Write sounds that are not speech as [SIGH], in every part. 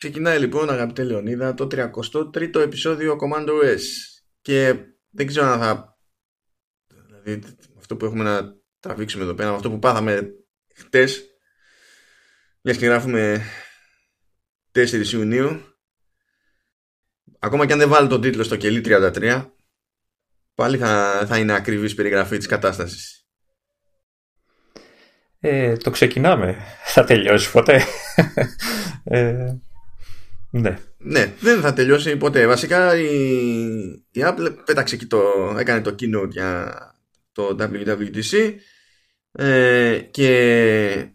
Ξεκινάει λοιπόν αγαπητέ Λεωνίδα το 33ο επεισόδιο Commando S. Και δεν ξέρω αν θα δηλαδή αυτό που έχουμε να τραβήξουμε εδώ πέρα αυτό που πάθαμε χτες μιας και γράφουμε 4 Ιουνίου. Ακόμα και αν δεν βάλω τον τίτλο στο κελί 33 πάλι θα, θα είναι ακριβής περιγραφή της κατάστασης. Ε, το ξεκινάμε. Θα τελειώσει ποτέ. Ε, ναι. ναι, δεν θα τελειώσει ποτέ. Βασικά η, η Apple πέταξε και το, έκανε το keynote για το WWDC ε, και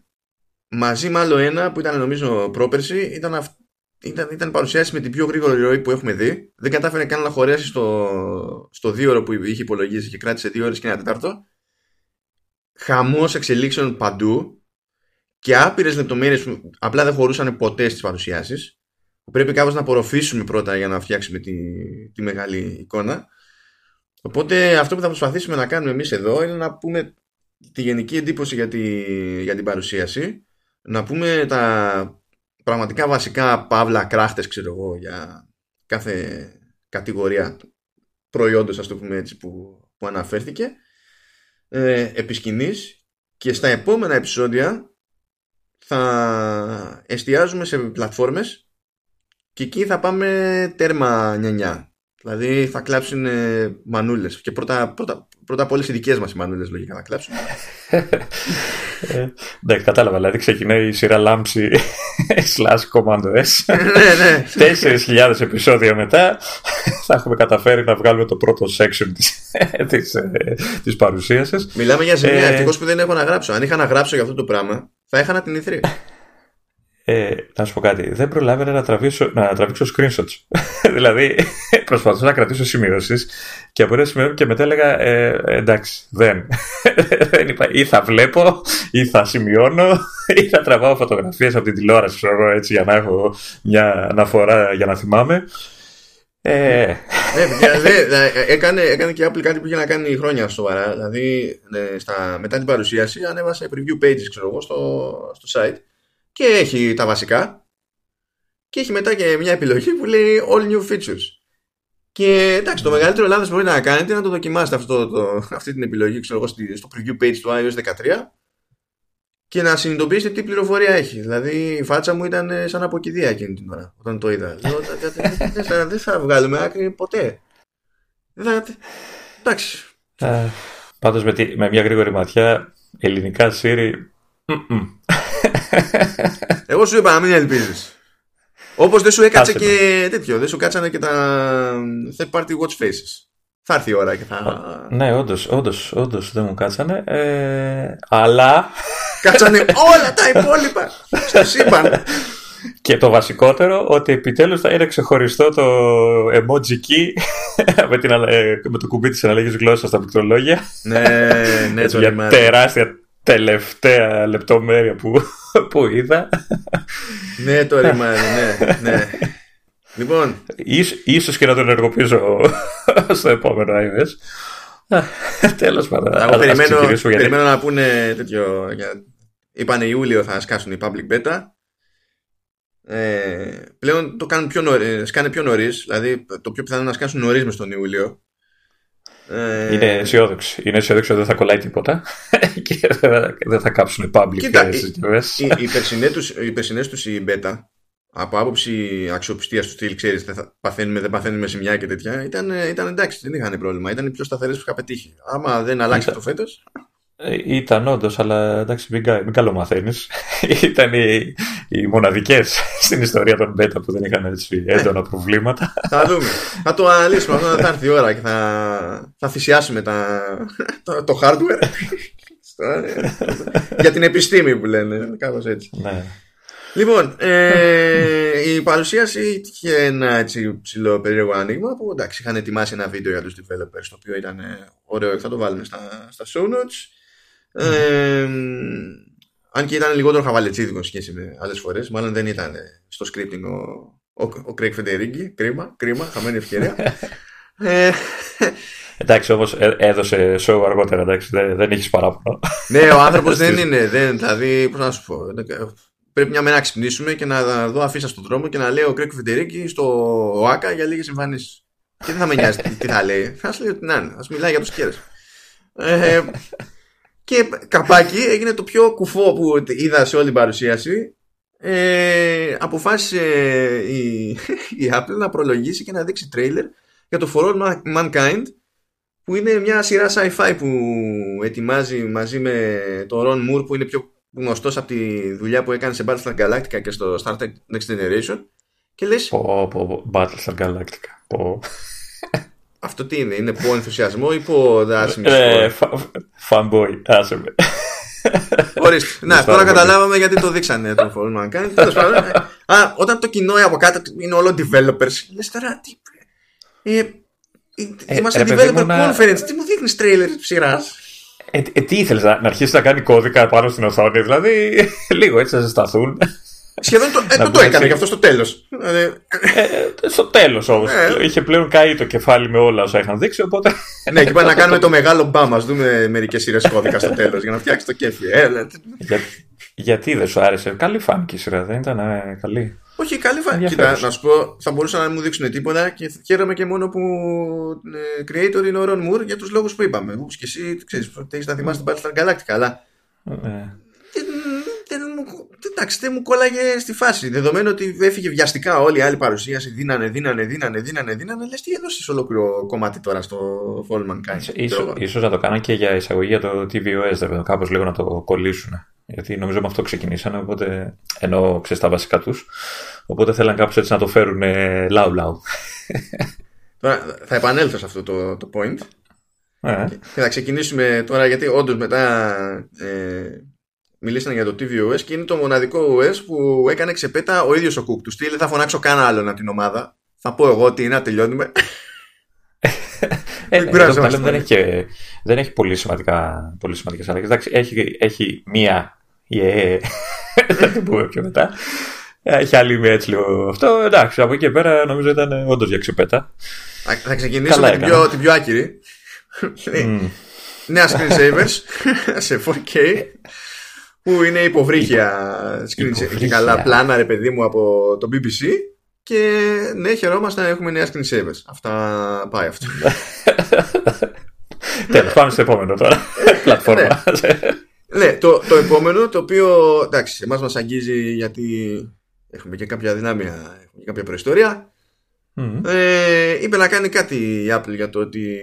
μαζί με άλλο ένα που ήταν νομίζω πρόπερση ήταν, ήταν, ήταν παρουσιάσει με την πιο γρήγορη ροή που έχουμε δει. Δεν κατάφερε καν να χωρέσει στο, στο δύο ώρο που είχε υπολογίσει και κράτησε δύο ώρες και ένα τετάρτο. Χαμός εξελίξεων παντού και άπειρες λεπτομέρειες που απλά δεν χωρούσαν ποτέ στις παρουσιάσεις πρέπει κάπως να απορροφήσουμε πρώτα για να φτιάξουμε τη, τη μεγάλη εικόνα. Οπότε αυτό που θα προσπαθήσουμε να κάνουμε εμείς εδώ είναι να πούμε τη γενική εντύπωση για, τη, για την παρουσίαση, να πούμε τα πραγματικά βασικά παύλα κράχτες ξέρω εγώ για κάθε κατηγορία προϊόντος ας το πούμε έτσι που, που αναφέρθηκε. Ε, και στα επόμενα επεισόδια θα εστιάζουμε σε πλατφόρμες και εκεί θα πάμε τέρμα νιανιά. Δηλαδή θα κλάψουν ε, μανούλες. Και πρώτα, πρώτα, πρώτα από όλες οι δικές μας οι μανούλες λογικά θα κλάψουν. ε, ναι, κατάλαβα. Δηλαδή ξεκινάει η σειρά λάμψη [LAUGHS] slash commando S. [LAUGHS] ναι, ναι. 4.000 επεισόδια μετά θα έχουμε καταφέρει να βγάλουμε το πρώτο section της, [LAUGHS] της, ε, της παρουσίασης. Μιλάμε για σημεία. Ε, Ευτυχώς που δεν έχω να γράψω. Αν είχα να γράψω για αυτό το πράγμα θα είχα να την ηθρή. Ε, να σου πω κάτι. Δεν προλάβαινα να, τραβήσω, να τραβήξω screenshots. [LAUGHS] δηλαδή, προσπαθούσα να κρατήσω σημειώσεις και από ένα σημείο και μετά έλεγα ε, εντάξει, δεν. [LAUGHS] δεν είπα, ή θα βλέπω, ή θα σημειώνω, ή θα τραβάω φωτογραφίες από την τηλεόραση, ξέρω έτσι, για να έχω μια αναφορά για να θυμάμαι. Ε... ε δηλαδή, έκανε, έκανε και Apple κάτι που είχε να κάνει χρόνια σοβαρά. Δηλαδή, ε, στα, μετά την παρουσίαση ανέβασε preview pages ξέρω εγώ, στο, στο site και έχει τα βασικά και έχει μετά και μια επιλογή που λέει All New Features. Και εντάξει, το μεγαλύτερο λάθος που μπορείτε να κάνετε είναι να το δοκιμάσετε αυτό, το, αυτή την επιλογή ξέρω, στο preview page του iOS 13 και να συνειδητοποιήσετε τι πληροφορία έχει. Δηλαδή η φάτσα μου ήταν σαν αποκηδία εκείνη την ώρα όταν το είδα. Δεν θα βγάλουμε άκρη ποτέ. Εντάξει. Πάντως με, με μια γρήγορη ματιά ελληνικά Siri εγώ σου είπα να μην ελπίζεις. Όπως δεν σου έκατσε και τέτοιο, δεν σου κάτσανε και τα third party watch faces. Θα έρθει η ώρα και θα. Ναι, όντως, όντως, όντως δεν μου κάτσανε. Ε, αλλά. Κάτσανε όλα τα υπόλοιπα στο σύμπαν. Και το βασικότερο, ότι επιτέλους θα είναι ξεχωριστό το emoji key [LAUGHS] με, την, με το κουμπί της αναλέγης γλώσσας στα πληκτρολόγια. Ναι, ναι, Έτσι, μια τεράστια τελευταία λεπτομέρεια που, [LAUGHS] που είδα. ναι, το ρημάδι, ναι, ναι. Λοιπόν. ίσως και να το ενεργοποιήσω [LAUGHS] στο επόμενο iOS. Τέλος πάντων. Εγώ περιμένω, περιμένω να πούνε τέτοιο. Για... Είπανε Ιούλιο θα σκάσουν οι public beta. Ε, πλέον το κάνουν πιο νωρί, σκάνε πιο νωρίς. Δηλαδή το πιο πιθανό να σκάσουν νωρίς μες τον Ιούλιο. Ε... Είναι αισιόδοξη. Είναι αισιόδοξη ότι δεν θα κολλάει τίποτα [LAUGHS] και δεν θα κάψουν public Κοίτα, οι, οι, οι περσινές τους η beta από άποψη αξιοπιστίας του στυλ, ξέρεις, δεν παθαίνουμε, δεν παθαίνουμε μια και τέτοια, ήταν, ήταν εντάξει, δεν είχαν πρόβλημα. Ήταν οι πιο σταθερές που είχα πετύχει. Άμα δεν αλλάξει το φέτος. Ε, ήταν όντως, αλλά εντάξει, μην, μην καλομαθαίνεις. [LAUGHS] Ήταν οι, οι μοναδικές [LAUGHS] στην ιστορία των Beta που δεν είχαν έτσι έντονα προβλήματα. θα δούμε. [LAUGHS] Θα το αναλύσουμε αυτό, θα έρθει η ώρα και θα, θα θυσιάσουμε τα, το, το hardware. για την επιστήμη που λένε, κάπως έτσι. Ναι. Λοιπόν, ε, η παρουσίαση είχε ένα έτσι ψηλό περίεργο άνοιγμα που εντάξει είχαν ετοιμάσει ένα βίντεο για τους developers το οποίο ήταν ωραίο θα το βάλουμε στα, στα show notes αν και ήταν λιγότερο χαβαλετσίδικο σχέση με άλλες φορές, μάλλον δεν ήταν στο scripting ο, ο, ο Craig Federighi. Κρίμα, κρίμα, χαμένη ευκαιρία. [LAUGHS] ε, εντάξει, όμως ε, έδωσε show αργότερα, εντάξει, δεν, δεν έχεις παράπονο. ναι, ο [LAUGHS] άνθρωπος δεν είναι. Δεν, δηλαδή, πώς να σου πω. πρέπει μια μέρα να ξυπνήσουμε και να δω αφήσα στον δρόμο και να λέει ο Κρέκ Φεντερίκη στο ΟΑΚΑ για λίγες εμφανίσεις. Και δεν θα με νοιάζει τι θα λέει. Θα σου λέει ότι να είναι. Α μιλάει για τους κέρες. Ε, και καπάκι έγινε το πιο κουφό που είδα σε όλη την παρουσίαση. Ε, αποφάσισε η, [LAUGHS] η Apple να προλογίσει και να δείξει τρέιλερ για το For All Mankind που είναι μια σειρά sci-fi που ετοιμάζει μαζί με τον Ron Moore που είναι πιο γνωστός από τη δουλειά που έκανε σε Battlestar Galactica και στο Star Trek Next Generation και λες πω, πω, πω, Battlestar Galactica πω. [LAUGHS] αυτό τι είναι, είναι πω ενθουσιασμό ή πω δάσιμη ε, fanboy, άσε με Ορίστε. Να, τώρα καταλάβαμε γιατί το δείξανε το For All Mankind. Α, όταν το κοινό από κάτω είναι όλο developers, λες τώρα τι... Ε, ε, Είμαστε developer conference. Τι μου δείχνεις τρέιλερ τη σειράς; Ε, ε, τι ήθελες να, να αρχίσεις να κάνει κώδικα πάνω στην οθόνη, δηλαδή [LAUGHS] λίγο έτσι να ζεσταθούν. Σχεδόν το, ε, το, το έκανε γι' αυτό στο τέλος. Ε, στο τέλος όμως. Είχε πλέον καεί το κεφάλι με όλα όσα είχαν δείξει. Οπότε... ναι, και πάμε να [LAUGHS] κάνουμε το μεγάλο μπαμ. Α δούμε μερικές σειρές κώδικα στο τέλος για να φτιάξει το κέφι. Για, γιατί δεν σου άρεσε; Καλή φάνηκε η σειρά, δεν ήταν καλή; Όχι, καλή φάνηκε. Κοίτα, να σου πω, θα μπορούσαν να μην μου δείξουν τίποτα και χαίρομαι και μόνο που ε, creator είναι ο Ron Moore για τους λόγους που είπαμε. Όπως και εσύ, ξέρεις, έχει να θυμάσαι την Battlestar Galactica, αλλά. Ναι. Δεν, μου, εντάξει, δεν μου κόλλαγε στη φάση. Δεδομένου ότι έφυγε βιαστικά όλη η άλλη παρουσίαση, δίνανε, δίνανε, δίνανε, δίνανε, δίνανε. Λες τι έδωσε ολόκληρο κομμάτι τώρα στο Fall Mankind. Ίσως να το κάνω και για εισαγωγή για το TVOS, κάπως λίγο να το κολλήσουν. Γιατί νομίζω με αυτό ξεκινήσανε, οπότε ενώ ξέρεις τα βασικά τους. Οπότε θέλαν κάπως έτσι να το φέρουν λαου λαου. [LAUGHS] Τώρα θα επανέλθω σε αυτό το, το point. Ε. Και θα ξεκινήσουμε τώρα γιατί όντως μετά ε, μιλήσανε για το TVOS και είναι το μοναδικό OS που έκανε ξεπέτα ο ίδιος ο Κουκ. Του στείλει θα φωνάξω καν άλλον από την ομάδα. Θα πω εγώ ότι είναι να τελειώνουμε. Ε, δεν, δεν, έχει, δεν έχει πολύ, σημαντικά, πολύ σημαντικές αλλαγές. Εντάξει, έχει, έχει μία yeah, θα την πούμε πιο μετά. Έχει άλλη μία έτσι λίγο αυτό. Εντάξει, από εκεί πέρα νομίζω ήταν όντως για ξεπέτα. Θα ξεκινήσω με την πιο, την πιο άκυρη. Mm. Νέα [LAUGHS] screensavers [LAUGHS] σε 4K που είναι υποβρύχια. Screen και καλά πλάνα ρε παιδί μου από το BBC και ναι χαιρόμαστε να έχουμε νέα screensavers. Αυτά πάει αυτό. [LAUGHS] Τέλος πάμε στο επόμενο τώρα. Πλατφόρμα. ναι. Το, το επόμενο το οποίο εντάξει εμάς μας αγγίζει γιατί έχουμε και κάποια δυνάμια έχουμε και κάποια προϊστορία. Mm. ε, είπε να κάνει κάτι η Apple για το ότι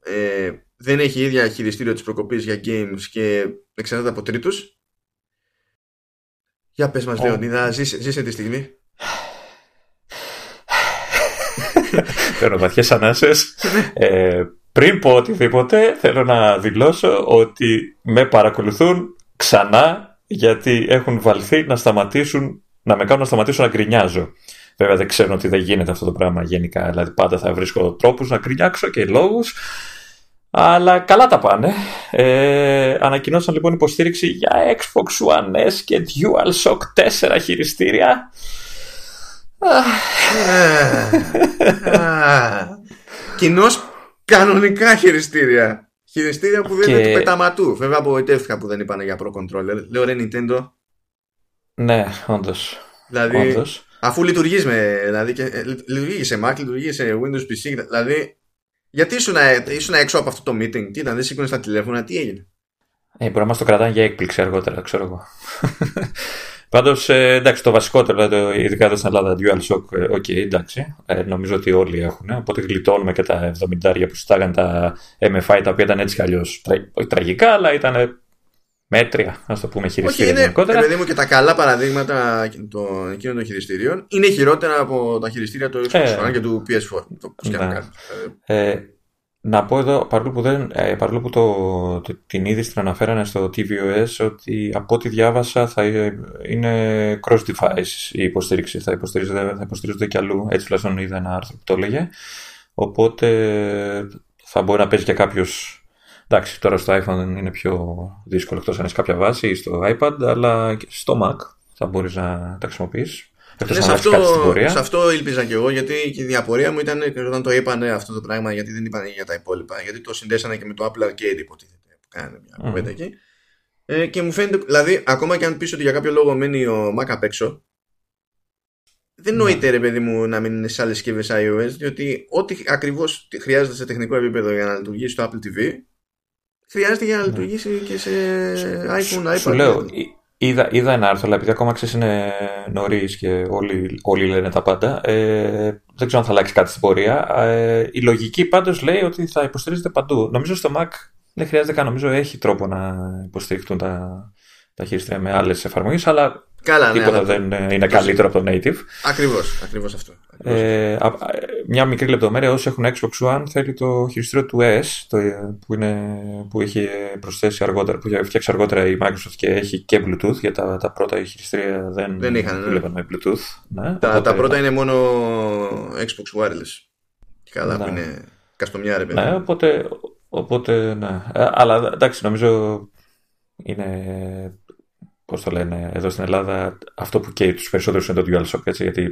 ε, δεν έχει ίδια χειριστήριο της προκοπής για games και εξαρτάται από τρίτους για πες μας, Λεωνίδα, ζήσε, ζήσε τη στιγμή. Παίρνω βαθιές ανάσες. ε, πριν πω οτιδήποτε, θέλω να δηλώσω ότι με παρακολουθούν ξανά γιατί έχουν βαλθεί να σταματήσουν, να με κάνουν να σταματήσω να γκρινιάζω. Βέβαια δεν ξέρω ότι δεν γίνεται αυτό το πράγμα γενικά, δηλαδή πάντα θα βρίσκω τρόπους να γκρινιάξω και λόγους. Αλλά καλά τα πάνε. Ε, ανακοινώσαν λοιπόν υποστήριξη για Xbox One S και DualShock 4 χειριστήρια. Κοινώς κανονικά χειριστήρια. Χειριστήρια που δεν είναι του πεταματού. Βέβαια απογοητεύτηκα που δεν είπαν για Pro Controller. Λέω ρε Nintendo. Ναι, όντως. Δηλαδή, αφού λειτουργείς με. Δηλαδή, και, ε, λειτουργείς σε Mac, λειτουργείς σε Windows PC. Δηλαδή, γιατί ήσουν, ήσουν έξω από αυτό το meeting, τι ήταν, δεν σήκωνες τα τηλέφωνα, τι έγινε; Ε, μπορεί να μας το κρατάνε για έκπληξη αργότερα, ξέρω εγώ. [LAUGHS] Πάντως, ε, εντάξει, το βασικότερο, δηλαδή, ειδικά εδώ στην Ελλάδα, DualShock, ε, OK, okay, εντάξει. Ε, νομίζω ότι όλοι έχουν. Οπότε γλιτώνουμε και τα 70 που κοστάγαν τα MFi, τα οποία ήταν έτσι κι αλλιώς τραγικά, αλλά ήταν μέτρια, ας το πούμε, χειριστήρια. Όχι, είναι, παιδί μου, και τα καλά παραδείγματα των, εκείνων των χειριστήριων είναι χειρότερα από τα χειριστήρια του Xbox ε, One και του PS4. Το πώς να, ε, να πω εδώ, παρόλο που, δεν, ε, παρόλο που το, το, την είδηση την αναφέρανε στο tvOS, ότι από ό,τι διάβασα θα είναι cross-device η υποστήριξη. Θα υποστηρίζονται, θα υποστηρίζονται κι αλλού. Έτσι τουλάχιστον είδα ένα άρθρο που το έλεγε. Οπότε θα μπορεί να παίζει και κάποιος Εντάξει, τώρα στο iPhone είναι πιο δύσκολο εκτός αν έχεις κάποια βάση ή στο iPad, αλλά και στο Mac θα μπορείς να τα χρησιμοποιείς. Ναι, σε, αυτό, σε αυτό ήλπιζα και εγώ, γιατί η διαπορία μου ήταν όταν το είπανε αυτό το πράγμα, γιατί δεν είπαν για τα υπόλοιπα. Γιατί το συνδέσανε και με το Apple Arcade, υποτίθεται, που κάνανε μια κουβέντα εκεί. Ε, και μου φαίνεται, δηλαδή, ακόμα και αν πεις ότι για κάποιο λόγο μένει ο Mac απ' έξω, δεν Ναι. νοείται ρε παιδί μου να μην είναι σε άλλες συσκευές iOS, διότι ό,τι ακριβώς χρειάζεται σε τεχνικό επίπεδο για να λειτουργήσει στο Apple TV, χρειάζεται για να λειτουργήσει και σε iPhone, iPad. Ναι. Σου λέω, εί- είδα, είδα ένα άρθρο, αλλά επειδή ακόμα ξέρεις είναι νωρίς και όλοι, όλοι λένε τα πάντα, ε, δεν ξέρω αν θα αλλάξει κάτι στην πορεία. Ε, η λογική πάντως λέει ότι θα υποστηρίζεται παντού. Νομίζω στο Mac δεν χρειάζεται καν, νομίζω έχει τρόπο να υποστηριχτούν τα, τα χειριστήρια με άλλες εφαρμογές, αλλά Καλά, ναι, τίποτα αλλά- δεν ε, είναι καλύτερο από το native. Ακριβώς, ακριβώς αυτό. Ακριβώς. Ε, α- α- μια μικρή λεπτομέρεια, όσοι έχουν Xbox One θέλει το χειριστήριο του S το, ε, που, είναι, που έχει προσθέσει αργότερα, που είχε φτιάξει αργότερα η Microsoft και έχει και Bluetooth, γιατί τα, τα πρώτα χειριστήρια δεν, Δεν είχαν, ναι. δούλευαν με Bluetooth. Ναι, τα, οπότε- τα πρώτα είναι μόνο Xbox Wireless. Και καλά Ναι. που είναι καστομιά ρε παιδί. Ναι, οπότε, οπότε ναι. Ε, Αλλά εντάξει, νομίζω είναι, πώς το λένε, εδώ στην Ελλάδα αυτό που καίει τους περισσότερους είναι το DualShock, έτσι, γιατί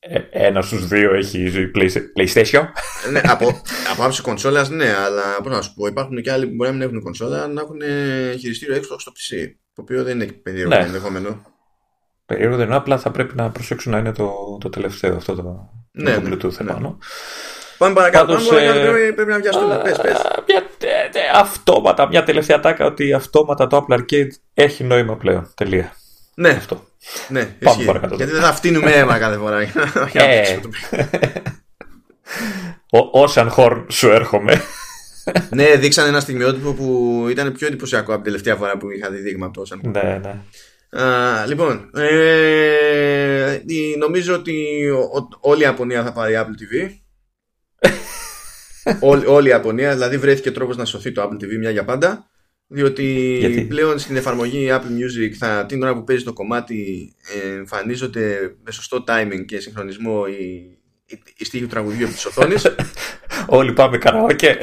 ε, ένας στους δύο έχει Play- PlayStation. ναι, από, από άψη κονσόλας, ναι, αλλά πώς να σου πω, υπάρχουν και άλλοι που μπορεί να μην έχουν κονσόλα να έχουν χειριστήριο Xbox στο PC. Το οποίο δεν είναι περίεργο Ναι. ενδεχόμενο. Περίεργο δεν είναι, απλά θα πρέπει να προσέξουν να είναι το, το τελευταίο αυτό το, Ναι, το ναι, Bluetooth ναι. επάνω. Πάμε παρακάτω. Πάντως, πάμε παρακάτω ε, πρέπει, πρέπει να βιαστούμε. Α, Πες, πες. Μια, ε, ε, αυτόματα, μια τελευταία τάκα ότι αυτόματα το Apple Arcade έχει νόημα πλέον. Τελεία. Ναι, Αυτό. ναι, Πάμε ισχύει. παρακάτω. Γιατί δεν θα φτύνουμε αίμα κάθε φορά. για να Ε. παίξουμε το παιχνίδι. Ο Ocean Horn σου έρχομαι. ναι, δείξαν ένα στιγμιότυπο που ήταν πιο εντυπωσιακό από την τελευταία φορά που είχα δει δείγμα από το Ocean. ναι, ναι. Α, λοιπόν, ε, η- νομίζω ότι ο- ο- όλη η Ιαπωνία θα πάρει Apple TV. [LAUGHS] όλη, όλη η Ιαπωνία, δηλαδή βρέθηκε τρόπος να σωθεί το Apple TV μια για πάντα. Διότι Γιατί; πλέον στην εφαρμογή Apple Music θα, την ώρα που παίζει το κομμάτι ε, εμφανίζονται με σωστό timing και συγχρονισμό οι, οι, οι στίχοι του τραγουδιού από της οθόνης. [LAUGHS] Όλοι πάμε καραόκε.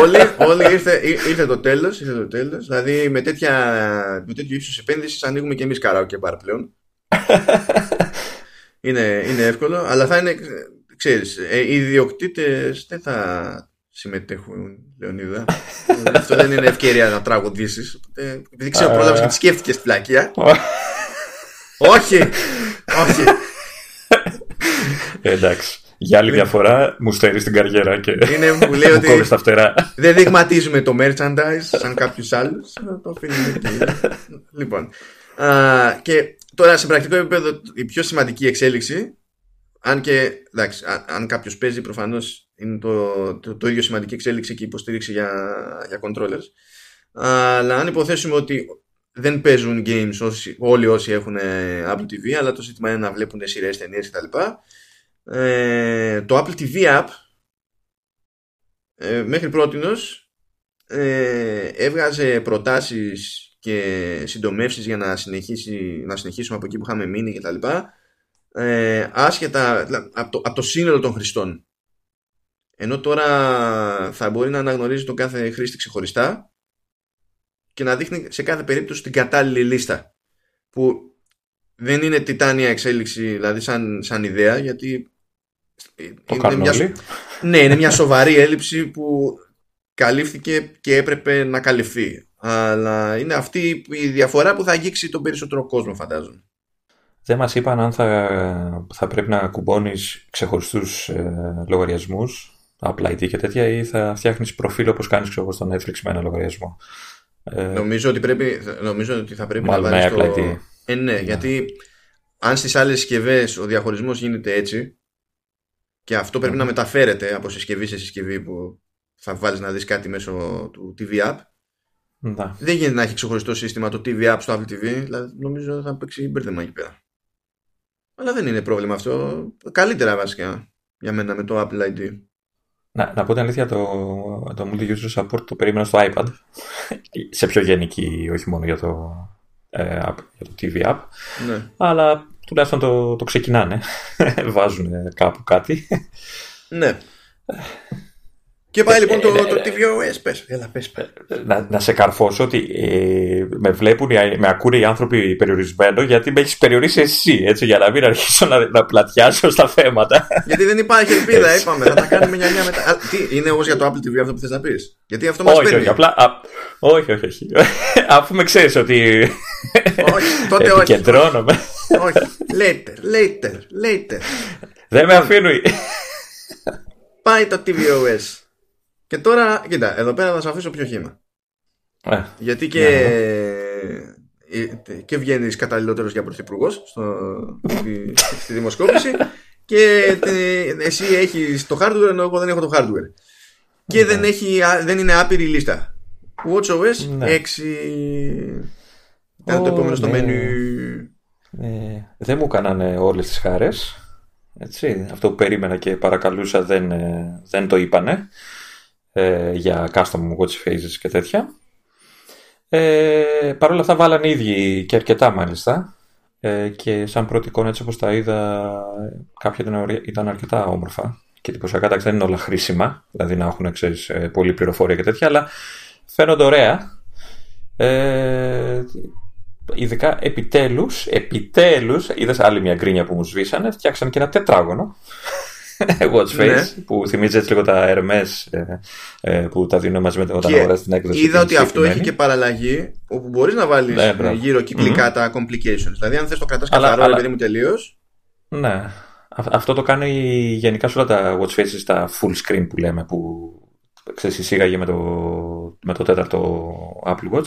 όλοι, όλοι ήρθε, ή- ήρθε το τέλος, ήρθε το τέλος. Δηλαδή με, τέτοια, με τέτοιο ύψος επένδυσης ανοίγουμε και εμείς καράοκε μπαρ πλέον. [LAUGHS] είναι, είναι εύκολο, αλλά θα είναι, ξέρεις, ε, οι ιδιοκτήτες δεν θα συμμετέχουν, Λεωνίδα. Ε, [LAUGHS] Αυτό δεν είναι ευκαιρία να τραγουδήσεις. Οπότε, Επειδή ξέρω πρόλαβες και τη σκέφτηκες την πλακία. [LAUGHS] όχι, όχι. Ε, εντάξει. Για άλλη μια φορά μου στερεί την καριέρα και Είναι που λέει [LAUGHS] μου ότι κόβεις τα φτερά. δεν δειγματίζουμε το merchandise σαν κάποιους άλλους. Το αφήνουμε εκεί. λοιπόν. Α, και τώρα σε πρακτικό επίπεδο η πιο σημαντική εξέλιξη αν και εντάξει, αν, αν κάποιος παίζει προφανώς είναι το, το, το ίδιο σημαντική εξέλιξη και υποστήριξη για, για controllers. Αλλά αν υποθέσουμε ότι δεν παίζουν games όσοι, όλοι όσοι έχουν ε, Apple TV, αλλά το ζήτημα είναι να βλέπουν σειρές, ταινίες κτλ. Ε, το Apple TV App ε, μέχρι πρότινος ε, έβγαζε προτάσεις και συντομεύσεις για να, συνεχίσει, να συνεχίσουμε από εκεί που είχαμε μείνει και τα λοιπά ε, άσχετα δηλα- από το, από το σύνολο των χρηστών ενώ τώρα θα μπορεί να αναγνωρίζει τον κάθε χρήστη ξεχωριστά και να δείχνει σε κάθε περίπτωση την κατάλληλη λίστα που δεν είναι τιτάνια εξέλιξη δηλαδή σαν, σαν ιδέα γιατί Το είναι κάνουν μια, όλοι. ναι, είναι μια σοβαρή έλλειψη που καλύφθηκε και έπρεπε να καλυφθεί. Αλλά είναι αυτή η διαφορά που θα αγγίξει τον περισσότερο κόσμο, φαντάζομαι. Δεν μας είπαν αν θα, θα πρέπει να κουμπώνεις ξεχωριστούς ε, λογαριασμούς, Apple ID και τέτοια, ή θα φτιάχνεις προφίλ όπως κάνεις ξέρω, εγώ, στο Netflix με ένα λογαριασμό. Ε, Νομίζω, ότι πρέπει, νομίζω ότι θα πρέπει Μάλλον να βάλεις με το... Apple ID. Ε, ναι, γιατί αν στις άλλες συσκευές ο διαχωρισμός γίνεται έτσι και αυτό πρέπει Μμμ. να μεταφέρεται από συσκευή σε συσκευή που θα βάλεις να δεις κάτι μέσω του TV App να. δεν γίνεται να έχει ξεχωριστό σύστημα το TV App στο Apple TV δηλαδή νομίζω θα παίξει μπέρδεμα εκεί πέρα αλλά δεν είναι πρόβλημα αυτό καλύτερα βασικά για μένα με το Apple ID Να, να πω την αλήθεια, το, το multi-user support το περίμενα στο iPad. σε πιο γενική, όχι μόνο για το, ε, app, για το TV app. ναι. Αλλά τουλάχιστον το, το ξεκινάνε. [LAUGHS] Βάζουν κάπου κάτι. ναι Και πάει λοιπόν το, το tvOS. Πες, έλα, πες, πες. Να, να σε καρφώσω ότι ε, με βλέπουν, με ακούνε οι άνθρωποι περιορισμένο γιατί με έχεις περιορίσει εσύ, έτσι, για να μην αρχίσω να, να πλατιάσω στα θέματα. Γιατί δεν υπάρχει ελπίδα, είπαμε. Θα τα κάνουμε μια μετά. Α, τι, είναι όμως για το Apple TV αυτό που θες να πεις; Γιατί αυτό μας όχι, παίρνει. όχι, απλά, α, όχι, όχι, όχι. [LAUGHS] Αφού με ξέρεις ότι. [LAUGHS] όχι, τότε όχι. Επικεντρώνομαι. όχι. Later, later, later. Δεν με αφήνουν. Πάει το tvOS. Και τώρα, κοίτα, εδώ πέρα θα σα αφήσω πιο χήμα. Ε, Γιατί και, ε, και βγαίνεις καταλληλότερος για πρωθυπουργός στη, στη δημοσκόπηση [LAUGHS] και τε- εσύ έχεις το hardware ενώ εγώ δεν έχω το hardware. Και δεν, έχει, α- δεν είναι άπειρη λίστα. WatchOS Ναι. 6. Κάνε το Ω, επόμενο στο ναι. menu. Ε, δεν μου έκαναν όλες τις χάρες. Έτσι, αυτό που περίμενα και παρακαλούσα δεν, ε, δεν το είπανε ε, για custom watch faces και τέτοια. Ε, Παρ' όλα αυτά βάλανε οι ίδιοι και αρκετά μάλιστα. Ε, και σαν πρώτη εικόνα έτσι όπως τα είδα κάποια ήταν, ωραία- ήταν αρκετά όμορφα και εντυπωσιακά. Εντάξει, δεν είναι όλα χρήσιμα δηλαδή να έχουν ξέρεις, ε, πολλή πληροφορία και τέτοια αλλά φαίνονται ωραία. Ε, ειδικά επιτέλους, επιτέλους, είδες άλλη μια γκρίνια που μου σβήσανε, φτιάξαν και ένα τετράγωνο [LAUGHS] watch face Ναι. που θυμίζει έτσι λίγο τα Hermes ε, ε, που τα δίνουν μαζί με όταν Και αγοράζει την έκδοση. Είδα την ότι αυτό έχει συγκεκριμένη. και παραλλαγή όπου μπορείς να βάλεις Ναι, μπράβο. γύρω κυκλικά τα complications. Δηλαδή, αν θες το κρατάς Αλλά- καθαρό, αλλά- επειδή μου τελείως. Ναι. Α- Αυτό το κάνει γενικά σε όλα τα watch faces, τα full screen που λέμε, που ξέρεις, εισήγαγε με το, με το τέταρτο Apple Watch.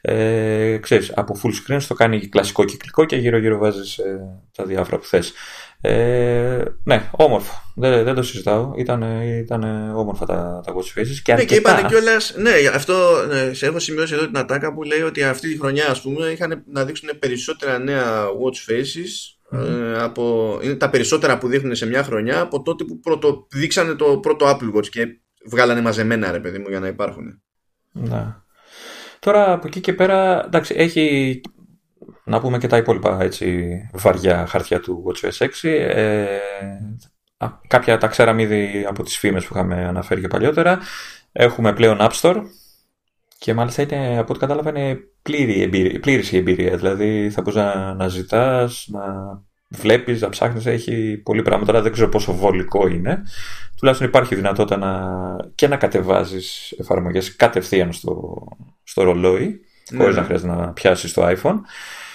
Ε, ξέρεις, από full screen το κάνει κλασικό κυκλικό και γύρω γύρω βάζεις ε, τα διάφορα που θες. Ε, ναι, όμορφο. Δεν, δεν το συζητάω. Ήταν, ήταν όμορφα τα, τα watch faces και Ναι, και αρκετά. είπανε κιόλα. Ναι, αυτό ναι, σε έχω σημειώσει εδώ την ατάκα που λέει ότι αυτή τη χρονιά, ας πούμε, είχαν να δείξουν περισσότερα νέα watch faces. ε, από, είναι τα περισσότερα που δείχνουν σε μια χρονιά από τότε που πρώτο, δείξανε το πρώτο Apple Watch και βγάλανε μαζεμένα ρε παιδί μου για να υπάρχουν. Ναι. Τώρα από εκεί και πέρα, εντάξει, έχει να πούμε και τα υπόλοιπα έτσι, βαριά χαρτιά του WatchOS 6. Ε, α, κάποια τα ξέραμε ήδη από τις φήμες που είχαμε αναφέρει και παλιότερα. Έχουμε πλέον App Store και μάλιστα είναι, από ό,τι κατάλαβα είναι πλήρη εμπειρία, πλήρης η εμπειρία. Δηλαδή θα μπορείς να, να ζητάς, να βλέπεις, να ψάχνεις, έχει πολλή πράγματα. Τώρα δεν ξέρω πόσο βολικό είναι. Τουλάχιστον υπάρχει δυνατότητα να, και να κατεβάζεις εφαρμογές κατευθείαν στο, στο ρολόι, Ναι, χωρίς ναι. να χρειάζεται να πιάσεις το iPhone.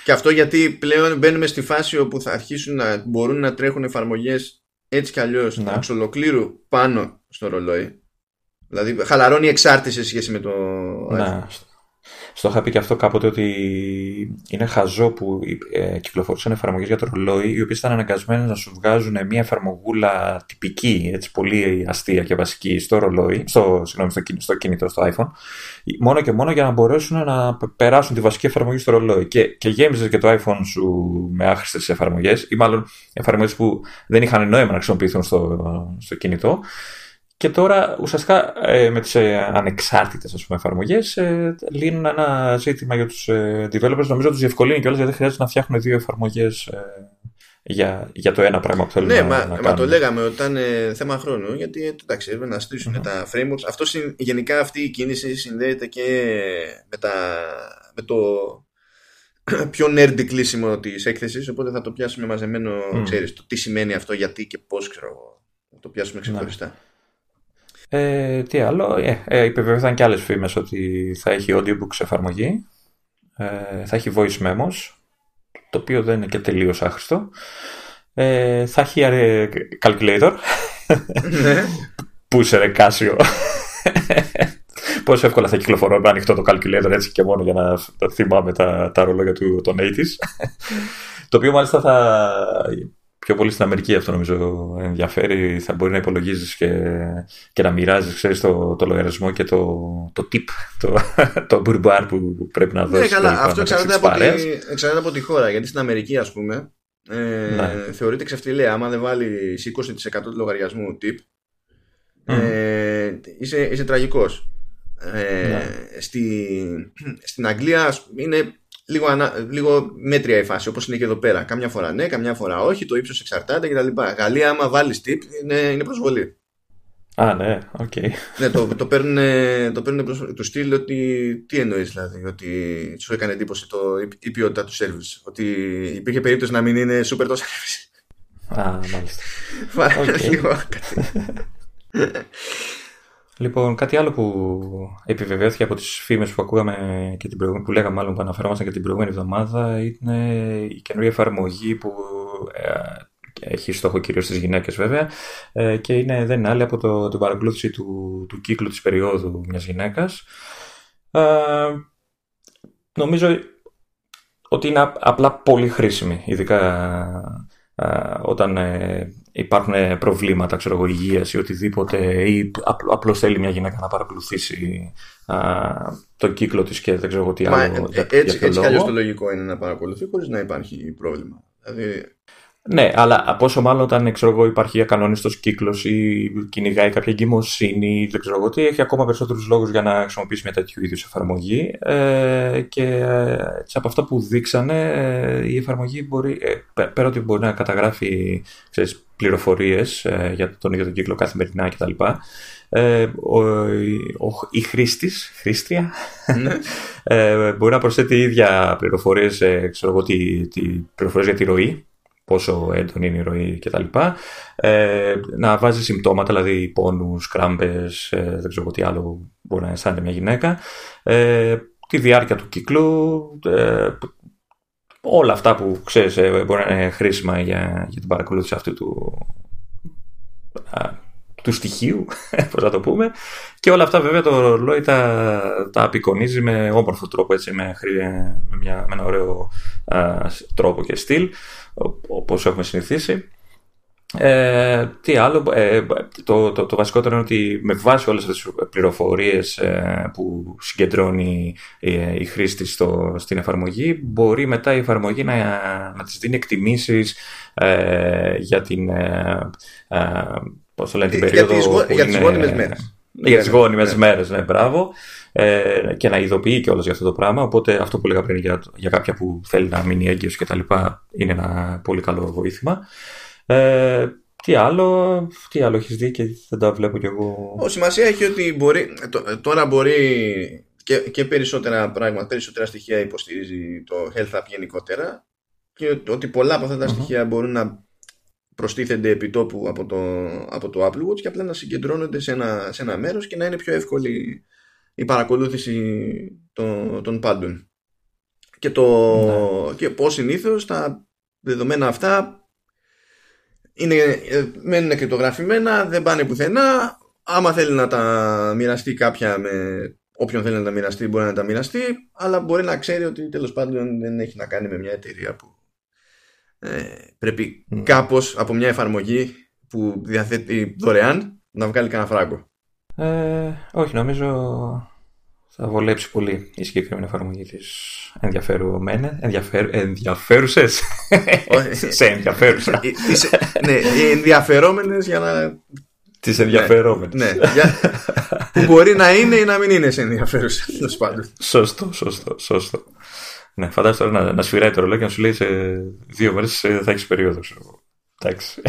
Και αυτό γιατί πλέον μπαίνουμε στη φάση όπου θα αρχίσουν να μπορούν να τρέχουν εφαρμογές έτσι κι αλλιώς Ναι. εξ ολοκλήρου πάνω στο ρολόι. Δηλαδή χαλαρώνει η εξάρτηση σε σχέση με το iPhone. Ναι. Στο είχα πει και αυτό κάποτε ότι είναι χαζό που ε, κυκλοφορούσαν εφαρμογές για το ρολόι οι οποίες ήταν αναγκασμένες να σου βγάζουν μια εφαρμογούλα τυπική, έτσι πολύ αστεία και βασική στο ρολόι, στο, συγγνώμη, στο, κινη- στο κινητό, στο iPhone, μόνο και μόνο για να μπορέσουν να π- περάσουν τη βασική εφαρμογή στο ρολόι. Και, και γέμιζες και το iPhone σου με άχρηστες εφαρμογές, ή μάλλον εφαρμογές που δεν είχαν νόημα να χρησιμοποιηθούν στο, στο κινητό. Και τώρα ουσιαστικά ε, με τις ε, ανεξάρτητες ας πούμε, εφαρμογές ε, λύνουν ένα ζήτημα για τους ε, developers. Νομίζω τους διευκολύνει κιόλας γιατί δεν χρειάζεται να φτιάχνουν δύο εφαρμογές ε, για, για το ένα πράγμα που θέλουν Ναι, να, μα, να μα κάνουν. το λέγαμε ότι ήταν ε, θέμα χρόνου γιατί ε, εντάξει, έπρεπε να στησουν Μμμ. τα frameworks. Αυτό συν- γενικά αυτή η κίνηση συνδέεται και με, τα, με το [CLEARS THROAT] πιο nerdy κλείσιμο της έκθεσης. Οπότε θα το πιάσουμε μαζεμένο, Μμ. ξέρεις, το τι σημαίνει αυτό, γιατί και πώς ξέρω εγώ. Θα το πιάσουμε ξεχωριστά. Ε, τι άλλο, ε, ε, υπεβεβαιώθηκαν και άλλες φήμες ότι θα έχει audiobooks εφαρμογή, ε, θα έχει voice memos, το οποίο δεν είναι και τελείως άχρηστο. Ε, θα έχει ε, calculator, Ναι. Πού είσαι ρε Κάσιο; [LAUGHS] Πόσο εύκολα θα κυκλοφορώ με ανοιχτό το calculator έτσι και μόνο για να φ- θυμάμαι τα, τα ρολόγια του των 80s. [LAUGHS] το οποίο μάλιστα θα. Πιο πολύ στην Αμερική αυτό νομίζω ενδιαφέρει. Θα μπορεί να υπολογίζεις και, και να μοιράζεις ξέρεις, το, το λογαριασμό και το, το tip, το, το μπουρμπάρ που πρέπει να δώσεις. Ναι, καλά, αυτό εξαρτάται από, τη, παρέας. εξαρτάται από τη χώρα. Γιατί στην Αμερική, ας πούμε, ε, Ναι. θεωρείται ξεφτιλέα. Άμα δεν βάλεις 20% του λογαριασμού tip, Μμ. ε, είσαι, είσαι τραγικός. Ε, Ναι. στη, στην Αγγλία ας πούμε, είναι λίγο, ανα, λίγο μέτρια η φάση όπως είναι και εδώ πέρα. Καμιά φορά ναι, καμιά φορά όχι, το ύψος εξαρτάται κτλ. Γαλλία άμα βάλεις tip είναι, είναι προσβολή. Α, ναι, OK. Okay. ναι, το, το παίρνουν, το παίρνουν προς, του στυλ ότι τι εννοείς δηλαδή, ότι σου έκανε εντύπωση το, η ποιότητα του service. Ότι υπήρχε περίπτωση να μην είναι super το service; Α, μάλιστα. okay. λίγο Λοιπόν, κάτι άλλο που επιβεβαιώθηκε από τις φήμες που ακούγαμε και την προηγούμενη, που λέγαμε μάλλον που αναφερόμασταν και την προηγούμενη εβδομάδα είναι η καινούργια εφαρμογή που ε, έχει στόχο κυρίως στις γυναίκες βέβαια ε, και είναι, δεν είναι άλλη από το, την παρακολούθηση του, του κύκλου της περίοδου μιας γυναίκας. Ε, νομίζω ότι είναι απλά πολύ χρήσιμη, ειδικά όταν υπάρχουν προβλήματα ξέρω εγώ, υγείας ή οτιδήποτε ή απλώς θέλει μια γυναίκα να παρακολουθήσει το κύκλο της και δεν ξέρω τι άλλο. Μα, ε, έτσι, έτσι κι το λογικό είναι να παρακολουθεί χωρίς να υπάρχει πρόβλημα. Δηλαδή, ναι, αλλά από όσο μάλλον όταν ξέρω εγώ, υπάρχει ακανόνιστος κύκλος ή κυνηγάει κάποια εγκυμοσύνη ή δεν ξέρω εγώ τι, έχει ακόμα περισσότερους λόγους για να χρησιμοποιήσει μια τέτοιου είδους εφαρμογή. Ε, και έτσι, από αυτά που δείξανε, ε, η εφαρμογή μπορεί, ε, πέρα ότι μπορεί να καταγράφει πληροφορίες ε, για τον ίδιο τον κύκλο καθημερινά κτλ. Ε, ο, ο, η χρήστης, χρήστρια, ναι. [LAUGHS] ε, μπορεί να προσθέτει ίδια πληροφορίες, ε, ξέρω εγώ, τι, τι πληροφορίες για τη ροή πόσο έντονη είναι η ροή κτλ. Ε, να βάζει συμπτώματα, δηλαδή πόνους, κράμπες, ε, δεν ξέρω τι άλλο μπορεί να αισθάνεται μια γυναίκα. Ε, τη διάρκεια του κύκλου, ε, όλα αυτά που ξέρεις ε, μπορεί να είναι χρήσιμα για, για την παρακολούθηση αυτού του, του στοιχείου, [LAUGHS] πώς θα το πούμε. Και όλα αυτά βέβαια το ρολόι τα, τα απεικονίζει με όμορφο τρόπο, έτσι, με, με, μια, με ένα ωραίο τρόπο και στυλ όπως έχουμε συνηθίσει. Ε, τι άλλο, ε, το, το, το βασικότερο είναι ότι με βάση όλες τις πληροφορίες ε, που συγκεντρώνει ε, η χρήστη στο, στην εφαρμογή μπορεί μετά η εφαρμογή να, να της δίνει εκτιμήσεις ε, για την, πώς το λένε, την περίοδο για τις, γόνιμες μέρες για τις γόνιμες ναι. μέρες, ναι, μπράβο. Ε, και να ειδοποιεί κιόλας για αυτό το πράγμα. Οπότε αυτό που λέγα πριν για, για κάποια που θέλει να μείνει έγκυος και τα λοιπά είναι ένα πολύ καλό βοήθημα. Ε, τι άλλο, τι άλλο έχεις δει και δεν τα βλέπω κι εγώ. Ο, σημασία έχει ότι μπορεί, τώρα μπορεί και, και περισσότερα πράγματα, περισσότερα στοιχεία υποστηρίζει το Health App γενικότερα και ότι πολλά από αυτά τα στοιχεία μπορούν να προστίθενται επιτόπου από το, από το Apple Watch και απλά να συγκεντρώνονται σε ένα, σε ένα μέρος και να είναι πιο εύκολη η παρακολούθηση των, των πάντων. Και, το, ναι. και πώς συνήθως τα δεδομένα αυτά είναι, ε, μένουν κρυπτογραφημένα, δεν πάνε πουθενά. Άμα θέλει να τα μοιραστεί κάποια με όποιον θέλει να τα μοιραστεί μπορεί να τα μοιραστεί, αλλά μπορεί να ξέρει ότι τέλος πάντων δεν έχει να κάνει με μια εταιρεία που ε, πρέπει mm. κάπως από μια εφαρμογή που διαθέτει δωρεάν να βγάλει κανένα φράγκο. Ε, όχι, νομίζω θα βολέψει πολύ η συγκεκριμένη εφαρμογή της ενδιαφερουμένε. Ενδιαφέρ, ενδιαφέρουσες. [LAUGHS] σε ενδιαφέρουσα. ναι, οι ενδιαφερόμενες για να. Τις ενδιαφερόμενες. Ναι, ναι για... που μπορεί να είναι ή να μην είναι σε ενδιαφέρουσα. Σωστό, σωστό, σωστό. Ναι, φαντάζεσαι τώρα να, να σφυράει το ρολόι και να σου λέει σε δύο μέρες θα έχεις περίοδο. Εντάξει.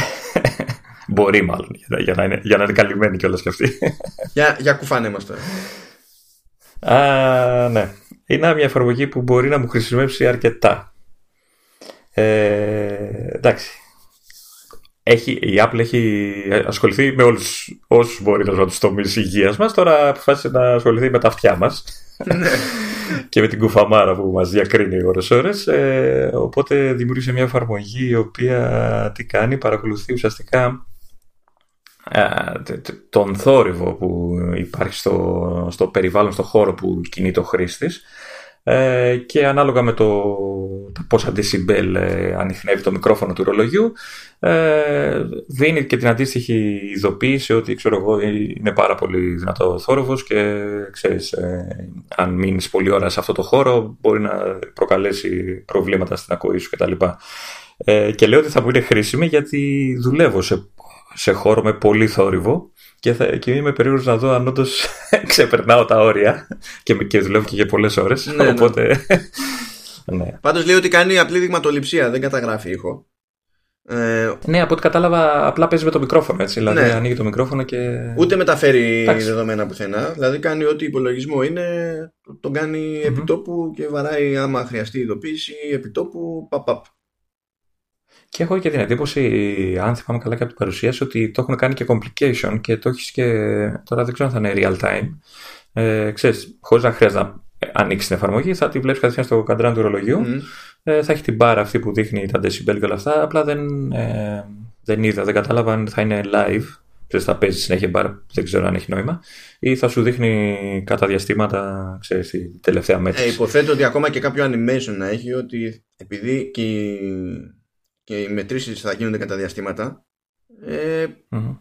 Μπορεί μάλλον για, να είναι, για να είναι καλυμμένη κιόλας κι αυτή. για, για κουφάνε μας τώρα. Α, ναι. Είναι μια εφαρμογή που μπορεί να μου χρησιμεύσει αρκετά. Ε, εντάξει. Έχει, η Apple έχει ασχοληθεί με όλους όσους μπορεί να του τομείς υγείας μας. Τώρα αποφάσισε να ασχοληθεί με τα αυτιά μας. Ναι. [LAUGHS] και με την κουφαμάρα που μας διακρίνει ώρες ώρες. Ε, οπότε δημιούργησε μια εφαρμογή η οποία τι κάνει, παρακολουθεί ουσιαστικά ε, τον θόρυβο που υπάρχει στο, στο περιβάλλον, στο χώρο που κινείται ο χρήστης ε, και ανάλογα με το, το πόσα decibel ε, ανοιχνεύει το μικρόφωνο του ρολογιού ε, δίνει και την αντίστοιχη ειδοποίηση ότι ξέρω εγώ είναι πάρα πολύ δυνατό θόρυβος και ξέρεις ε, αν μείνεις πολλή ώρα σε αυτό το χώρο μπορεί να προκαλέσει προβλήματα στην ακοή σου κτλ. Ε, και λέω ότι θα μου είναι χρήσιμη γιατί δουλεύω σε, σε χώρο με πολύ θόρυβο και, θα, και είμαι περίεργος να δω αν όντως [LAUGHS] ξεπερνάω τα όρια και, και δουλεύω και για πολλές ώρες. Ναι, ναι. οπότε... [LAUGHS] ναι. Πάντως λέει ότι κάνει απλή δειγματοληψία, δεν καταγράφει ήχο. Ε, ναι, από ό,τι κατάλαβα, απλά παίζει με το μικρόφωνο έτσι. Δηλαδή, ναι. ανοίγει το μικρόφωνο και. Ούτε μεταφέρει Εντάξει. δεδομένα πουθενά. Δηλαδή, κάνει ό,τι υπολογισμό είναι, τον κάνει mm-hmm. επιτόπου και βαράει άμα χρειαστεί ειδοποίηση επιτόπου. Παπ, Και έχω και την εντύπωση, αν θυμάμαι καλά και από την παρουσίαση, ότι το έχουν κάνει και complication και το έχεις και. Τώρα δεν ξέρω αν θα είναι real time. Ε, ξέρεις, χωρίς να χρειάζεται να ανοίξεις την εφαρμογή, θα τη βλέπεις κατευθείαν στο καντράν του ρολογιού. Mm. Ε, θα έχει την μπάρα αυτή που δείχνει τα decibel και όλα αυτά. Απλά δεν, ε, δεν είδα, δεν κατάλαβα αν θα είναι live. Ξέρεις, θα παίζει συνέχεια μπάρα, δεν ξέρω αν έχει νόημα. Ή θα σου δείχνει κατά διαστήματα, ξέρεις, τη τελευταία μέτρηση. Ε, υποθέτω ότι ακόμα και κάποιο animation να έχει ότι επειδή και οι, και οι μετρήσεις θα γίνονται κατά διαστήματα, ε, mm-hmm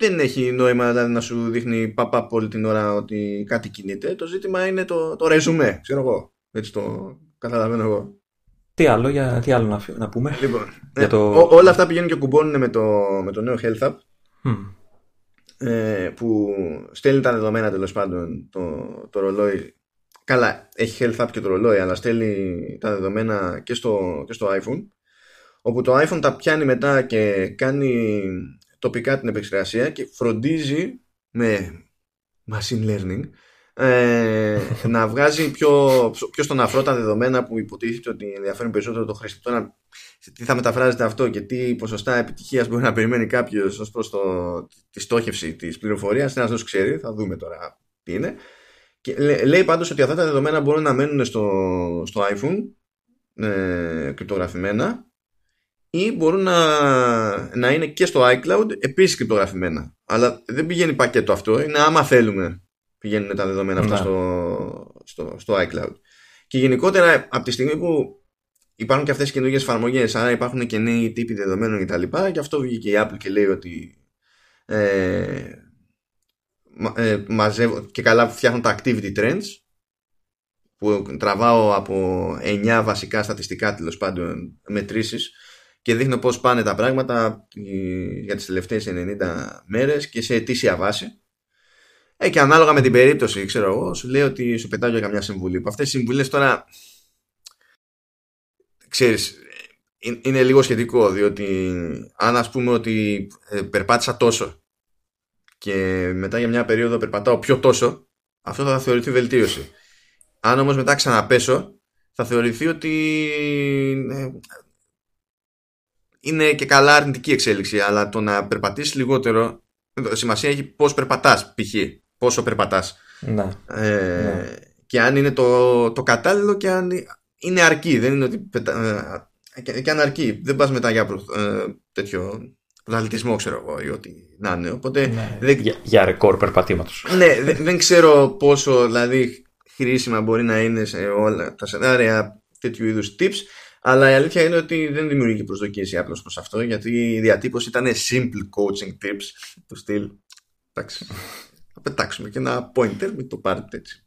δεν έχει νόημα δηλαδή, να σου δείχνει παπά όλη την ώρα ότι κάτι κινείται. Το ζήτημα είναι το, το ρεζουμέ, ξέρω εγώ. Έτσι το καταλαβαίνω εγώ. Τι άλλο, για, τι άλλο να, να πούμε; Λοιπόν, για ε, το... ό, όλα αυτά πηγαίνουν και κουμπώνουν με το, με το νέο Health App. Ε, που στέλνει τα δεδομένα τέλος πάντων το, το ρολόι. Καλά, έχει Health App και το ρολόι, αλλά στέλνει τα δεδομένα και στο, και στο iPhone. Όπου το iPhone τα πιάνει μετά και κάνει τοπικά την επεξεργασία και φροντίζει με machine learning ε, [LAUGHS] να βγάζει πιο, πιο στον αφρό τα δεδομένα που υποτίθεται ότι ενδιαφέρουν περισσότερο το χρήστη. Τώρα, τι θα μεταφράζεται αυτό και τι ποσοστά επιτυχίας μπορεί να περιμένει κάποιος ως προς τη στόχευση της πληροφορίας, ένα δεν ξέρει, θα δούμε τώρα τι είναι. Και λέει πάντως ότι αυτά τα δεδομένα μπορούν να μένουν στο, στο iPhone ε, κρυπτογραφημένα ή μπορούν να, να είναι και στο iCloud επίσης κρυπτογραφημένα. Αλλά δεν πηγαίνει πακέτο αυτό, είναι άμα θέλουμε πηγαίνουν τα δεδομένα αυτά ναι. στο, στο, στο iCloud. Και γενικότερα από τη στιγμή που υπάρχουν και αυτές οι καινούργιες εφαρμογές, άρα υπάρχουν και νέοι τύποι δεδομένων κτλ. Και, και αυτό βγήκε η Apple και λέει ότι ε, ε, μαζεύω, και καλά φτιάχνουν τα activity trends που τραβάω από 9 βασικά στατιστικά τέλος πάντων μετρήσεις και δείχνω πώς πάνε τα πράγματα για τις τελευταίες 90 μέρες και σε αιτήσια βάση. Ε, και ανάλογα με την περίπτωση, ξέρω εγώ, σου λέει ότι σου πετάω για καμιά συμβουλή. Που αυτές οι συμβουλές τώρα, ξέρεις, είναι λίγο σχετικό, διότι αν ας πούμε ότι ε, περπάτησα τόσο και μετά για μια περίοδο περπατάω πιο τόσο, αυτό θα θεωρηθεί βελτίωση. Αν όμως μετά ξαναπέσω, θα θεωρηθεί ότι ε, είναι και καλά αρνητική εξέλιξη, αλλά το να περπατήσεις λιγότερο σημασία έχει πώς περπατάς, π.χ. Πόσο περπατάς. Ναι. Ε, ναι. Και αν είναι το, το κατάλληλο και αν είναι αρκεί. Δεν είναι ότι. Πετα... Ε, και, και αν αρκεί. Δεν πας μετά για ε, τέτοιο πρωταθλητισμό, ξέρω εγώ, ή ό,τι να είναι. Οπότε, ναι. δεν... για, για ρεκόρ περπατήματος. Ναι, δεν, δεν ξέρω πόσο δηλαδή χρήσιμα μπορεί να είναι σε όλα τα σενάρια τέτοιου είδους tips. Αλλά η αλήθεια είναι ότι δεν δημιουργεί προσδοκίες η Apple προς αυτό, γιατί η διατύπωση ήταν simple coaching tips του στυλ. Εντάξει. Θα πετάξουμε και ένα pointer, μην το πάρετε έτσι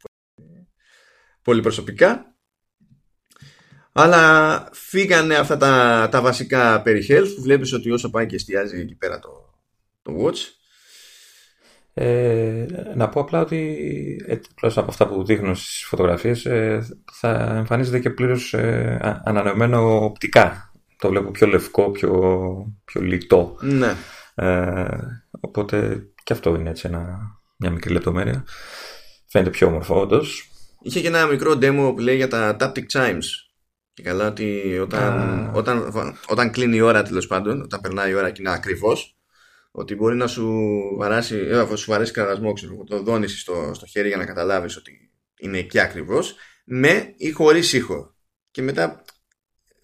πολύ προσωπικά. Αλλά φύγανε αυτά τα, τα βασικά περί health που βλέπεις ότι όσο πάει και εστιάζει εκεί πέρα το, το watch ε, να πω απλά ότι εκτός από αυτά που δείχνω στις φωτογραφίες ε, θα εμφανίζεται και πλήρως ε, ανανεωμένο οπτικά. Το βλέπω πιο λευκό, πιο, πιο λιτό. Ναι. Ε, οπότε και αυτό είναι έτσι ένα, μια μικρή λεπτομέρεια. Φαίνεται πιο όμορφο όντως. Είχε και ένα μικρό demo που λέει για τα Taptic Chimes. Και καλά ότι όταν, όταν, όταν κλείνει η ώρα τέλος πάντων, όταν περνάει η ώρα και είναι ακριβώς ότι μπορεί να σου βαράσει, ε, σου βαρέσει κραδασμό, ξέρω, το δόνηση στο, στο χέρι για να καταλάβεις ότι είναι εκεί ακριβώς, με ή χωρίς ήχο. Και μετά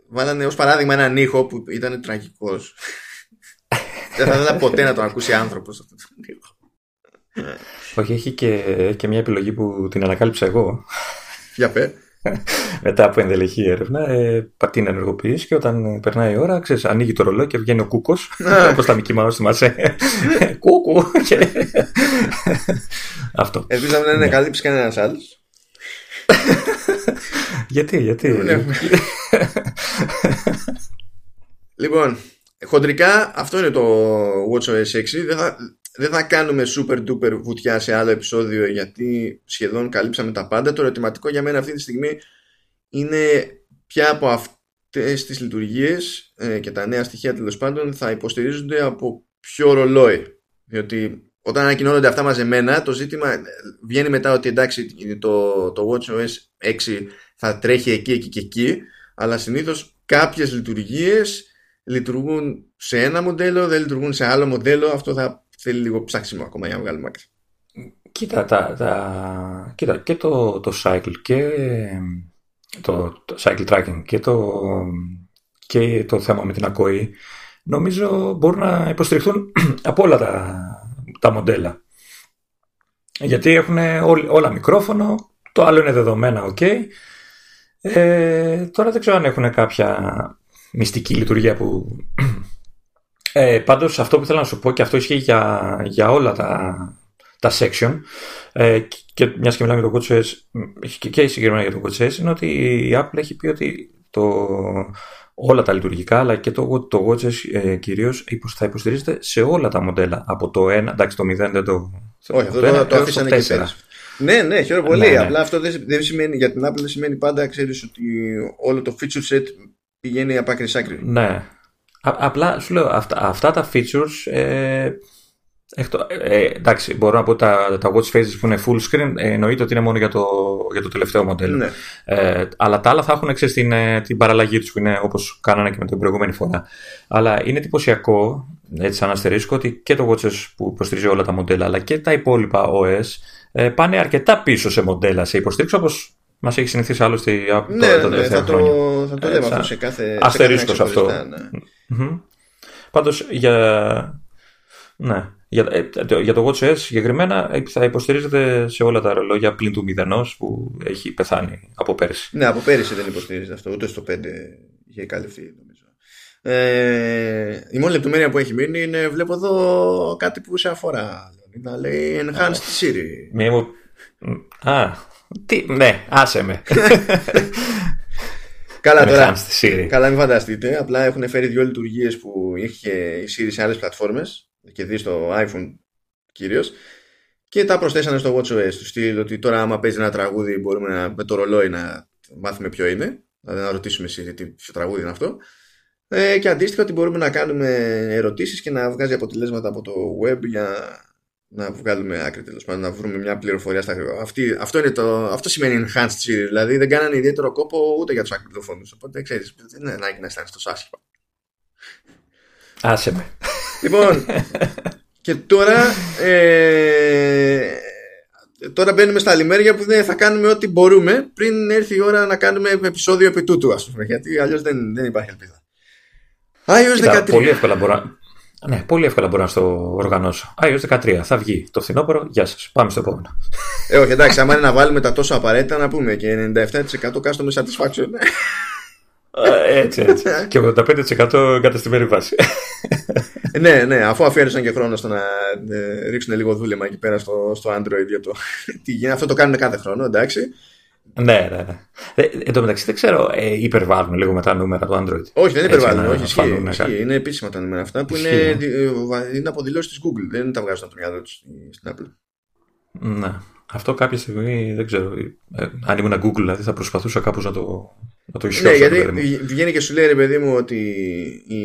βάλανε ως παράδειγμα έναν ήχο που ήταν τραγικός. [LAUGHS] Δεν θα ήθελα ποτέ να τον ακούσει άνθρωπος αυτό τον ήχο. Όχι, έχει και, και μια επιλογή που την ανακάλυψα εγώ. Για πέ. Μετά από ενδελεχή έρευνα, ε, την ενεργοποιήσει και όταν περνάει η ώρα, ξέρεις, ανοίγει το ρολό και βγαίνει ο κούκος. [LAUGHS] Όπως τα Mickey Mouse θυμάσαι. [LAUGHS] Κούκου. Αυτό. Ελπίζω να μην είναι καλύψει κανένας άλλος. [LAUGHS] γιατί, γιατί; Ναι. λοιπόν, χοντρικά αυτό είναι το WatchOS 6. Δεν θα, δεν θα κάνουμε super duper βουτιά σε άλλο επεισόδιο γιατί σχεδόν καλύψαμε τα πάντα. Το ερωτηματικό για μένα αυτή τη στιγμή είναι ποια από, τις λειτουργίες ε, και τα νέα στοιχεία τέλος πάντων θα υποστηρίζονται από πιο ρολόι. Διότι όταν ανακοινώνονται αυτά μαζεμένα, το ζήτημα ε, βγαίνει μετά ότι εντάξει το, το WatchOS 6 θα τρέχει εκεί, εκεί και εκεί, αλλά συνήθως κάποιες λειτουργίες λειτουργούν σε ένα μοντέλο, δεν λειτουργούν σε άλλο μοντέλο. Αυτό θα θέλει λίγο ψάξιμο ακόμα για να βγάλουμε άκρη. Κοίτα, τα, τα, κοίτα και το, το cycle και το, το cycle tracking και το, και το θέμα με την ακοή νομίζω μπορούν να υποστηριχθούν [CLEARS THROAT] από όλα τα, τα μοντέλα. Γιατί έχουν όλα μικρόφωνο, το άλλο είναι δεδομένα, ok. Ε, τώρα δεν ξέρω αν έχουν κάποια μυστική λειτουργία που... Ε, πάντως αυτό που θέλω να σου πω και αυτό ισχύει για, για όλα τα, τα section ε, και μιας και μιλάμε για το WatchOS και, και συγκεκριμένα για το WatchOS είναι ότι η Apple έχει πει ότι το, όλα τα λειτουργικά αλλά και το, το WatchOS ε, κυρίως θα υποστηρίζεται σε όλα τα μοντέλα από το 1, εντάξει το 0 δεν το... Όχι, αυτό το, το αφήσανε και πέρα. Ναι, ναι, χαίρομαι πολύ. Ναι, ναι. Απλά αυτό δεν, δεν σημαίνει, για την Apple δεν σημαίνει πάντα, ξέρεις ότι όλο το feature set πηγαίνει από άκρη άκρη. Ναι. Απλά σου λέω, αυτά, αυτά τα features ε, Εκτό, ε, εντάξει, μπορώ να πω τα, τα watch faces που είναι full screen, ε, εννοείται ότι είναι μόνο για το, για το τελευταίο μοντέλο. Ναι. Ε, αλλά τα άλλα θα έχουν ξέρεις, την, ε, την παραλλαγή τους που είναι όπως κάνανε και με την προηγούμενη φορά. Αλλά είναι εντυπωσιακό, έτσι σαν αστερίσκο, ότι και το watches που υποστηρίζει όλα τα μοντέλα, αλλά και τα υπόλοιπα OS ε, πάνε αρκετά πίσω σε μοντέλα σε υποστήριξη όπως Μας έχει συνηθίσει άλλωστε από ναι, το, ναι, θα, το, θα το λέμε αυτό σε κάθε. Αστερίσκος αυτό. Ναι. Mm-hmm. Πάντως για. Ναι. Για, ε, για το WatchOS συγκεκριμένα ε, θα υποστηρίζεται σε όλα τα ρολόγια πλην του μηδενός που έχει πεθάνει από πέρσι. Ναι, από πέρσι δεν υποστηρίζεται αυτό, ούτε στο 5 είχε καλυφθεί νομίζω. Ε, η μόνη λεπτομέρεια που έχει μείνει είναι βλέπω εδώ κάτι που σε αφορά. Να λέει Enhanced Siri. Μία μου... Α, τι, ναι, άσε με. [LAUGHS] Καλά τώρα. Καλά, μην φανταστείτε. Απλά έχουν φέρει δύο λειτουργίες που είχε η Siri σε άλλες πλατφόρμες και δει στο iPhone κυρίως. Και τα προσθέσανε στο WatchOS τους στυλ ότι τώρα άμα παίζει ένα τραγούδι μπορούμε να, με το ρολόι να μάθουμε ποιο είναι. Δηλαδή να ρωτήσουμε εσύ τι ποιο τραγούδι είναι αυτό. Ε, και αντίστοιχα ότι μπορούμε να κάνουμε ερωτήσεις και να βγάζει αποτελέσματα από το web για να βγάλουμε άκρη τέλος πάντων, να βρούμε μια πληροφορία στα Αυτή, αυτό, είναι το, αυτό σημαίνει enhanced Siri. Δηλαδή δεν κάνανε ιδιαίτερο κόπο ούτε για τους ακριτοφόνου. Οπότε ξέρεις, δεν είναι ανάγκη να αισθάνεσαι τόσο άσχημα. Άσε με. Λοιπόν, και τώρα. Ε, τώρα μπαίνουμε στα λιμέρια που δεν θα κάνουμε ό,τι μπορούμε πριν έρθει η ώρα να κάνουμε επεισόδιο επί τούτου, ας πούμε. Γιατί αλλιώς δεν, δεν υπάρχει ελπίδα. iOS 13. Πολύ εύκολα μπορώ, ναι, πολύ εύκολα μπορώ να το οργανώσω. iOS 13 θα βγει το φθινόπωρο. Γεια σας. Πάμε στο επόμενο. Ε, όχι, εντάξει, άμα είναι να βάλουμε τα τόσο απαραίτητα να πούμε και 97% customer satisfaction. Ε, έτσι, έτσι. [LAUGHS] και 85% εγκαταστημένη βάση. ναι, ναι, αφού αφιέρωσαν και χρόνο στο να ε, ρίξουν λίγο δούλεμα εκεί πέρα στο, στο Android για το [LAUGHS] τι γίνεται. Αυτό το κάνουν κάθε χρόνο, εντάξει. Ναι, ναι, ναι. Ε, εν τω μεταξύ δεν ξέρω, ε, υπερβάλλουν λίγο με τα νούμερα του Android. Όχι, δεν υπερβάλλουν. Όχι, ισχύει, ισχύει. Είναι επίσημα τα νούμερα αυτά που είναι, ναι. είναι αποδηλώσει της Google. Δεν τα βγάζουν από το μυαλό τους στην Apple. Ναι. Αυτό κάποια στιγμή δεν ξέρω. Ε, αν ήμουν Google, δηλαδή θα προσπαθούσα κάπως να το, να το ισιώσω. Ναι, γιατί βγαίνει και σου λέει ρε παιδί μου ότι η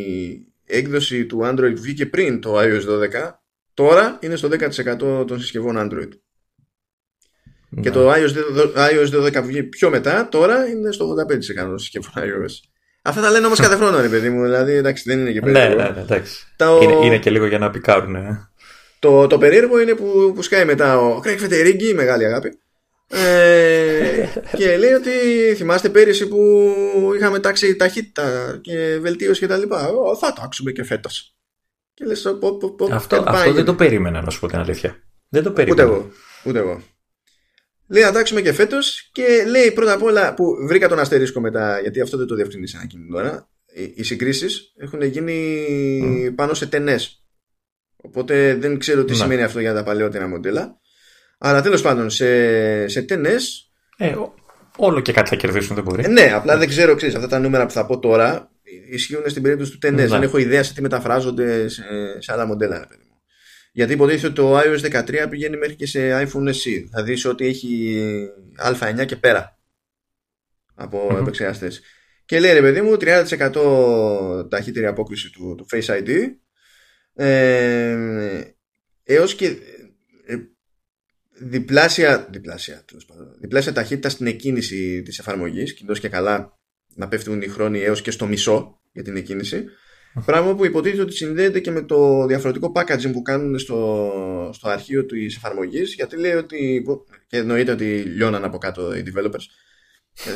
έκδοση του Android βγήκε πριν το iOS 12, τώρα είναι στο 10% των συσκευών Android. Και το iOS 12 βγήκε πιο μετά, τώρα είναι στο 85% των συσκευών iOS. Αυτά τα λένε όμως κάθε χρόνο, ρε παιδί μου. Δηλαδή, εντάξει, δεν είναι και ναι, περίεργο. Ναι, ναι, εντάξει. Το... Είναι, είναι, και λίγο για να πικάρουν. Ε. Το, το περίεργο είναι που, που σκάει μετά ο Κρέκ Φετερίγκη, μεγάλη αγάπη. Ε, [LAUGHS] και λέει ότι θυμάστε πέρυσι που είχαμε τάξει ταχύτητα και βελτίωση και τα λοιπά. Θα τάξουμε και φέτος. Και λες, πω, πω, πω, αυτό, αυτό δεν το περίμενα να σου πω την αλήθεια. Δεν το περίμενα. Ούτε εγώ. Ούτε εγώ. Λέει να τάξουμε και φέτος και λέει πρώτα απ' όλα που βρήκα τον αστερίσκο μετά, γιατί αυτό δεν το διευκρινίσα εκείνη τώρα. Οι συγκρίσεις έχουν γίνει mm. πάνω σε ταινέ. Οπότε δεν ξέρω τι ναι. σημαίνει αυτό για τα παλαιότερα μοντέλα. Αλλά τέλος πάντων σε, σε ταινέ. Ε, όλο και κάτι θα κερδίσουν, δεν μπορεί. Ε, ναι, απλά δεν ξέρω, ξέρεις, αυτά τα νούμερα που θα πω τώρα ισχύουν στην περίπτωση του ταινέ. Ναι. Δεν έχω ιδέα σε τι μεταφράζονται σε, σε άλλα μοντέλα. Γιατί υποτίθεται ότι το iOS 13 πηγαίνει μέχρι και σε iPhone SE. Δηλαδή σε ό,τι έχει Α9 και πέρα από mm-hmm. επεξεργαστές. και λέει ρε παιδί μου 30% ταχύτερη απόκριση του, του Face ID ε, έως και ε, διπλάσια, διπλάσια, διπλάσια ταχύτητα στην εκκίνηση της εφαρμογής και και καλά να πέφτουν οι χρόνοι έως και στο μισό για την εκκίνηση Πράγμα που υποτίθεται ότι συνδέεται και με το διαφορετικό packaging που κάνουν στο, στο αρχείο της εφαρμογής, γιατί λέει ότι. και εννοείται ότι λιώναν από κάτω οι developers.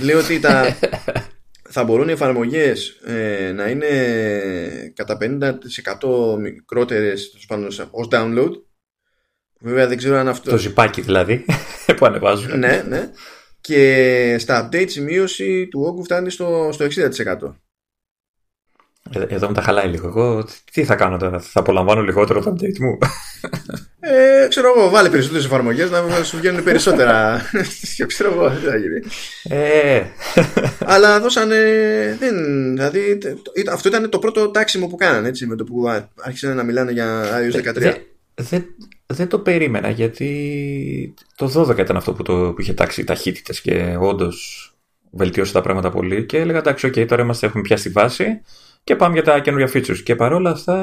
λέει ότι τα, [LAUGHS] θα μπορούν οι εφαρμογές ε, να είναι κατά 50% μικρότερες ως download. Βέβαια δεν ξέρω αν αυτό. Το ζυπάκι δηλαδή [LAUGHS] που ανεβάζουν. ναι, ναι. Και στα updates η μείωση του όγκου φτάνει στο, στο 60%. Ε, εδώ με τα χαλάει λίγο. Εγώ τι θα κάνω τώρα, θα απολαμβάνω λιγότερο το update μου; Ε, ξέρω εγώ, βάλε περισσότερες εφαρμογές να σου βγαίνουν περισσότερα. [LAUGHS] ξέρω εγώ, τι θα γίνει. Ε. [LAUGHS] Αλλά δώσανε. Δεν, δηλαδή, αυτό ήταν το πρώτο τάξιμο που κάνανε έτσι, με το που άρχισαν να μιλάνε για iOS 13. Δεν δε, δε το περίμενα γιατί το 12 ήταν αυτό που, το, που είχε τάξει ταχύτητες και όντως βελτιώσει τα πράγματα πολύ. Και έλεγα εντάξει, OK, τώρα είμαστε, έχουμε πια στη βάση και πάμε για τα καινούργια features. Και παρόλα αυτά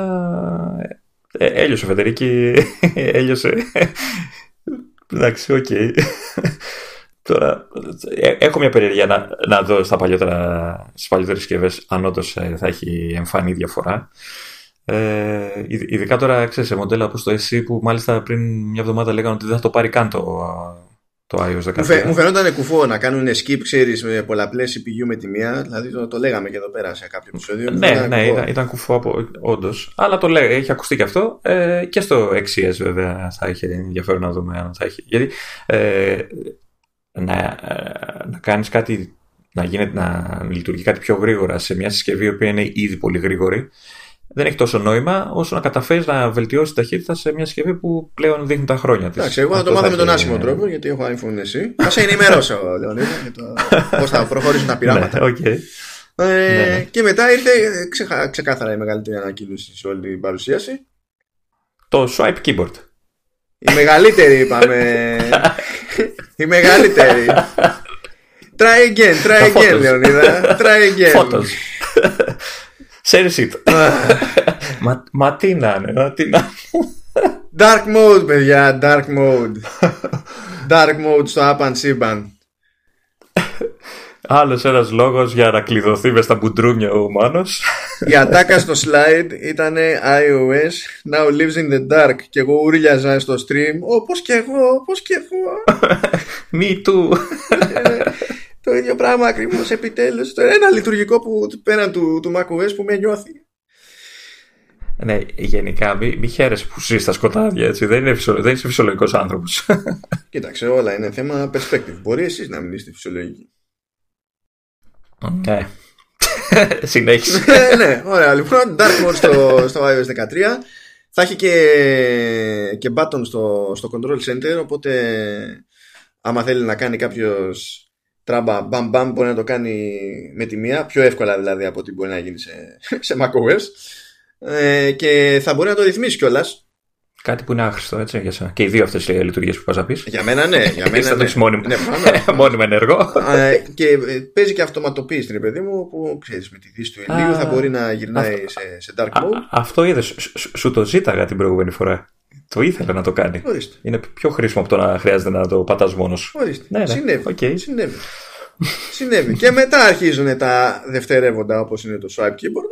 ε, έλειωσε ο Φεντερίκη, [LAUGHS] έλειωσε. Εντάξει, OK. Okay. Τώρα, ε, έχω μια περιέργεια να, να δω στα παλιότερα, στις παλιότερες συσκευές αν όντως ε, θα έχει εμφανή διαφορά. Ε, ειδικά τώρα, ξέρεις, σε μοντέλα όπως το SE που μάλιστα πριν μια εβδομάδα λέγανε ότι δεν θα το πάρει καν το, το iOS 13. Μου, φαινόταν κουφό να κάνουν skip, ξέρεις, με πολλαπλές CPU με τη μία. Δηλαδή το, το λέγαμε και εδώ πέρα σε κάποιο επεισόδιο. Ναι, ναι, ήταν, ήταν κουφό όντως. Αλλά το λέει, έχει ακουστεί και αυτό. Ε, και στο 6S βέβαια θα είχε ενδιαφέρον να δούμε αν θα έχει. Γιατί ε, να, ε, να κάνεις κάτι, να, γίνεται, να λειτουργεί κάτι πιο γρήγορα σε μια συσκευή η οποία είναι ήδη πολύ γρήγορη δεν έχει τόσο νόημα όσο να καταφέρεις να βελτιώσεις τη ταχύτητα σε μια συσκευή που πλέον δείχνει τα χρόνια της. Εντάξει, εγώ θα το μάθω με τον άσχημο τρόπο, γιατί έχω iPhone εσύ. Θα σε ενημερώσω, Λεωνίδα, για το πώς θα προχωρήσουν τα πειράματα. Ναι, okay. Ε, ναι. Και μετά ήρθε ξεχα... ξεκάθαρα η μεγαλύτερη ανακοίνωση σε όλη την παρουσίαση. Το swipe keyboard. Η μεγαλύτερη, είπαμε. η μεγαλύτερη. [LAUGHS] Try again, try again, Λεωνίδα. Try again. Photos. Share [LAUGHS] it. μα, μα τι να είναι, μα τι να Dark mode, παιδιά, dark mode. dark mode στο App and Siban. Άλλος ένας λόγος για να κλειδωθεί μες στα μπουντρούμια ο Μάνος. Η ατάκα στο slide ήταν iOS now lives in the dark και εγώ ούρλιαζα στο stream Ω, πώς και εγώ, πώς και εγώ. [LAUGHS] Me too. Το ίδιο πράγμα ακριβώς επιτέλους. Ένα λειτουργικό που πέραν του, του macOS που με νιώθει. Ναι, γενικά μην μη χαίρεσαι που ζεις στα σκοτάδια, έτσι. Δεν, είναι φυσιο, δεν είσαι φυσιολογικός άνθρωπος. [LAUGHS] Κοίταξε, όλα είναι θέμα perspective. Μπορεί εσείς να μην είστε φυσιολογικοί. Ναι. [LAUGHS] Συνέχισε. Ε, ναι, ωραία. Λοιπόν, Dark Mode στο, στο iOS 13. Θα έχει και, και button στο, στο Control Center, οπότε άμα θέλει να κάνει κάποιος τράμπα μπαμ μπαμ μπορεί να το κάνει με τη μία, πιο εύκολα δηλαδή από ό,τι μπορεί να γίνει σε, [LAUGHS] σε macOS ε, και θα μπορεί να το ρυθμίσει κιόλας. Κάτι που είναι άχρηστο, έτσι, για σένα. Και οι δύο αυτές οι λειτουργίες που πας να πεις. Για μένα, ναι. Για [LAUGHS] μένα, ναι. μόνιμο, ναι, [LAUGHS] μόνιμο ενεργό. Ε, και ε, παίζει και αυτοματοποίηση, ρε παιδί μου, που ξέρεις με τη δύση του ηλίου θα μπορεί να γυρνάει σε, σε dark mode. αυτό είδες. Σου το ζήταγα την προηγούμενη φορά. Το ήθελε να το κάνει. Ορίστε. Είναι πιο χρήσιμο από το να χρειάζεται να το πατάς μόνος. Ορίστε. Ναι, ναι. Συνέβη. Okay. Συνέβη. Συνέβη. και μετά αρχίζουν τα δευτερεύοντα όπως είναι το swipe keyboard.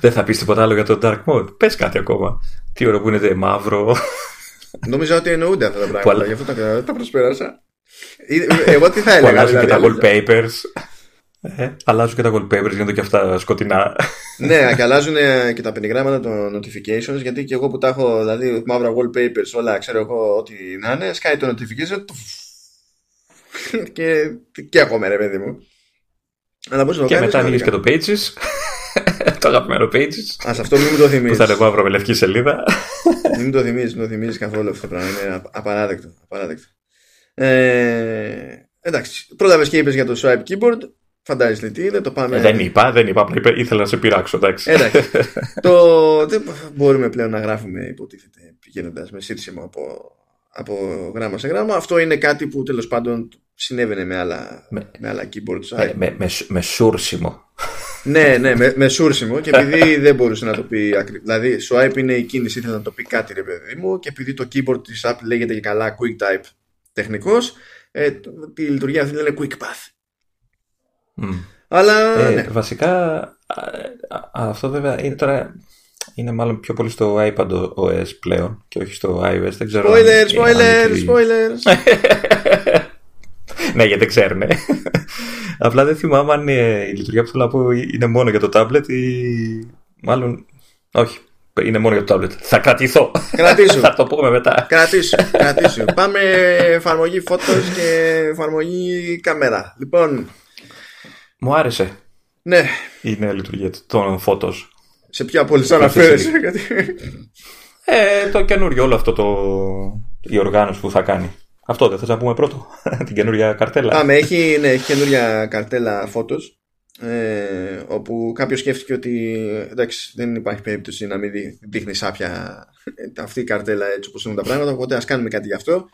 Δεν θα πεις τίποτα άλλο για το dark mode. Πες κάτι ακόμα. Τι ώρα που είναι μαύρο. Νομίζω ότι εννοούνται αυτά τα πράγματα. Γι' αυτό τα, τα προσπέρασα. Ε, εγώ τι θα έλεγα. Που αλλάζουν και τα δηλαδή, wallpapers. Ε, αλλάζουν και τα wallpapers, γίνονται και αυτά σκοτεινά. ναι, και αλλάζουν και τα πενιγράμματα των notifications. Γιατί και εγώ που τα έχω, δηλαδή μαύρα wallpapers, όλα ξέρω εγώ ό,τι να είναι, σκάει το notification. και, και έχουμε ρε παιδί μου. Αλλά πώς το και μετά ανοίγεις και το pages. [LAUGHS] το αγαπημένο pages. Α αυτό μην μου το θυμίζει. Που θα είναι μαύρο με λευκή σελίδα. μην μου το θυμίζει, μην το θυμίζει καθόλου αυτό το πράγμα. Είναι απαράδεκτο. απαράδεκτο. Ε, εντάξει, πρόλαβες και είπες για το swipe keyboard. Φαντάζεστε τι είναι, το πάμε. Ε, δεν είπα, δεν είπα, απλά ήθελα να σε πειράξω, εντάξει. εντάξει. [LAUGHS] το, δεν μπορούμε πλέον να γράφουμε, υποτίθεται, πηγαίνοντας με σύρσιμο από από γράμμα σε γράμμα. Αυτό είναι κάτι που τέλος πάντων συνέβαινε με άλλα, με, με άλλα keyboards. Με, με, με, με σούρσιμο. ναι, ναι, με, με σούρσιμο και επειδή [LAUGHS] δεν μπορούσε να το πει ακριβώς. Δηλαδή, swipe είναι η κίνηση, ήθελε να το πει κάτι ρε παιδί μου και επειδή το keyboard της Apple λέγεται και καλά quick type τεχνικός, ε, τη λειτουργία αυτή λένε quick path. Mm. Αλλά. Ε, ναι. Βασικά, αυτό βέβαια είναι τώρα. Είναι μάλλον πιο πολύ στο iPad OS πλέον και όχι στο iOS. Δεν ξέρω. Spoiler, spoiler, spoiler. ναι, γιατί δεν ξέρουν. [LAUGHS] Απλά δεν θυμάμαι αν η λειτουργία που θέλω να πω είναι μόνο για το tablet ή. Μάλλον. Όχι. Είναι μόνο για το tablet. Θα κρατηθώ. Κρατήσου. [LAUGHS] Θα το πούμε μετά. Κρατήσου. [LAUGHS] κρατήσου. Πάμε εφαρμογή φώτος και εφαρμογή κάμερα. Λοιπόν. Μου άρεσε. Ναι. Η νέα λειτουργία των φώτος. Σε ποια από όλες αναφέρεσαι. ε, το καινούριο όλο αυτό το... η οργάνωση που θα κάνει. Αυτό δεν θες να πούμε πρώτο. [LAUGHS] Την καινούρια καρτέλα. Άμε, έχει, ναι, έχει καινούρια καρτέλα φώτος. Ε, όπου κάποιος σκέφτηκε ότι εντάξει δεν υπάρχει περίπτωση να μην δείχνει σάπια αυτή η καρτέλα έτσι όπως είναι τα πράγματα οπότε ας κάνουμε κάτι γι' αυτό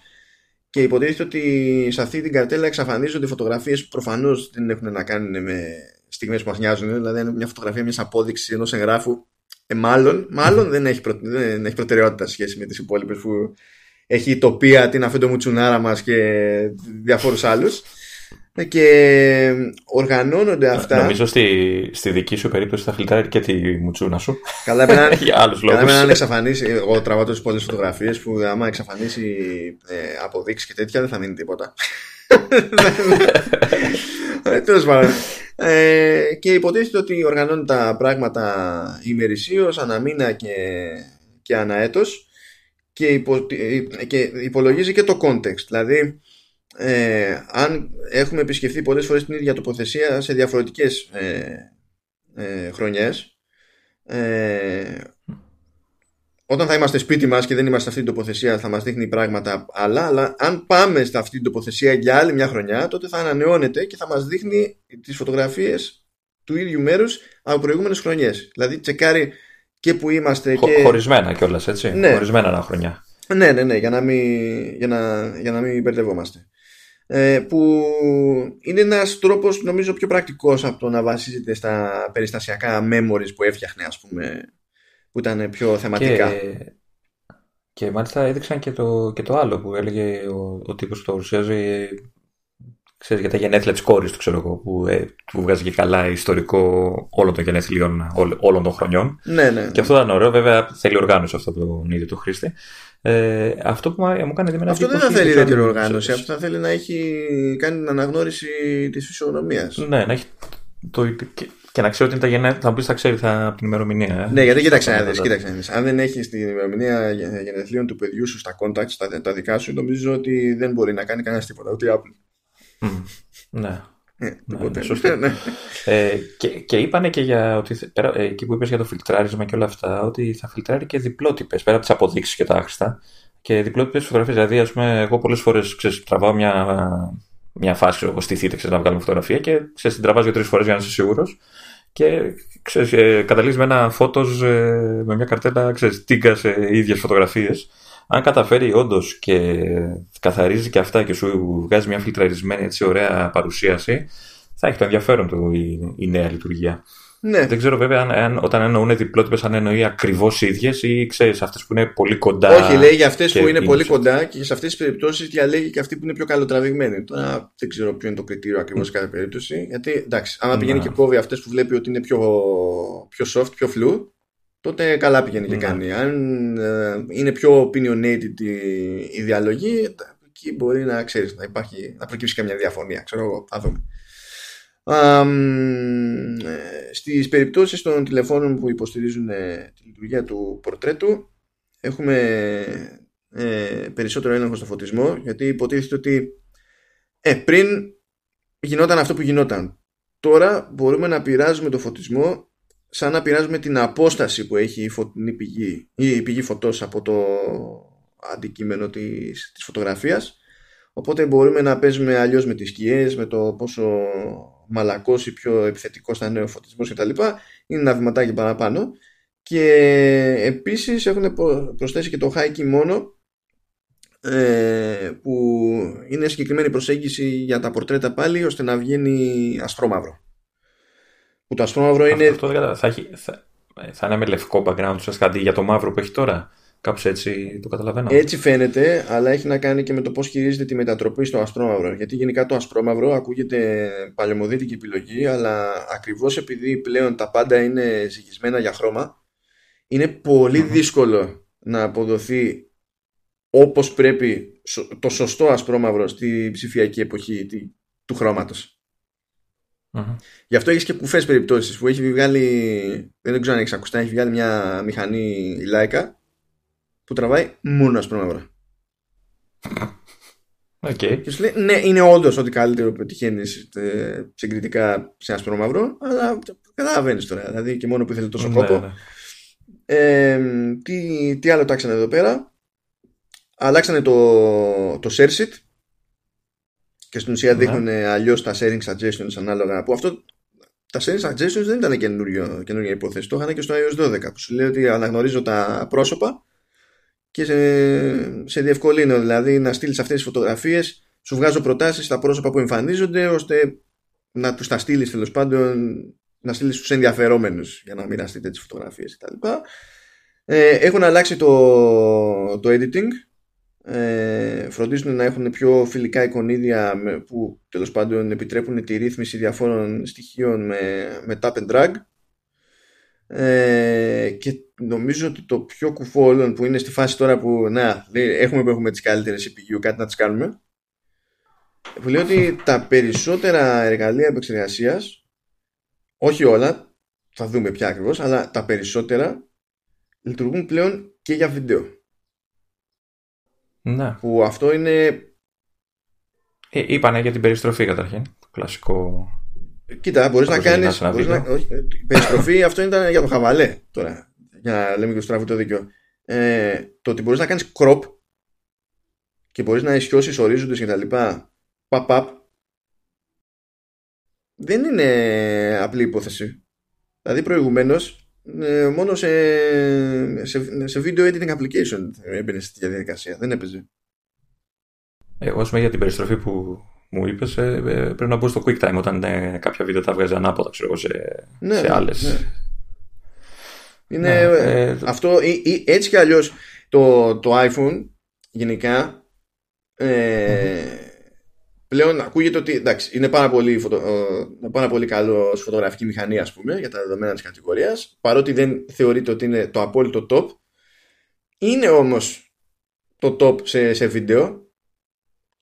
και υποτίθεται ότι σε αυτή την καρτέλα εξαφανίζονται φωτογραφίες που προφανώς δεν έχουν να κάνουν με στιγμές που μας νοιάζουν. Δηλαδή είναι μια φωτογραφία μιας απόδειξης ενός εγγράφου. Ε, μάλλον, μάλλον δεν, έχει προ, δεν έχει προτεραιότητα σε σχέση με τις υπόλοιπες που έχει η τοπία, την αφέντο μουτσουνάρα μας και διαφόρους άλλους και οργανώνονται αυτά. Νομίζω στη, στη δική σου περίπτωση θα φιλτράρει και τη μουτσούνα σου. Καλά πρέπει [LAUGHS] Για άλλους λόγους. να εξαφανίσει. Εγώ τραβάω τόσε πολλέ φωτογραφίες που άμα εξαφανίσει ε, αποδείξεις και τέτοια δεν θα μείνει τίποτα. ε, Τέλος πάντων. Ε, και υποτίθεται ότι οργανώνουν τα πράγματα ημερησίως, αναμήνα και, και αναέτος και, υπο, και υπολογίζει και το context. Δηλαδή, ε, αν έχουμε επισκεφθεί πολλές φορές την ίδια τοποθεσία σε διαφορετικές ε, ε, χρονιές ε, όταν θα είμαστε σπίτι μας και δεν είμαστε σε αυτή την τοποθεσία θα μας δείχνει πράγματα άλλα αλλά αν πάμε σε αυτή την τοποθεσία για άλλη μια χρονιά τότε θα ανανεώνεται και θα μας δείχνει τις φωτογραφίες του ίδιου μέρους από προηγούμενες χρονιές δηλαδή τσεκάρει και που είμαστε Χω, και... Χωρισμένα κιόλας έτσι Ναι. Χωρισμένα ένα χρονιά Ναι, ναι, ναι, για να μην, για να, για να μην μπερδευόμαστε. Ε, που είναι ένας τρόπος νομίζω πιο πρακτικός από το να βασίζεται στα περιστασιακά memories που έφτιαχνε ας πούμε που ήταν πιο θεματικά. Και, και μάλιστα έδειξαν και το, και το άλλο που έλεγε ο, ο τύπος που το παρουσιάζει ξέρεις, για τα γενέθλια της κόρης του ξέρω εγώ που, ε, που βγάζει και καλά ιστορικό όλων των γενέθλιων όλ, όλων των χρονιών Ναι, ναι. και αυτό ήταν ωραίο βέβαια θέλει οργάνωση αυτό το ίδιο του χρήστη ε, αυτό που μου έκανε εμένα Αυτό δεν θα εντύπωση θέλει ήταν- ιδιαίτερη οργάνωση. Αυτό θα θέλει να έχει κάνει την αναγνώριση της φυσιογνωμίας. Ναι, να έχει το, και, και να ξέρει ότι είναι τα γενέθλια. Θα μου πει, θα ξέρει θα, από την ημερομηνία. Ε. Ναι, γιατί κοίταξε να Ναι, δεις, ναι. κοίταξε να δεις. Αν δεν έχεις την ημερομηνία γε- γενεθλίων του παιδιού σου στα contacts, τα, τα δικά σου, νομίζω ότι δεν μπορεί να κάνει κανένας τίποτα. Ούτε η Apple. Μμ, Ναι. Ε, Ναι, οπότε, ναι, σωστό. ναι. Ε, και, και είπανε και για ότι θε- πέρα, ε, εκεί που είπες για το φιλτράρισμα και όλα αυτά, ότι θα φιλτράρει και διπλότυπες πέρα από τις αποδείξεις και τα άχρηστα. Και διπλότυπες φωτογραφίες. Δηλαδή, ας πούμε, εγώ πολλές φορές ξέρεις, τραβάω μια, μια φάση, ξέρω, εγώ στηθείτε, ξέρεις, να βγάλουμε φωτογραφία και ξέρεις, την τραβάς δύο-τρεις φορές για να είσαι σίγουρος. Και ξέρεις, ε, καταλήγεις με ένα φώτος ε, με μια καρτέλα, ξέρεις, τίγκα σε ίδιες φωτογραφίες. Αν καταφέρει όντως και καθαρίζει και αυτά και σου βγάζει μια φιλτραρισμένη έτσι ωραία παρουσίαση, θα έχει το ενδιαφέρον του η, η νέα λειτουργία. ναι. Δεν ξέρω βέβαια αν, αν όταν εννοούν διπλότυπε, αν εννοεί ακριβώς ίδιες ή ξέρεις αυτές που είναι πολύ κοντά. Όχι, λέει για αυτές και που είναι είναι πολύ σε- κοντά και σε αυτές τις περιπτώσεις διαλέγει και αυτή που είναι πιο καλοτραβηγμένη. Τώρα δεν ξέρω ποιο είναι το κριτήριο ακριβώς σε κάθε περίπτωση. Γιατί εντάξει, άμα πηγαίνει Ναι. και κόβει αυτές που βλέπει ότι είναι πιο, πιο soft, πιο φλου, τότε καλά πηγαίνει και Ναι. κάνει. Αν ε, είναι πιο opinionated η, η διαλογή, εκεί μπορεί να ξέρεις να, υπάρχει, να προκύψει καμιά διαφωνία. Ξέρω εγώ, θα δούμε. Αμ, ε, στις περιπτώσεις των τηλεφώνων που υποστηρίζουν ε, τη λειτουργία του πορτρέτου έχουμε ε, περισσότερο έλεγχο στο φωτισμό γιατί υποτίθεται ότι ε, πριν γινόταν αυτό που γινόταν τώρα μπορούμε να πειράζουμε το φωτισμό σαν να πειράζουμε την απόσταση που έχει η φωτεινή πηγή ή η πηγή φωτός από το αντικείμενο της, της φωτογραφίας. Οπότε μπορούμε να παίζουμε αλλιώς με τις σκιές με το πόσο μαλακός ή πιο επιθετικός θα είναι ο φωτισμός κτλ είναι ένα βηματάκι παραπάνω. Και επίσης έχουν προ- προσθέσει και το high key μόνο ε, που είναι συγκεκριμένη προσέγγιση για τα πορτρέτα πάλι ώστε να βγαίνει ασπρόμαυρο. Που το ασπρόμαυρο είναι... Αυτό, αυτό θα, έχει, θα, θα είναι με λευκό background ουσιαστικά αντί για το μαύρο που έχει τώρα. Κάπως έτσι το καταλαβαίνω. Έτσι φαίνεται, αλλά έχει να κάνει και με το πώς χειρίζεται τη μετατροπή στο ασπρόμαυρο. Γιατί γενικά το ασπρόμαυρο ακούγεται παλαιομοδίτικη επιλογή, αλλά ακριβώς επειδή πλέον τα πάντα είναι ζυγισμένα για χρώμα, είναι δύσκολο να αποδοθεί όπως πρέπει το σωστό ασπρόμαυρο στη ψηφιακή εποχή του χρώματος. Γι' αυτό έχεις και κουφές περιπτώσεις που έχει βγάλει. Δεν ξέρω αν έχεις ακουστά, έχει βγάλει μια μηχανή Leica που τραβάει μόνο ασπρόμαυρα. Okay. Και σου λέει, ναι, είναι όντως ότι καλύτερο που πετυχαίνεις ε, συγκριτικά σε ασπρόμαυρο, αλλά καταλαβαίνεις τώρα. Δηλαδή και μόνο που ήθελε τόσο ναι, κόπο. Ναι. Ε, τι, τι άλλο τάξανε εδώ πέρα. Αλλάξανε το, το share sheet και στην ουσία ναι. δείχνουν αλλιώς τα sharing suggestions ανάλογα. Που αυτό τα sharing suggestions δεν ήταν καινούργια υπόθεση. Το είχαν και στο iOS 12 που σου λέει ότι αναγνωρίζω τα πρόσωπα και σε, σε διευκολύνω. Δηλαδή να στείλεις αυτές τις φωτογραφίες, σου βγάζω προτάσεις στα πρόσωπα που εμφανίζονται ώστε να τους τα στείλεις τέλος πάντων να στείλεις στους ενδιαφερόμενους για να μοιραστείτε τις φωτογραφίες κτλ. Ε, έχουν αλλάξει το, το editing ε, φροντίζουν να έχουν πιο φιλικά εικονίδια που τέλος πάντων επιτρέπουν τη ρύθμιση διαφόρων στοιχείων με, με tap and drag. Ε, και νομίζω ότι το πιο κουφό όλων που είναι στη φάση τώρα που να, έχουμε που έχουμε τις καλύτερες CPU κάτι να τις κάνουμε. Που λέει ότι [LAUGHS] τα περισσότερα εργαλεία επεξεργασίας όχι όλα θα δούμε πια ακριβώς αλλά τα περισσότερα λειτουργούν πλέον και για βίντεο ναι. Που αυτό είναι. Ε, είπανε για την περιστροφή καταρχήν. Το κλασικό. Κοίτα, μπορείς να κάνει. Να... περιστροφή αυτό ήταν για το χαβαλέ τώρα. Για να λέμε και το στραβού το δίκιο. Ε, το ότι μπορείς να κάνεις crop και μπορείς να ισιώσεις ορίζοντες και τα λοιπά. Παπ, Δεν είναι απλή υπόθεση. Δηλαδή προηγουμένως ε, μόνο σε, σε, σε video editing application έμπαινε στη διαδικασία. Δεν έπαιζε. Εγώ, για την περιστροφή που μου είπες, ε, ε, πρέπει να μπω στο QuickTime όταν ε, κάποια βίντεο τα βγάζει ανάποδα, ξέρω εγώ, σε, ναι, σε άλλες. Ναι. Είναι ναι, ε, αυτό, ή, ή, έτσι κι αλλιώς το, το iPhone γενικά ε, πλέον ακούγεται ότι εντάξει, είναι πάρα πολύ, φωτο, ε, πάρα πολύ καλό φωτογραφική μηχανή ας πούμε για τα δεδομένα της κατηγορίας. Παρότι δεν θεωρείται ότι είναι το απόλυτο top είναι όμως το top σε, σε βίντεο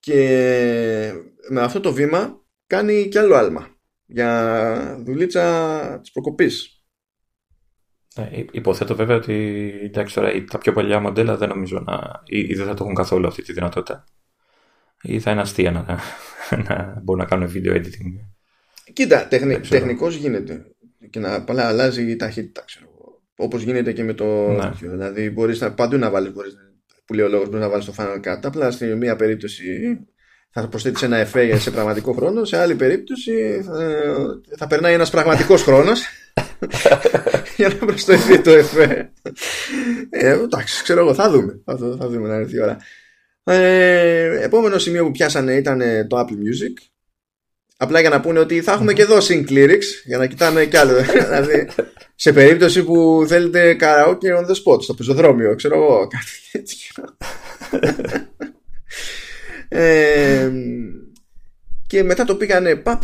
και με αυτό το βήμα κάνει κι άλλο άλμα για δουλίτσα της προκοπής. Ε, υποθέτω βέβαια ότι εντάξει, τώρα, τα πιο παλιά μοντέλα δεν νομίζω να ή, ή δεν θα το έχουν καθόλου αυτή τη δυνατότητα ή θα είναι αστεία να, [LAUGHS] να μπορούν να κάνουν video editing. Κοίτα, τεχνη, τεχνικώς γίνεται και να απλά αλλάζει η ταχύτητα, ξέρω Όπως γίνεται και με το. Ναι. Δηλαδή, μπορείς παντού να βάλεις. Που λέει ο λόγος, μπορείς να βάλεις το Final Cut. Απλά στη μία περίπτωση θα προσθέτεις ένα εφέ σε πραγματικό χρόνο. Σε άλλη περίπτωση θα, θα περνάει ένας πραγματικός χρόνος [LAUGHS] για να προσθεθεί το εφέ. Ε, εντάξει, ξέρω εγώ, θα δούμε. Θα, θα δούμε να έρθει η ώρα. Ε, επόμενο σημείο που πιάσανε ήταν ε, το Apple Music. Απλά για να πούνε ότι θα έχουμε και εδώ sync lyrics για να κοιτάμε κι άλλο. [LAUGHS] δηλαδή, σε περίπτωση που θέλετε karaoke on the spot, στο πεζοδρόμιο, ξέρω εγώ, κάτι τέτοιο. [LAUGHS] ε, και μετά το πήγανε, παπ,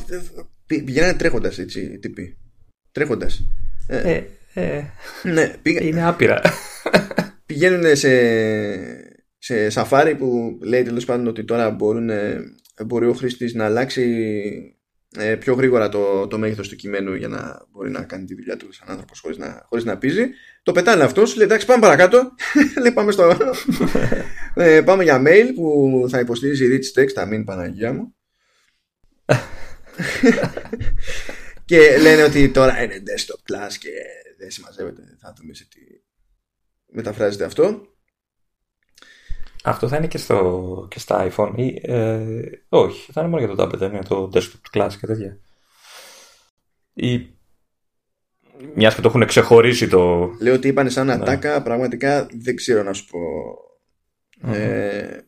πηγαίνανε τρέχοντας έτσι οι τύποι. Τρέχοντας. Ε, ε, ε, ναι, πήγα... Είναι άπειρα. Πηγαίνουν σε, σε σαφάρι που λέει τέλος πάντων ότι τώρα μπορούν, μπορεί ο χρήστης να αλλάξει ε, πιο γρήγορα το, το μέγεθος του κειμένου για να μπορεί να κάνει τη δουλειά του σαν άνθρωπος χωρίς να, χωρίς να πίζει. Το πετάνε αυτός, σου λέει εντάξει, πάμε παρακάτω. [LAUGHS] λέει, πάμε, στο... [LAUGHS] [LAUGHS] ε, πάμε για mail που θα υποστηρίζει rich text, αμήν Παναγία μου. και λένε ότι τώρα είναι desktop class και δεν συμμαζεύεται. Θα δούμε σε τι μεταφράζεται αυτό. Αυτό θα είναι και, στο, και στα iPhone ή ε, όχι, θα είναι μόνο για το tablet, δεν είναι το desktop class και τέτοια. Ή μιας και το έχουν ξεχωρίσει το... Λέω ότι είπανε σαν ναι. ατάκα, πραγματικά δεν ξέρω να σου πω. Ε,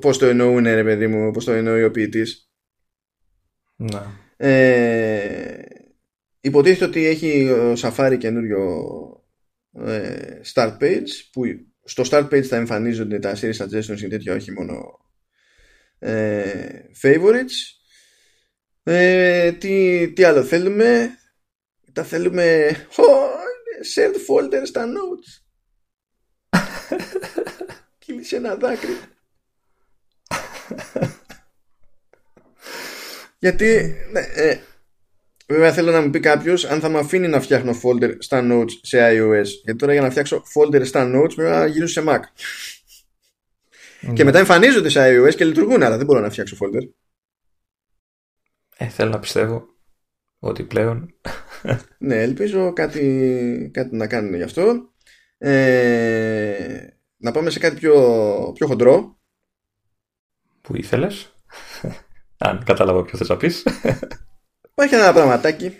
πώς το εννοούν ρε παιδί μου, πώς το εννοεί ο ποιητής. Ναι. Ε, υποτίθεται ότι έχει ο Safari καινούριο ε, start page που στο start page θα εμφανίζονται τα series suggestions και τέτοια όχι μόνο ε, favorites. Ε, τι, τι άλλο θέλουμε; Τα θέλουμε oh, shared folder στα notes. [LAUGHS] Κύλησε ένα δάκρυ. [LAUGHS] Γιατί ναι, ε, Βέβαια θέλω να μου πει κάποιος αν θα με αφήνει να φτιάχνω folder στα notes σε iOS. Γιατί τώρα για να φτιάξω folder στα notes πρέπει να γυρίσω σε Mac. Και μετά εμφανίζονται σε iOS και λειτουργούν, αλλά δεν μπορώ να φτιάξω folder. Ε, θέλω να πιστεύω ότι πλέον. [LAUGHS] ναι, ελπίζω κάτι, κάτι να κάνουν γι' αυτό. Ε, να πάμε σε κάτι πιο, πιο χοντρό. Που ήθελες. [LAUGHS] αν κατάλαβα ποιο θες να πεις. [LAUGHS] Υπάρχει ένα πραγματάκι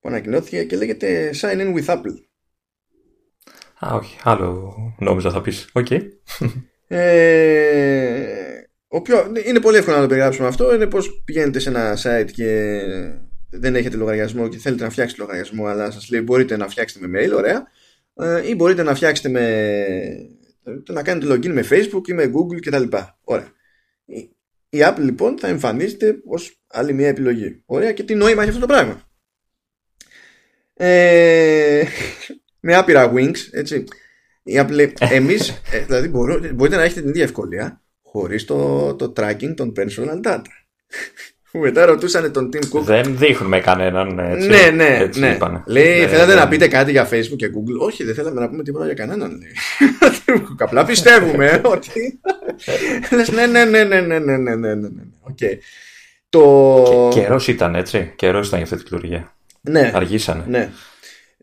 που ανακοινώθηκε και λέγεται Sign in with Apple. Α, όχι. Άλλο νόμιζα θα πεις. OK. Okay. Ε, είναι πολύ εύκολο να το περιγράψουμε αυτό. Είναι πως πηγαίνετε σε ένα site και δεν έχετε λογαριασμό και θέλετε να φτιάξετε λογαριασμό αλλά σας λέει μπορείτε να φτιάξετε με mail, ωραία. Ε, ή μπορείτε να φτιάξετε με... να κάνετε login με Facebook ή με Google κτλ. Ωραία. Η Apple λοιπόν θα εμφανίζεται ως άλλη μια επιλογή. Ωραία και τι νόημα έχει αυτό το πράγμα. Ε, με άπειρα wings, έτσι. Η Apple, εμείς, ε, δηλαδή μπορείτε να έχετε την ίδια ευκολία χωρίς το, το tracking των personal data. Που μετά ρωτούσαν τον Tim Cook. Δεν δείχνουμε κανέναν έτσι. Ναι, ναι, έτσι ναι. Λέει, ναι, θέλατε ναι. να πείτε κάτι για Facebook και Google; Όχι, δεν θέλαμε να πούμε τίποτα για κανέναν. Λέει. [LAUGHS] Απλά πιστεύουμε ότι. Λες, ναι, ναι, ναι, ναι, ναι, ναι, ναι, ναι, ναι. Okay. Το... καιρός ήταν έτσι. Καιρός ήταν για αυτή τη λειτουργία. Ναι. Αργήσανε. Ναι.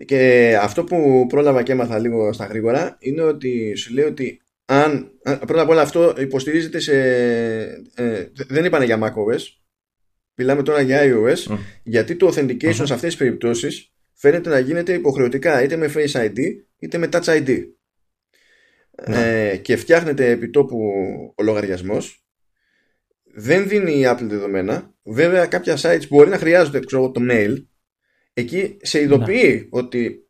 Και αυτό που πρόλαβα και έμαθα λίγο στα γρήγορα είναι ότι σου λέει ότι αν. Πρώτα απ' όλα αυτό υποστηρίζεται σε. Ε, δεν είπανε για macOS Μιλάμε τώρα για iOS, γιατί το authentication σε αυτές τις περιπτώσεις φαίνεται να γίνεται υποχρεωτικά είτε με Face ID είτε με Touch ID. Ναι. Ε, και φτιάχνεται επί τόπου ο λογαριασμός. Δεν δίνει η Apple δεδομένα. Βέβαια κάποια sites μπορεί να χρειάζονται ξέρω, το mail. Εκεί σε ειδοποιεί ναι. ότι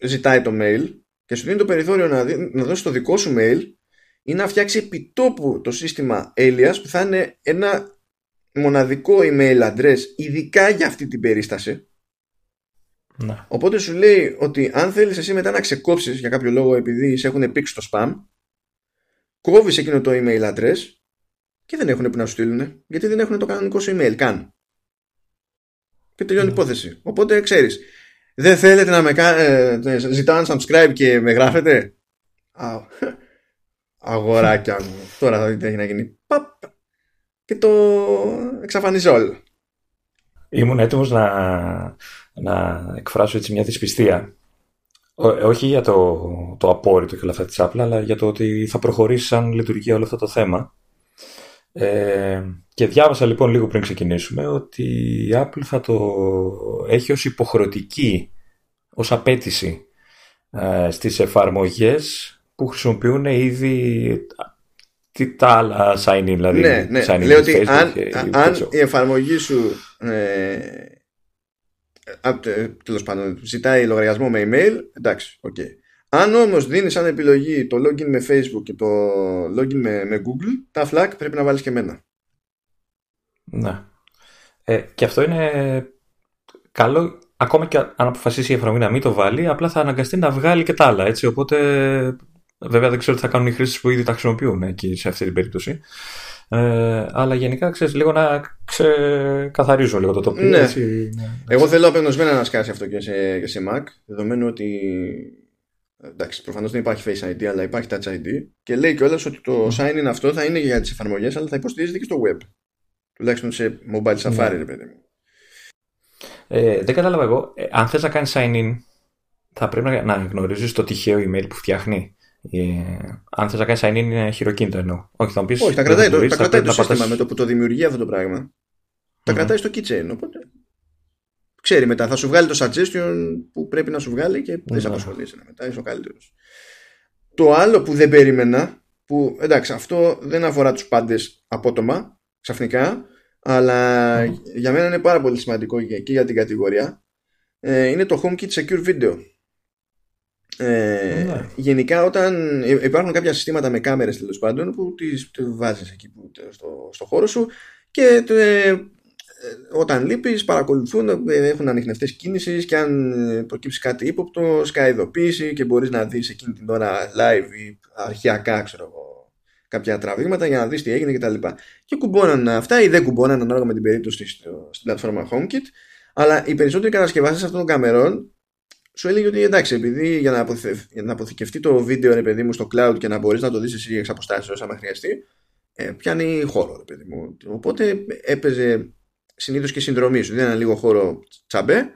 ζητάει το mail και σου δίνει το περιθώριο να, να δώσει το δικό σου mail ή να φτιάξει επιτόπου το σύστημα alias που θα είναι ένα μοναδικό email address ειδικά για αυτή την περίσταση. Να. οπότε σου λέει ότι αν θέλεις εσύ μετά να ξεκόψεις για κάποιο λόγο επειδή σε έχουν πήξει το spam κόβεις εκείνο το email address και δεν έχουν που να σου στείλουν γιατί δεν έχουν το κανονικό σου email καν. Και τελειώνει η ναι. υπόθεση. Οπότε ξέρεις δεν θέλετε να με κάνετε ε, ζητάω subscribe και με γράφετε; Αγοράκια μου. Τώρα θα δείτε τι έχει να γίνει. Παπ και το εξαφανίζει όλο. Ήμουν έτοιμος να, να εκφράσω έτσι μια δυσπιστία. όχι για το, το απόρριτο και όλα αυτά της Apple, αλλά για το ότι θα προχωρήσει σαν λειτουργία όλο αυτό το θέμα. Ε, και διάβασα λοιπόν λίγο πριν ξεκινήσουμε ότι η Apple θα το έχει ως υποχρεωτική, ως απαίτηση ε, στις εφαρμογές που χρησιμοποιούν ήδη τι τα άλλα sign-in, δηλαδή. Ναι, ναι. Sign-in Λέω ότι αν, αν η εφαρμογή σου ε, τέλος πάντων ζητάει λογαριασμό με email, εντάξει, OK. Okay. Αν όμως δίνεις σαν επιλογή το login με Facebook και το login με, με Google, τα flag πρέπει να βάλεις και εμένα. Ναι. Ε, και αυτό είναι καλό ακόμα και αν αποφασίσει η εφαρμογή να μην το βάλει, απλά θα αναγκαστεί να βγάλει και τα άλλα. Έτσι, οπότε Βέβαια δεν ξέρω τι θα κάνουν οι χρήστες που ήδη τα χρησιμοποιούν εκεί σε αυτή την περίπτωση. Ε, αλλά γενικά ξέρεις λίγο να ξεκαθαρίζω λίγο το τοπίο. Ναι. Έτσι, ναι. Εγώ θέλω απεγνωσμένα να σκάσει αυτό και σε, και σε Mac, δεδομένου ότι εντάξει, προφανώς δεν υπάρχει Face ID, αλλά υπάρχει Touch ID. Και λέει κιόλας ότι το mm. sign-in αυτό θα είναι για τις εφαρμογές, αλλά θα υποστηρίζεται και στο web. Τουλάχιστον σε mobile safari, ναι. παιδί μου. Ε, δεν κατάλαβα εγώ. Ε, αν θες να κάνεις sign-in, θα πρέπει να, να γνωρίζεις το τυχαίο email που φτιάχνει. Ε, αν θες να κάνεις sign-in είναι χειροκίνητο εννοώ. Όχι, θα μου Όχι, τα κρατάει το, τα κρατάει το σύστημα με το που το δημιουργεί αυτό το πράγμα. Mm-hmm. Τα κρατάει στο keychain. Οπότε ξέρει μετά, θα σου βγάλει το suggestion που πρέπει να σου βγάλει και δεν σε απασχολήσει μετά. Είσαι ο καλύτερος. Το άλλο που δεν περίμενα που εντάξει αυτό δεν αφορά τους πάντες απότομα ξαφνικά αλλά για μένα είναι πάρα πολύ σημαντικό και για την κατηγορία ε, είναι το HomeKit Secure Video ε, ναι. Γενικά όταν υπάρχουν κάποια συστήματα με κάμερες τέλος πάντων που τις, τις βάζεις εκεί που, στο, στο χώρο σου και ε, όταν λείπεις παρακολουθούν, ε, έχουν ανοιχνευτές κίνησης και αν προκύψει κάτι ύποπτο σκάει ειδοποίηση και μπορείς να δεις εκείνη την ώρα live ή αρχιακά ξέρω εγώ κάποια τραβήγματα για να δεις τι έγινε κτλ. Και, και κουμπώναν αυτά ή δεν κουμπώναν ανάλογα με την περίπτωση στην πλατφόρμα HomeKit αλλά οι περισσότεροι κατασκευαστές αυτών των καμερών σου έλεγε ότι εντάξει, επειδή για να, για να αποθηκευτεί το βίντεο ρε παιδί μου στο cloud και να μπορείς να το δεις εσύ εξ αποστάσεως άμα χρειαστεί, ε, πιάνει χώρο ρε παιδί μου. Οπότε έπαιζε συνήθως και συνδρομή σου. Δίνανε λίγο χώρο τσαμπέ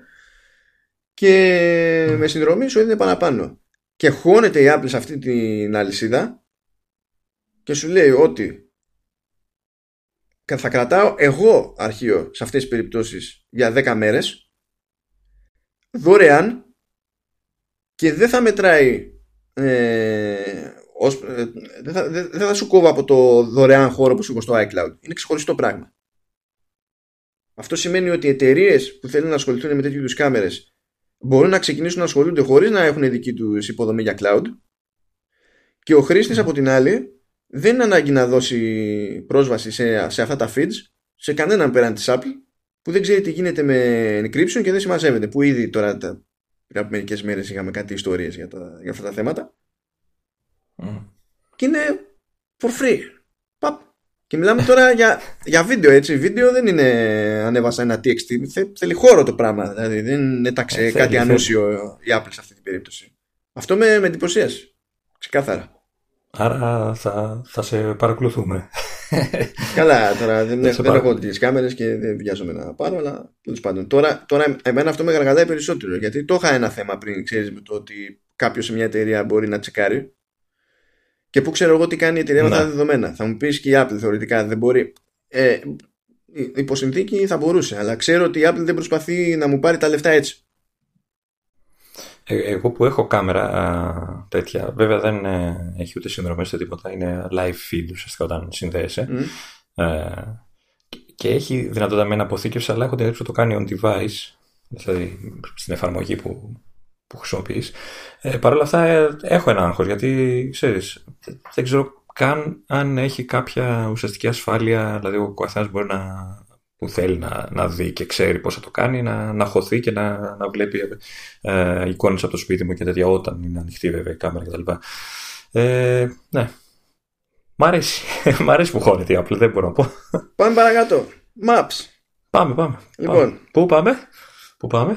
και με συνδρομή σου έδινε παραπάνω. Και χώνεται η Apple σε αυτή την αλυσίδα και σου λέει ότι θα κρατάω εγώ αρχείο σε αυτές τις περιπτώσεις για 10 μέρες δωρεάν και δεν θα μετράει ε, ως, ε, δεν, θα, δεν, θα σου κόβω από το δωρεάν χώρο που σου έχω στο iCloud. Είναι ξεχωριστό πράγμα. Αυτό σημαίνει ότι οι εταιρείες που θέλουν να ασχοληθούν με τέτοιου είδους κάμερες μπορούν να ξεκινήσουν να ασχολούνται χωρίς να έχουν δική τους υποδομή για cloud. Και ο χρήστης από την άλλη δεν είναι ανάγκη να δώσει πρόσβαση σε, σε αυτά τα feeds σε κανέναν πέραν της Apple που δεν ξέρει τι γίνεται με encryption και δεν συμμαζεύεται. Που ήδη τώρα τα, πριν από μερικές μέρες είχαμε κάτι ιστορίες για, για αυτά τα θέματα. Mm. Και είναι for free. Παπ. Και μιλάμε τώρα για, για βίντεο, έτσι. Βίντεο δεν είναι ανέβασα ένα TXT. Θε, θέλει χώρο το πράγμα. Δηλαδή δεν έταξε ε, κάτι ανούσιο η Apple σε αυτή την περίπτωση. Αυτό με, με εντυπωσίασε. Ξεκάθαρα. Άρα θα, θα σε παρακολουθούμε. [LAUGHS] Καλά, τώρα δεν, δεν, δεν έχω τις κάμερες και δεν βιάζομαι να πάρω, αλλά τέλος πάντων. Τώρα, τώρα, εμένα αυτό με γαργαλάει περισσότερο. Γιατί το είχα ένα θέμα πριν, ξέρεις, με το ότι κάποιος σε μια εταιρεία μπορεί να τσεκάρει. Και πού ξέρω εγώ τι κάνει η εταιρεία με τα δεδομένα. Θα μου πεις και η Apple θεωρητικά δεν μπορεί. Ε, υπό συνθήκη θα μπορούσε, αλλά ξέρω ότι η Apple δεν προσπαθεί να μου πάρει τα λεφτά έτσι. Ε, εγώ που έχω κάμερα α, τέτοια, βέβαια δεν ε, έχει ούτε συνδρομές ούτε τίποτα, είναι live feed ουσιαστικά όταν συνδέεσαι. Ε, και έχει δυνατότητα με ένα αποθήκευση, αλλά έχω την το κάνει on device, δηλαδή στην εφαρμογή που, που χρησιμοποιείς. Ε, Παρ' όλα αυτά ε, έχω ένα άγχος, γιατί ξέρεις, δεν ξέρω καν αν έχει κάποια ουσιαστική ασφάλεια, δηλαδή ο καθένας μπορεί να που θέλει να, να δει και ξέρει πώς θα το κάνει, να, να χωθεί και να, να βλέπει ε, εικόνες από το σπίτι μου και τέτοια όταν είναι ανοιχτή βέβαια η κάμερα κτλ. Ε, ναι. Μ' αρέσει. [LAUGHS] Μ' αρέσει που χώνεται η Apple, δεν μπορώ να πω. Πάμε παρακάτω. Maps. Πάμε, πάμε. Λοιπόν. Πού πάμε; Πού πάμε;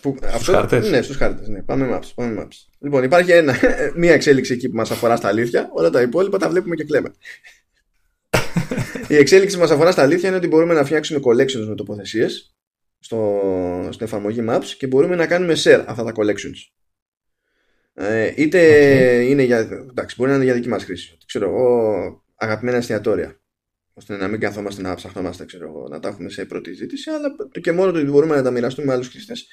Που, στους αυτό, χάρτες. Ναι, στους χάρτες. Ναι. Πάμε maps, πάμε maps. Λοιπόν, υπάρχει ένα, [LAUGHS] μία εξέλιξη εκεί που μας αφορά στα αλήθεια. Όλα τα υπόλοιπα τα βλέπουμε και κλαίμε. Η εξέλιξη μας αφορά στα αλήθεια είναι ότι μπορούμε να φτιάξουμε collections με τοποθεσίες στο, στην εφαρμογή Maps και μπορούμε να κάνουμε share αυτά τα collections. Ε, είτε είναι για. Εντάξει, μπορεί να είναι για δική μας χρήση. Ξέρω εγώ, αγαπημένα εστιατόρια. ώστε να μην καθόμαστε να ψαχνόμαστε, ξέρω εγώ, να τα έχουμε σε πρώτη ζήτηση, αλλά και μόνο το ότι μπορούμε να τα μοιραστούμε με άλλους χρήστες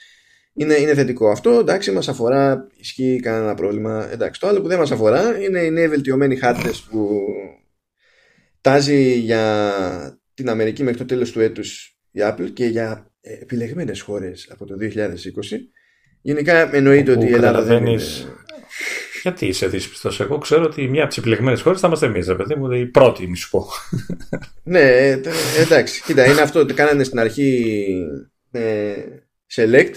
είναι, είναι θετικό. Αυτό εντάξει, μας αφορά, ισχύει κανένα πρόβλημα. Εντάξει, το άλλο που δεν μας αφορά είναι οι νέοι βελτιωμένοι χάρτες που τάζει για την Αμερική μέχρι το τέλος του έτους η Apple και για επιλεγμένες χώρες από το 2020 γενικά εννοείται ότι η Ελλάδα δεν είναι... Γιατί είσαι δύσπιστος. Εγώ ξέρω ότι μία από τις επιλεγμένες χώρες θα είμαστε εμείς, ρε παιδί μου, η πρώτη, μη σου πω. ναι, εντάξει. Κοίτα, είναι αυτό ότι κάνανε στην αρχή ε, select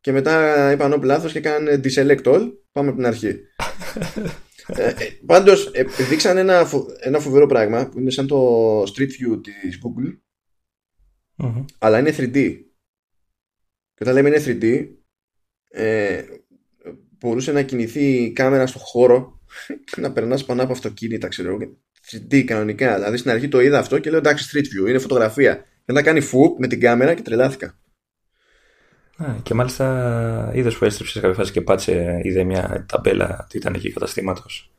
και μετά είπαν όπλα λάθος και κάνανε deselect all. Πάμε από την αρχή. [LAUGHS] ε, ε Πάντως, ε, δείξαν ένα, ένα φοβερό πράγμα που είναι σαν το Street View της Google, αλλά είναι 3D. Και όταν λέμε είναι 3D, ε, μπορούσε να κινηθεί η κάμερα στο χώρο και να περνάς πάνω από αυτοκίνητα, ξέρω εγώ. 3D κανονικά. Δηλαδή στην αρχή το είδα αυτό και λέω εντάξει, Street View, είναι φωτογραφία. Και να κάνει φουπ με την κάμερα και τρελάθηκα. Και μάλιστα είδες που έστριψε σε κάποια φάση και πάτσε, είδε μια ταμπέλα τι ήταν εκεί καταστήματος.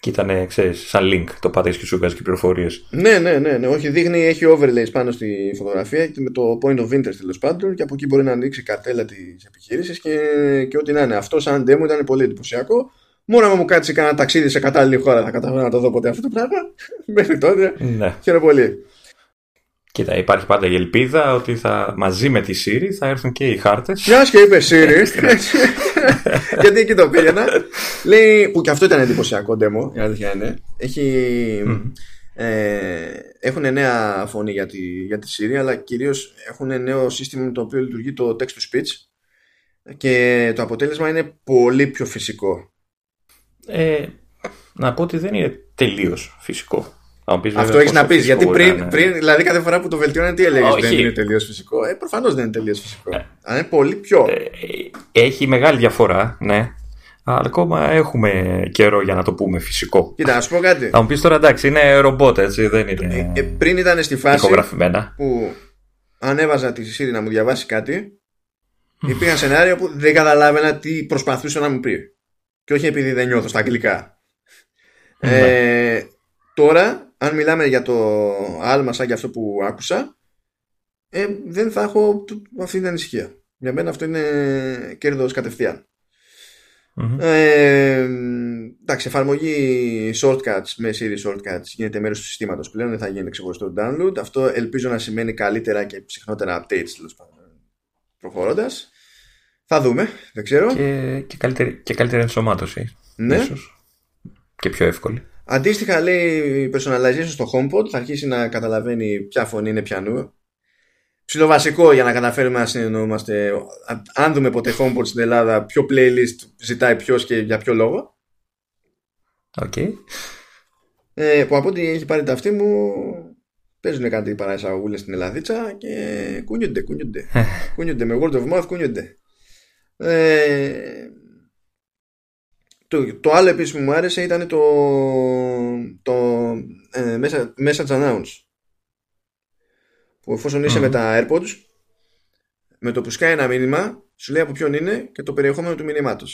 Και ήταν, ξέρεις, σαν link. Το πατήσεις και σου βγάζει και πληροφορίες. Ναι, ναι, ναι, ναι. Όχι, δείχνει, έχει overlays πάνω στη φωτογραφία και με το point of interest τέλος πάντων. Και από εκεί μπορεί να ανοίξει καρτέλα της επιχείρησης και, και ό,τι να είναι. Αυτό σαν demo ήταν πολύ εντυπωσιακό. Μόνο αν μου κάτσει κανένα ταξίδι σε κατάλληλη χώρα θα καταφέρω να το δω ποτέ αυτό το πράγμα. [LAUGHS] Μέχρι τότε. Ναι. Χαίρομαι πολύ. Κοίτα, υπάρχει πάντα η ελπίδα ότι θα, μαζί με τη Siri θα έρθουν και οι χάρτες. Μια και είπε Siri. [LAUGHS] Γιατί εκεί το πήγαινα. Λέει που και αυτό ήταν εντυπωσιακό demo, η αλήθεια είναι. Έχει. Ε, έχουν νέα φωνή για τη, για τη Siri, αλλά κυρίως έχουν νέο σύστημα με το οποίο λειτουργεί το text to speech και το αποτέλεσμα είναι πολύ πιο φυσικό. Ε, να πω ότι δεν είναι τελείως φυσικό. Αυτό έχεις να πεις. Γιατί πριν, πριν, δηλαδή, κάθε φορά που το βελτιώνει, τι έλεγες, Δεν είναι τελείως φυσικό; Ε, προφανώς δεν είναι τελείως φυσικό. Ε, Αλλά είναι πολύ πιο. Ε, έχει μεγάλη διαφορά, ναι. Αλλά ακόμα έχουμε καιρό για να το πούμε φυσικό. Κοίτα, να σου πω κάτι. Θα μου πεις τώρα εντάξει, είναι ρομπότ, έτσι, δεν είναι. Ε, πριν ήταν στη φάση που ανέβαζα τη Siri να μου διαβάσει κάτι, υπήρχαν σενάρια που δεν καταλάβαινα τι προσπαθούσε να μου πει. Και όχι επειδή δεν νιώθω στα αγγλικά. Ναι. Ε, τώρα, αν μιλάμε για το άλμα σαν και αυτό που άκουσα, ε, δεν θα έχω αυτή την ανησυχία. Για μένα αυτό είναι κέρδος κατευθείαν. Ε, εντάξει, εφαρμογή shortcuts με Siri shortcuts γίνεται μέρος του συστήματος πλέον, δεν θα γίνει ξεχωριστό download. Αυτό ελπίζω να σημαίνει καλύτερα και συχνότερα updates προχωρώντας. Θα δούμε, δεν ξέρω. Και, και, καλύτερη, και καλύτερη ενσωμάτωση. Ναι. Ίσως. Και πιο εύκολη. Αντίστοιχα λέει personalization στο HomePod θα αρχίσει να καταλαβαίνει ποια φωνή είναι πιανού ψιλοβασικό για να καταφέρουμε να συνεννοούμαστε. Αν δούμε ποτέ HomePod στην Ελλάδα, ποιο playlist ζητάει ποιος και για ποιο λόγο. Okay. Ε, που από ό,τι έχει πάρει τα αυτή μου, παίζουν κάτι παραεισαγωγούλες στην Ελλαδίτσα και κουνιούνται, κουνιούνται. κουνιούνται με word of mouth, κουνιούνται. Ε, το, το άλλο επίσης που μου άρεσε ήταν το, το ε, message announce που εφόσον είσαι με τα AirPods, με το που σκάει ένα μήνυμα, σου λέει από ποιον είναι και το περιεχόμενο του μηνύματο.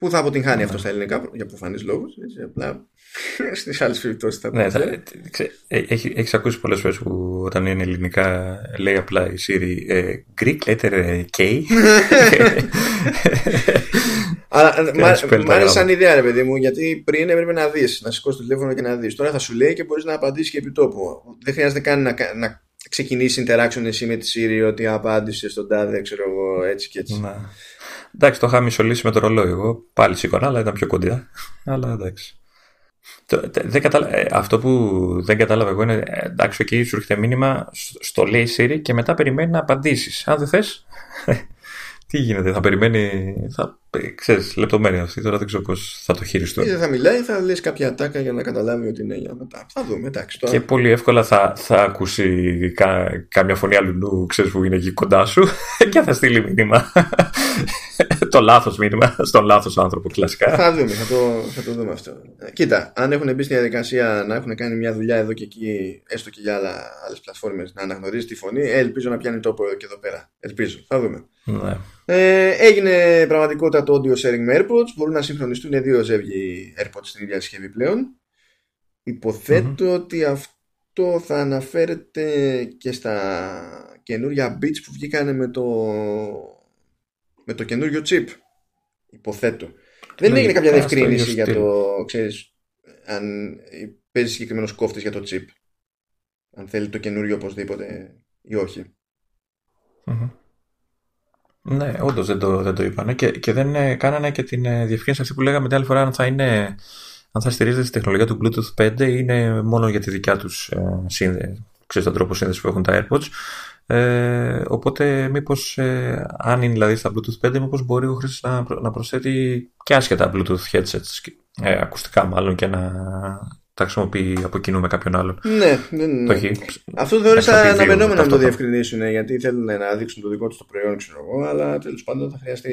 Πού θα αποτυγχάνει αυτό στα ελληνικά, για προφανείς λόγους. Απλά [LAUGHS] στις άλλες περιπτώσεις θα ναι, θα, ε, έχει, Έχεις ακούσει πολλές φορές που όταν είναι ελληνικά λέει απλά η Siri ε, Greek letter ε, K. [LAUGHS] Αλλά μ' άρεσε σαν ιδέα, ρε παιδί μου, γιατί πριν έπρεπε να δεις, να σηκώσεις το τηλέφωνο και να δεις. Τώρα θα σου λέει και μπορείς να απαντήσεις και επί τόπου. Δεν χρειάζεται καν να, να ξεκινήσει interaction εσύ με τη Siri ότι απάντησε στον τάδε, ξέρω εγώ, έτσι και έτσι. Να. Εντάξει, το είχα μισολύσει με το ρολόι εγώ. Πάλι σήκωνα, αλλά ήταν πιο κοντά. αλλά εντάξει. Δεν καταλα... Ε, αυτό που δεν κατάλαβα εγώ είναι εντάξει, εκεί σου έρχεται μήνυμα στο λέει Siri και μετά περιμένει να απαντήσεις. Αν δεν θες, [LAUGHS] τι γίνεται, θα περιμένει. Θα, ξέρεις, λεπτομέρεια αυτή. Τώρα δεν ξέρω πώς θα το χειριστούν. Ή θα μιλάει, θα λε κάποια τάκα για να καταλάβει ότι είναι για μετά. Θα δούμε, εντάξει. Τώρα... Και πολύ εύκολα θα, θα ακούσει κα, κάμια φωνή αλλού, ξέρεις που είναι εκεί κοντά σου [LAUGHS] και θα στείλει μήνυμα. [LAUGHS] το λάθος μήνυμα στον λάθος άνθρωπο, κλασικά. Θα δούμε, θα το, θα το δούμε αυτό. Κοίτα, αν έχουν μπει στη διαδικασία να έχουν κάνει μια δουλειά εδώ και εκεί, έστω και για άλλες πλατφόρμες, να αναγνωρίζει τη φωνή, ε, ελπίζω να πιάνει τόπο και εδώ πέρα. Ελπίζω, θα δούμε. Ναι. Ε, έγινε πραγματικότητα το audio sharing με AirPods. Μπορούν να συγχρονιστούν δύο ζεύγοι AirPods στην ίδια συσκευή πλέον. ότι αυτό θα αναφέρεται και στα καινούργια beats που βγήκαν με το, με το καινούριο chip. Υποθέτω. Δεν ναι, έγινε κάποια διευκρίνηση για το, ξέρεις, αν παίζει συγκεκριμένος κόφτης για το chip. Αν θέλει το καινούριο οπωσδήποτε ή όχι. Ναι, όντως δεν το, δεν το είπανε και, και δεν ε, κάνανε και την ε, διευκρίνηση αυτή που λέγαμε την άλλη φορά αν θα είναι. Αν θα στηρίζεται στη τεχνολογία του Bluetooth 5 είναι μόνο για τη δικιά τους ε, σύνδεση, ξέρεις τον τρόπο σύνδεσης που έχουν τα AirPods. Ε, οπότε μήπως ε, αν είναι δηλαδή στα Bluetooth 5 μήπως μπορεί ο χρήστης να, να προσθέτει και άσχετα Bluetooth headsets, ε, ακουστικά μάλλον και να τα χρησιμοποιεί από κοινού με κάποιον άλλον. Ναι, ναι, ναι. Το έχει, Αυτό θεώρησα αναμενόμενο να το διευκρινίσουν γιατί θέλουν να δείξουν το δικό τους το προϊόν, ξέρω εγώ, αλλά τέλος πάντων θα χρειαστεί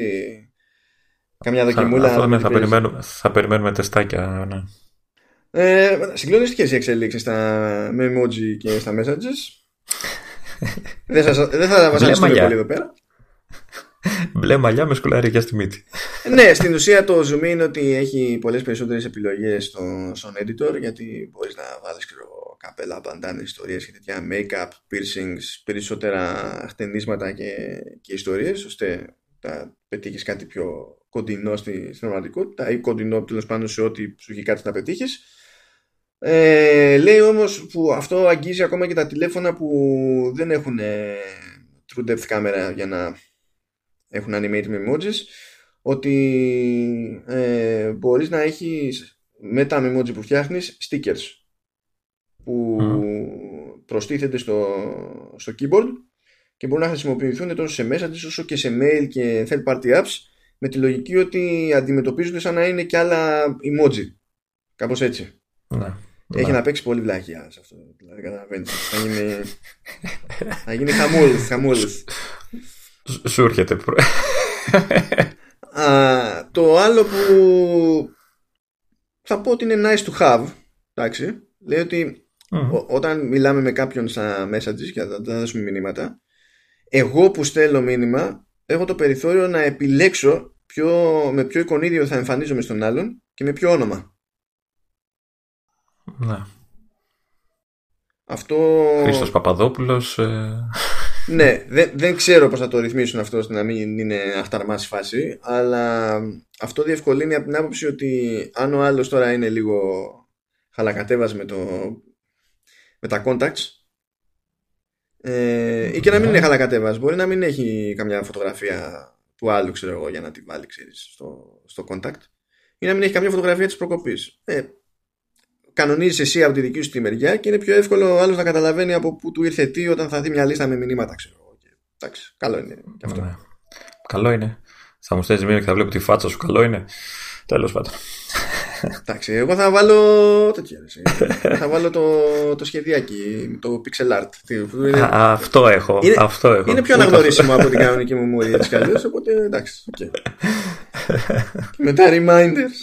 καμιά δοκιμούλα. Θα, θα, θα, περιμένουμε, θα περιμένουμε τεστάκια. Ναι. Ε, Συγκλονιστικέ οι εξελίξεις με emoji και στα messages; [LAUGHS] δεν, σας, δεν θα βασανιστούμε πολύ εδώ πέρα. Μπλε μαλλιά με σκουλαρίκια στη μύτη. ναι, στην ουσία το zoom είναι ότι έχει πολλές περισσότερες επιλογές στο, στον editor γιατί μπορείς να βάλεις ξέρω, καπέλα, μπαντάνε, ιστορίες και τέτοια make-up, piercings, περισσότερα χτενίσματα και, και ιστορίες ώστε θα πετύχεις κάτι πιο κοντινό στη, στην πραγματικότητα ή κοντινό τέλος πάντων σε ό,τι σου έχει κάτι να πετύχεις. Ε, λέει όμως που αυτό αγγίζει ακόμα και τα τηλέφωνα που δεν έχουν ε, true depth camera για να έχουν animated emojis ότι ε, μπορείς να έχεις με τα emoji που φτιάχνεις stickers που mm. προστίθενται στο, στο keyboard και μπορούν να χρησιμοποιηθούν τόσο σε messages όσο και σε mail και third party apps με τη λογική ότι αντιμετωπίζονται σαν να είναι και άλλα emoji κάπως έτσι ναι. Έχει ναι. να παίξει πολύ βλάχια σε αυτό. Δηλαδή, καταλαβαίνεις. θα γίνει. θα γίνει χαμούλη. χαμούλη. [LAUGHS] Σου έρχεται. [LAUGHS] το άλλο που θα πω ότι είναι nice to have. Εντάξει. Λέει ότι όταν μιλάμε με κάποιον στα messages και θα δώσουμε μηνύματα, εγώ που στέλνω μήνυμα έχω το περιθώριο να επιλέξω ποιο, με ποιο εικονίδιο θα εμφανίζομαι στον άλλον και με ποιο όνομα. Ναι. Αυτό... Χρήστος Παπαδόπουλος... Ε... Ναι, δεν, δεν ξέρω πώς θα το ρυθμίσουν αυτό ώστε να μην είναι αχταρμάς φάση, αλλά αυτό διευκολύνει από την άποψη ότι αν ο άλλος τώρα είναι λίγο χαλακατέβας με, το, με τα contacts ε, ή και να μην είναι ναι. χαλακατέβας, μπορεί να μην έχει καμιά φωτογραφία του άλλου, ξέρω εγώ, για να τη βάλει, ξέρεις, στο, στο contact ή να μην έχει καμιά φωτογραφία της προκοπής. Ε, κανονίζεις εσύ από τη δική σου τη μεριά και είναι πιο εύκολο ο άλλος να καταλαβαίνει από πού του ήρθε τι όταν θα δει μια λίστα με μηνύματα, ξέρω Εντάξει, καλό είναι και αυτό. Ναι. Καλό είναι. Θα μου στέλνεις μήνυμα και θα βλέπω τη φάτσα σου. Καλό είναι. Τέλος πάντων. Εντάξει, εγώ θα βάλω. Τέτοια, θα βάλω το, το σχεδιάκι, το pixel art. Είναι... Α, αυτό έχω. Είναι, αυτό έχω. είναι πιο αναγνωρίσιμο από την κανονική μου μόρια έτσι κι οπότε εντάξει. Okay. [LAUGHS] μετά reminders.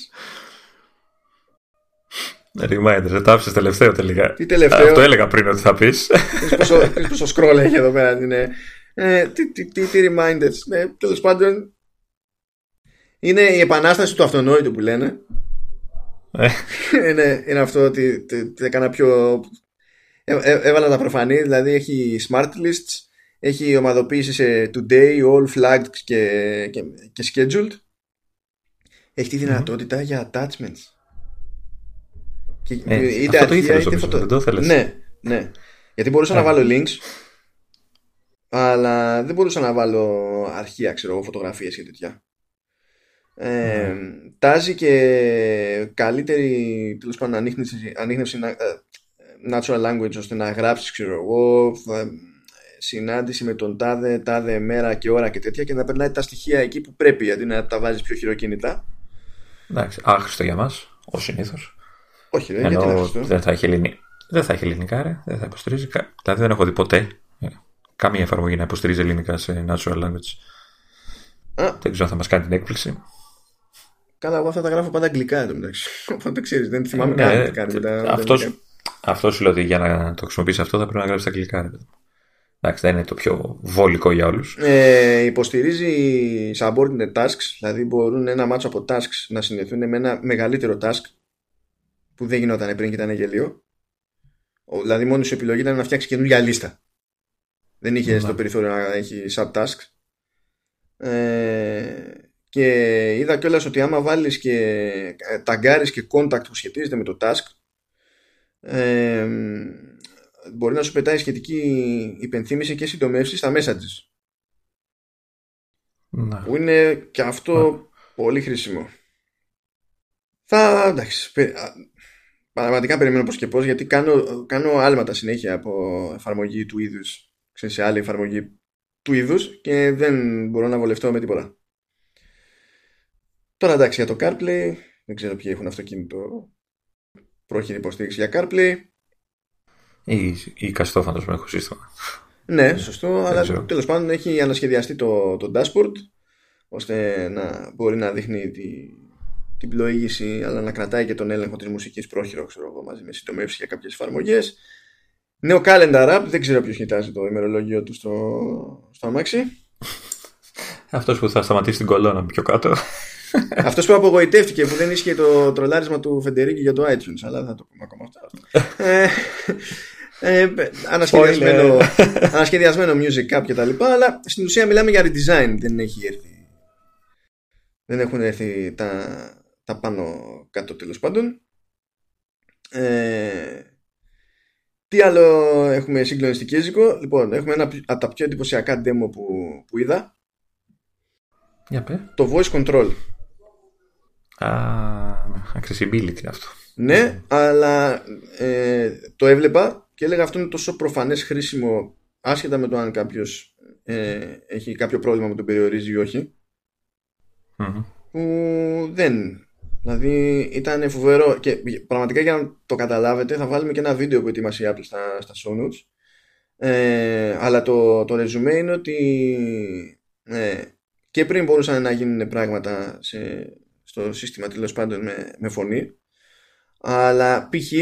Reminder, δεν το άφησε τελευταίο τελικά. Τι τελευταίο; Αυτό έλεγα πριν ότι θα πεις. πόσο, πόσο scroll έχει εδώ πέρα. Είναι, ε, τι, τι, τι, τι reminders. Ναι, Τέλος πάντων. Είναι η επανάσταση του αυτονόητου που λένε. Ε. είναι, είναι αυτό ότι έκανα πιο. Ε, ε, έβαλα τα προφανή, δηλαδή έχει smart lists, έχει ομαδοποίηση σε today, all flagged και, και, και scheduled. Έχει τη δυνατότητα mm-hmm. για attachments. Και, ε, είτε αυτό το ήθελες είτε φωτο... δεν το ήθελες. Ναι, ναι. Γιατί μπορούσα να βάλω links αλλά δεν μπορούσα να βάλω αρχεία, ξέρω εγώ, φωτογραφίες και τέτοια. Ε, mm. Τάζει και καλύτερη τέλος πάντων ανείχνευση, ανείχνευση ε, natural language ώστε να γράψεις ξέρω εγώ συνάντηση με τον τάδε, τάδε μέρα και ώρα και τέτοια και να περνάει τα στοιχεία εκεί που πρέπει αντί να τα βάζεις πιο χειροκίνητα. Εντάξει, άχρηστο για μας, ως συνήθως. Όχι, δεν, Ενώ δεν θα έχει ελληνικά. Δεν θα έχει ελληνικά, ρε. δεν θα υποστηρίζει. Δηλαδή δεν έχω δει ποτέ ε, καμία εφαρμογή να υποστηρίζει ελληνικά σε natural language. Α. Δεν ξέρω αν θα μας κάνει την έκπληξη. Καλά, εγώ αυτά τα γράφω πάντα αγγλικά εδώ μεταξύ. [LAUGHS] Οπότε ξέρεις, δεν θυμάμαι ναι, καν τι κάνει Αυτό, αυτός σου λέω ότι για να το χρησιμοποιήσεις αυτό θα πρέπει να γράψεις τα αγγλικά. Ρε. Εντάξει, δεν είναι το πιο βόλικο για όλους. Ε, υποστηρίζει subordinate tasks, δηλαδή μπορούν ένα μάτσο από tasks να συνδεθούν με ένα μεγαλύτερο task που δεν γινόταν πριν και ήταν γελίο. Δηλαδή, μόνη σου επιλογή ήταν να φτιάξει καινούργια λίστα. Δεν είχε το περιθώριο να έχει subtasks. Ε, και είδα κιόλας ότι άμα βάλεις και ε, ταγκάρεις και contact που σχετίζεται με το task, ε, μπορεί να σου πετάει σχετική υπενθύμηση και συντομεύσεις στα messages. Να. Που είναι και αυτό πολύ χρήσιμο. Θα εντάξει πραγματικά περιμένω πώς και πώς γιατί κάνω, κάνω άλματα συνέχεια από εφαρμογή του είδους σε άλλη εφαρμογή του είδους και δεν μπορώ να βολευτώ με τίποτα. Τώρα εντάξει για το CarPlay δεν ξέρω ποιοι έχουν αυτοκίνητο πρόχειρη υποστήριξη για CarPlay ή, ή καστόφαντος με έχω σύστημα. Ναι, σωστό, αλλά τέλος πάντων έχει ανασχεδιαστεί το, το dashboard ώστε να μπορεί να δείχνει τη, την πλοήγηση αλλά να κρατάει και τον έλεγχο της μουσικής πρόχειρο ξέρω εγώ, μαζί με συντομεύσεις για κάποιες εφαρμογές. Νέο calendar app, δεν ξέρω ποιος κοιτάζει το ημερολόγιο του στο, στο αμάξι. [LAUGHS] Αυτός που θα σταματήσει την κολόνα πιο κάτω. [LAUGHS] Αυτός που απογοητεύτηκε που δεν ίσχυε το τρολάρισμα του Φεντερίκη για το iTunes, αλλά δεν θα το πούμε ακόμα αυτό. [LAUGHS] ε, ε, ανασχεδιασμένο, ανασχεδιασμένο music app και τα λοιπά, αλλά στην ουσία μιλάμε για redesign, δεν έχει έρθει δεν έχουν έρθει τα, τα πάνω κάτω τέλος πάντων. Ε, τι άλλο έχουμε συγκλονιστικέζικο. Λοιπόν, έχουμε ένα από τα πιο εντυπωσιακά demo που, που είδα. Για πέ. Το voice control. Α, accessibility αυτό. Ναι, αλλά ε, το έβλεπα και έλεγα αυτό είναι τόσο προφανές χρήσιμο άσχετα με το αν κάποιος ε, έχει κάποιο πρόβλημα με τον περιορίζει ή όχι που δεν δηλαδή ήταν φοβερό και πραγματικά για να το καταλάβετε θα βάλουμε και ένα βίντεο που ετοίμασε η Apple στα, στα show notes ε, αλλά το, το resume είναι ότι ε, και πριν μπορούσαν να γίνουν πράγματα σε, στο σύστημα τέλος πάντων με, με φωνή αλλά π.χ.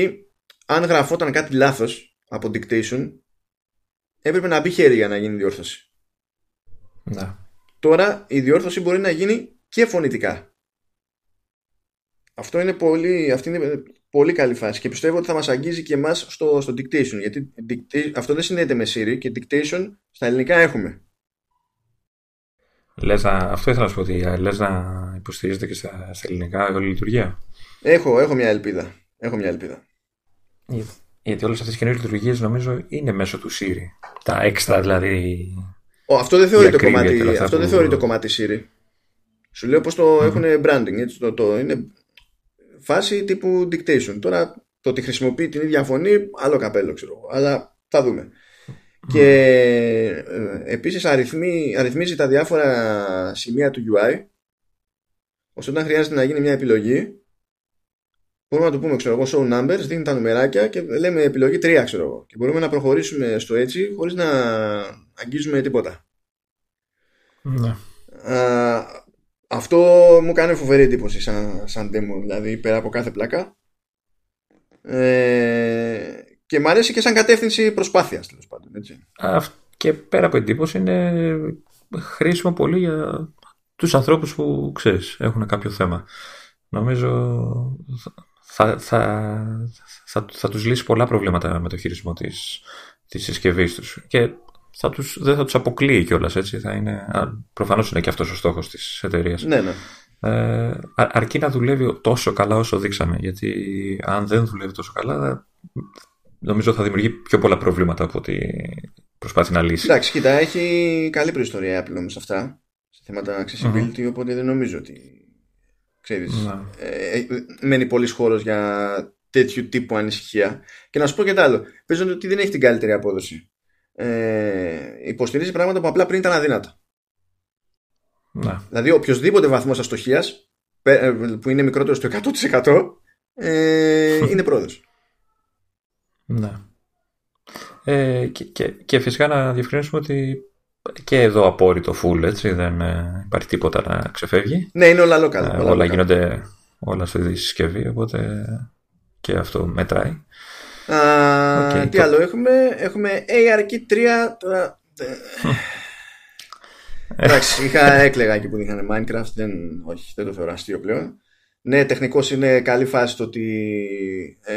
αν γραφόταν κάτι λάθος από dictation έπρεπε να μπει χέρι για να γίνει διόρθωση. Να. Τώρα η διόρθωση μπορεί να γίνει και φωνητικά. Αυτό είναι πολύ, αυτή είναι πολύ καλή φάση και πιστεύω ότι θα μας αγγίζει και εμάς στο, στο dictation γιατί αυτό δεν συνδέεται με Siri και dictation στα ελληνικά έχουμε. Λες αυτό ήθελα να σου πω ότι λες να υποστηρίζεται και στα, στα ελληνικά όλη η λειτουργία. Έχω, έχω μια ελπίδα. Έχω μια ελπίδα. Γιατί όλες αυτές οι καινούριες λειτουργίες νομίζω είναι μέσω του Siri. Τα έξτρα δηλαδή. Ο, αυτό δεν θεωρείται κομμάτι, αυτό δεν θεωρείται κομμάτι Siri. Σου λέω πώ το mm. έχουν branding. Έτσι, το, το, είναι φάση τύπου dictation. Τώρα το ότι χρησιμοποιεί την ίδια φωνή, άλλο καπέλο ξέρω. Αλλά θα δούμε. Και ε, επίσης αριθμεί, αριθμίζει τα διάφορα σημεία του UI ώστε όταν χρειάζεται να γίνει μια επιλογή μπορούμε να το πούμε, ξέρω εγώ, show numbers, δίνει τα νουμεράκια και λέμε επιλογή 3, ξέρω εγώ. Και μπορούμε να προχωρήσουμε στο έτσι χωρίς να αγγίζουμε τίποτα. Ναι. Α, αυτό μου κάνει φοβερή εντύπωση σαν, σαν demo, δηλαδή πέρα από κάθε πλάκα. Ε, και μου αρέσει και σαν κατεύθυνση προσπάθειας, τέλος πάντων. Έτσι. και πέρα από εντύπωση είναι χρήσιμο πολύ για τους ανθρώπους που ξέρεις έχουν κάποιο θέμα. Νομίζω θα, θα, θα, θα τους λύσει πολλά προβλήματα με το χειρισμό της, της συσκευής τους και θα τους, δεν θα τους αποκλείει κιόλας έτσι. Θα είναι, προφανώς είναι και αυτός ο στόχος της εταιρείας. Ναι, ναι. Ε, αρκεί να δουλεύει τόσο καλά όσο δείξαμε γιατί αν δεν δουλεύει τόσο καλά νομίζω θα δημιουργεί πιο πολλά προβλήματα από ότι προσπάθει να λύσει. Εντάξει, κοίτα, έχει καλή προϊστορία η Apple όμως αυτά σε θέματα accessibility, οπότε δεν νομίζω ότι Ξέρεις, ε, ε, μένει πολλής χώρος για τέτοιου τύπου ανησυχία. Και να σου πω και το άλλο. Παίζονται ότι δεν έχει την καλύτερη απόδοση. Ε, υποστηρίζει πράγματα που απλά πριν ήταν αδύνατα. Να. Δηλαδή, οποιοδήποτε βαθμός αστοχίας ε, που είναι μικρότερο στο 100% ε, είναι πρόοδος. Ναι. Ε, και, και, και φυσικά να διευκρινίσουμε ότι και εδώ απόρριτο full, έτσι, δεν ε, υπάρχει τίποτα να ξεφεύγει. Ναι, είναι όλα local. Ε, όλα, γίνονται όλα στη συσκευή, οπότε και αυτό μετράει. Α, okay, τι άλλο έχουμε, έχουμε ARKit 3, τώρα... Εντάξει, είχα έκλεγα εκεί που είχαν Minecraft, δεν, όχι, δεν το θεωρώ αστείο πλέον. Ναι, τεχνικώς είναι καλή φάση το ότι ε,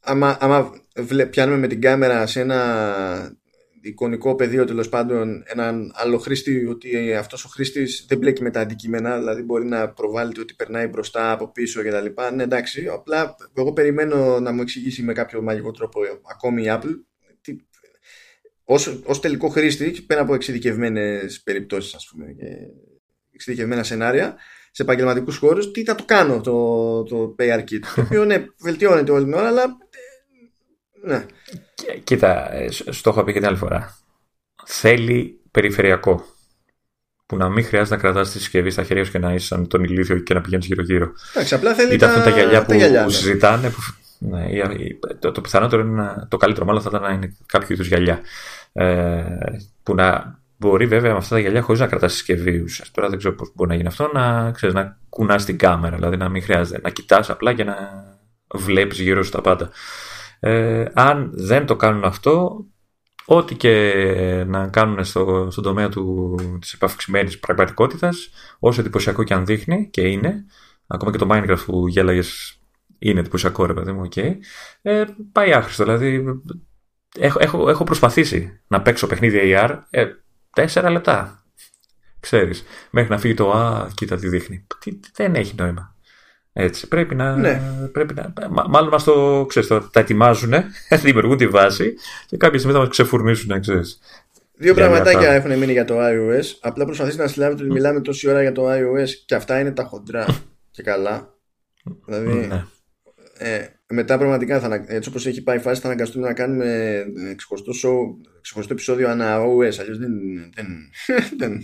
άμα, άμα πιάνουμε με την κάμερα σε ένα εικονικό πεδίο τέλος πάντων έναν άλλο χρήστη ότι αυτός ο χρήστης δεν μπλέκει με τα αντικείμενα, δηλαδή μπορεί να προβάλλεται ότι περνάει μπροστά από πίσω κτλ. Ναι, εντάξει, απλά εγώ περιμένω να μου εξηγήσει με κάποιο μαγικό τρόπο ακόμη η Apple τι, ως, ως τελικό χρήστη, πέρα από εξειδικευμένες περιπτώσεις, ας πούμε, και εξειδικευμένα σενάρια, σε επαγγελματικούς χώρους, τι θα το κάνω το, το PayRKit. το οποίο ναι, βελτιώνεται όλη την ώρα, αλλά ε, ναι. Κοίτα, ε, στο έχω πει και την άλλη φορά. Θέλει περιφερειακό. Που να μην χρειάζεται να κρατάς τη συσκευή στα χέρια σου και να είσαι σαν τον ηλίθιο και να πηγαίνεις γύρω-γύρω. Εντάξει, απλά θέλει Είτε τα, αυτά τα γυαλιά που ναι. συζητάνε. Που, ναι, το, το πιθανότερο είναι να, το καλύτερο μάλλον θα ήταν να είναι κάποιο είδους γυαλιά. Ε, που να μπορεί βέβαια με αυτά τα γυαλιά χωρίς να κρατάς συσκευή. Τώρα δεν ξέρω πώς μπορεί να γίνει αυτό. Να, ξέρεις, να κουνάς την κάμερα. Δηλαδή να μην χρειάζεται να κοιτάς απλά και να βλέπεις γύρω σου τα πάντα. Ε, αν δεν το κάνουν αυτό, ό,τι και να κάνουν στο, στον τομέα του, της επαυξημένης πραγματικότητας, όσο εντυπωσιακό και αν δείχνει και είναι, ακόμα και το Minecraft που γέλαγες είναι εντυπωσιακό ρε παιδί μου, okay, ε, πάει άχρηστο. Δηλαδή, έχω, έχω, έχω προσπαθήσει να παίξω παιχνίδια AR ε, τέσσερα λεπτά. ξέρεις, μέχρι να φύγει το «Α, κοίτα τι δείχνει». δεν έχει νόημα. Έτσι, πρέπει να. Ναι. Πρέπει να μάλλον μας το, ξέρεις, το, τα ετοιμάζουν, [LAUGHS] δημιουργούν τη βάση και κάποια στιγμή θα μας ξεφουρνήσουν, ξέρεις. Δύο πραγματάκια έχουν μείνει για το iOS. Απλά προσπαθήστε να συλλάβετε ότι μιλάμε τόση ώρα για το iOS και αυτά είναι τα χοντρά και καλά. Δηλαδή, ναι. ε, μετά πραγματικά θα, έτσι όπως έχει πάει η φάση θα αναγκαστούμε να κάνουμε ξεχωριστό, show, ξεχωριστό επεισόδιο ανά OS αλλιώς δεν, δεν, [LAUGHS] δεν.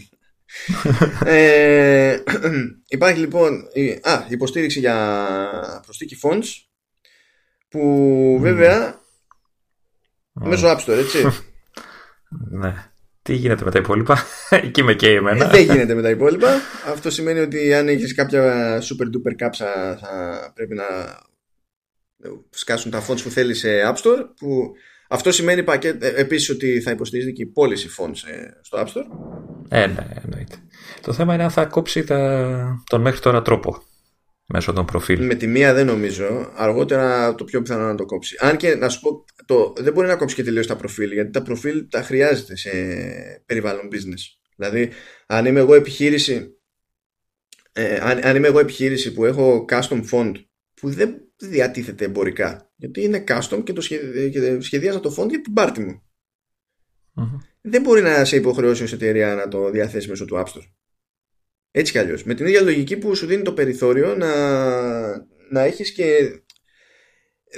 Ε, [CLEARS THROAT] υπάρχει λοιπόν η, α, υποστήριξη για προστίκη fonts που βέβαια μέσω App Store έτσι [LAUGHS] ναι. Τι γίνεται με τα υπόλοιπα, [LAUGHS] εκεί με καίει εμένα. Ε, δεν γίνεται με τα υπόλοιπα. Αυτό σημαίνει ότι αν έχεις κάποια super duper κάψα θα πρέπει να σκάσουν τα fonts που θέλεις σε App Store. Που αυτό σημαίνει πακέτ, ε, επίσης ότι θα υποστηρίζει και η πώληση fonts ε, στο App Store. Ε, ναι, εννοείται. Το θέμα είναι αν θα κόψει τα... τον μέχρι τώρα τρόπο μέσω των προφίλ. Με τη μία δεν νομίζω. Αργότερα το πιο πιθανό να το κόψει. Αν και να σου πω, το, δεν μπορεί να κόψει και τελείως τα προφίλ, γιατί τα προφίλ τα χρειάζεται σε περιβάλλον business. Δηλαδή, αν είμαι εγώ επιχείρηση, ε, αν, αν είμαι εγώ επιχείρηση που έχω custom font που δεν διατίθεται εμπορικά, γιατί είναι custom και το σχεδιάζα το font για την πάρτι μου. Δεν μπορεί να σε υποχρεώσει ως εταιρεία να το διαθέσει μέσω του App Store. Έτσι κι αλλιώς. Με την ίδια λογική που σου δίνει το περιθώριο να, να έχεις και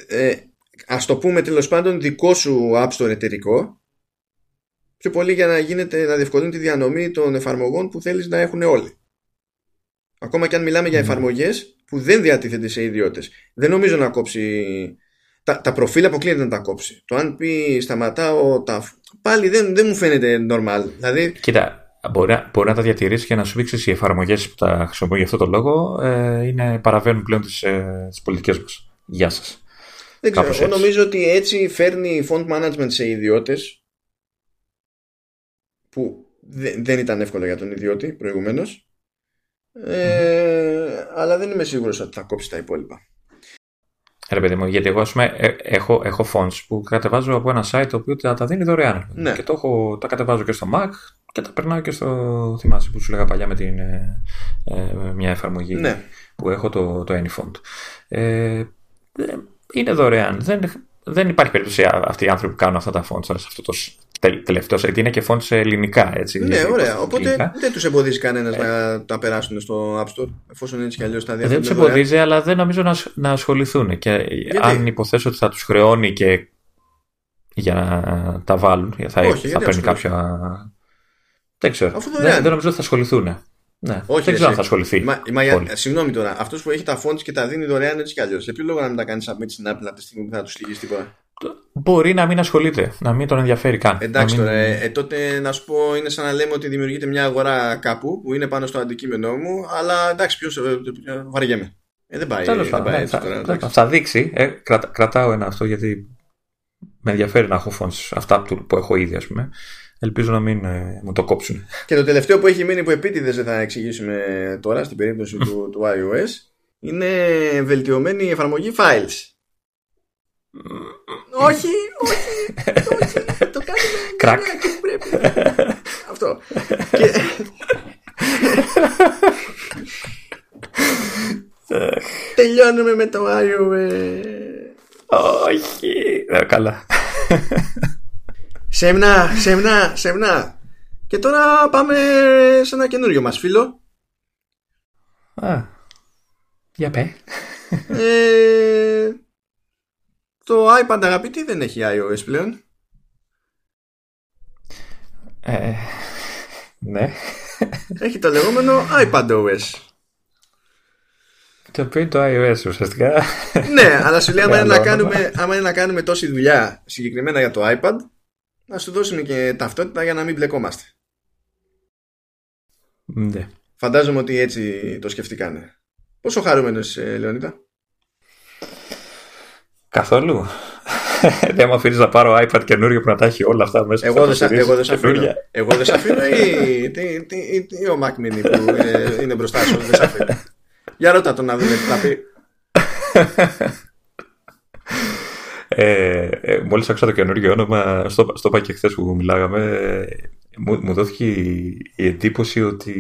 ε, ας το πούμε τέλος πάντων δικό σου App Store εταιρικό πιο πολύ για να, γίνεται, να διευκολύνει τη διανομή των εφαρμογών που θέλεις να έχουν όλοι. Ακόμα και αν μιλάμε για εφαρμογές που δεν διατίθενται σε ιδιώτες. Δεν νομίζω να κόψει... Τα, τα προφίλ αποκλείεται να τα κόψει. Το αν πει σταματάω τα... Πάλι δεν, δεν μου φαίνεται normal. Δηλαδή... Κοίτα, Μπορεί, μπορεί να τα διατηρήσεις και να σου δείξεις οι εφαρμογές που τα χρησιμοποιούν για αυτό το λόγο ε, είναι, παραβαίνουν πλέον τις ε, πολιτικές μας. Γεια σας. Δεν ξέρω. Εγώ νομίζω ότι έτσι φέρνει font management σε ιδιώτες που δεν ήταν εύκολο για τον ιδιώτη προηγουμένως. Ε, Αλλά δεν είμαι σίγουρος ότι θα κόψει τα υπόλοιπα. Ρε παιδί μου, γιατί εγώ ας πούμε, ε, έχω, έχω fonts που κατεβάζω από ένα site το οποίο τα, τα δίνει δωρεάν. Ναι. Και το έχω, τα κατεβάζω και στο Mac και τα περνάω και στο. Θυμάσαι που σου λέγα παλιά με την, ε, ε, μια εφαρμογή ναι. που έχω το, το AnyFont. Ε, είναι δωρεάν. Δεν, δεν υπάρχει περίπτωση αυτοί οι άνθρωποι που κάνουν αυτά τα fonts σε αυτό το τελευταίο site. Είναι και fonts σε ελληνικά. Έτσι, ναι, ωραία. Οπότε δεν τους εμποδίζει κανένας ε, να τα περάσουν στο App Store, εφόσον έτσι κι αλλιώς τα διαθέτουν. Δεν τους εμποδίζει, αλλά δεν νομίζω να, να ασχοληθούν. Και αν υποθέσω ότι θα τους χρεώνει και για να τα βάλουν, θα, Όχι, θα παίρνει κάποια δεν ξέρω. Αφού δεν, δεν νομίζω ότι θα ασχοληθούν. Ναι. Όχι, δεν ξέρω αν θα ασχοληθεί. Μα, μα για, συγγνώμη τώρα, αυτός που έχει τα fonts και τα δίνει δωρεάν έτσι κι αλλιώς. Για ποιο λόγο να μην τα κάνει submit στην Apple από τη στιγμή που θα τους λυγεί τίποτα; Μπορεί να μην ασχολείται, να μην τον ενδιαφέρει καν. Εντάξει μην... τώρα, ε, ε, τότε να σου πω είναι σαν να λέμε ότι δημιουργείται μια αγορά κάπου που είναι πάνω στο αντικείμενό μου, αλλά εντάξει, ποιος ε, ε, βαριέμαι. Ε, δεν πάει, Τέλος, δεν πάει ναι, έτσι θα, τώρα. Θα, δείξει, ε, κρατά, κρατάω ένα αυτό γιατί με ενδιαφέρει να έχω fonts αυτά που έχω ήδη, ας πούμε. Ελπίζω να μην ε, μου το κόψουν. Και το τελευταίο που έχει μείνει που επίτηδες δεν θα εξηγήσουμε τώρα στην περίπτωση του, του iOS είναι βελτιωμένη εφαρμογή files. Όχι, όχι, όχι, το κάνουμε Κρακ. πρέπει. Αυτό. Και... Τελειώνουμε με το iOS. Όχι. Ε, καλά. Σεμνά, σεμνά, σεμνά. Και τώρα πάμε σε ένα καινούριο μας φίλο. Α, για πέ. Ε, το iPad αγαπητή δεν έχει iOS πλέον. Ε, ναι. Έχει το λεγόμενο iPadOS. Το οποίο είναι το iOS ουσιαστικά. ναι, αλλά σου λέει άμα είναι, να κάνουμε, άμα είναι να κάνουμε τόση δουλειά συγκεκριμένα για το iPad να σου δώσουμε και ταυτότητα για να μην μπλεκόμαστε. Ναι. Φαντάζομαι ότι έτσι το σκεφτήκανε. Πόσο χαρούμενος ε, Λεωνίδα; Καθόλου. [LAUGHS] δεν μου αφήνεις να πάρω iPad καινούριο που να τα έχει όλα αυτά μέσα. Εγώ δεν σε αφήνω. Εγώ δεν σε αφήνω [LAUGHS] ή, τι, τι, τι, ο Mac Mini που είναι, είναι μπροστά σου. Δεν σε αφήνω. Για ρώτα τον να δούμε τι θα πει. Ε, ε, μόλις άκουσα το καινούργιο όνομα, στο, στο είπα και χθες που μιλάγαμε, μου, μου δόθηκε η εντύπωση ότι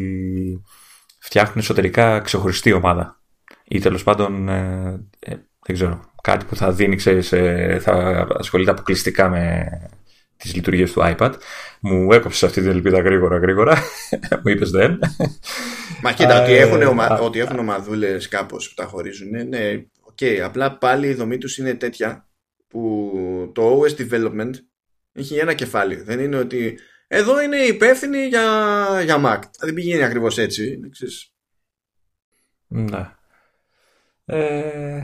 φτιάχνουν εσωτερικά ξεχωριστή ομάδα. Ή τέλος πάντων, ε, ε, δεν ξέρω, κάτι που θα δίνει, ξέρεις, ε, θα ασχολείται αποκλειστικά με τις λειτουργίες του iPad. Μου έκοψε αυτή την ελπίδα γρήγορα γρήγορα. [LAUGHS] μου είπες δεν. Μα κοίτα, ότι έχουν, ομα... ότι έχουν ομαδούλες κάπως που τα χωρίζουν, ναι, okay, απλά πάλι η δομή τους είναι τέτοια που το OS development έχει ένα κεφάλι. Δεν είναι ότι εδώ είναι υπεύθυνοι για, για Mac. Δεν πηγαίνει ακριβώς έτσι. Ναι. Ε,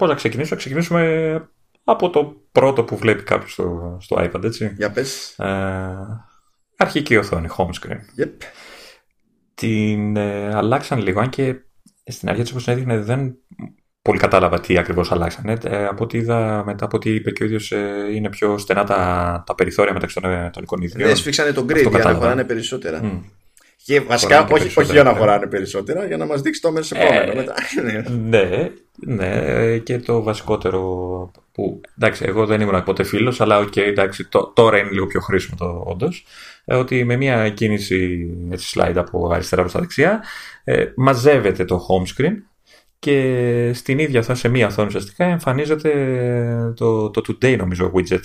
πώς να ξεκινήσουμε. Να ξεκινήσουμε από το πρώτο που βλέπει κάποιος στο, στο iPad, έτσι. Για πες. Ε, αρχική οθόνη, home screen. Yep. Την ε, αλλάξαν λίγο, αν και στην αρχή της όπως έδειχνε δεν πολύ κατάλαβα τι ακριβώς αλλάξανε. Ε, από ό,τι είδα μετά από ό,τι είπε και ο ίδιος ε, είναι πιο στενά τα, τα περιθώρια μεταξύ των, ε, των εικονίδιων. Ναι, σφίξανε τον grid για να χωράνε περισσότερα. Mm. Και βασικά όχι, όχι για να χωράνε περισσότερα, για να μας δείξει το μέσα επόμενο. μετά. ναι, ναι, και το βασικότερο που, εντάξει, εγώ δεν ήμουν ποτέ φίλος, αλλά okay, εντάξει, το, τώρα είναι λίγο πιο χρήσιμο το όντως, ότι με μια κίνηση έτσι, slide από αριστερά προς τα δεξιά, ε, μαζεύεται το home screen και στην ίδια θα σε μία οθόνη ουσιαστικά εμφανίζεται το, το today νομίζω widget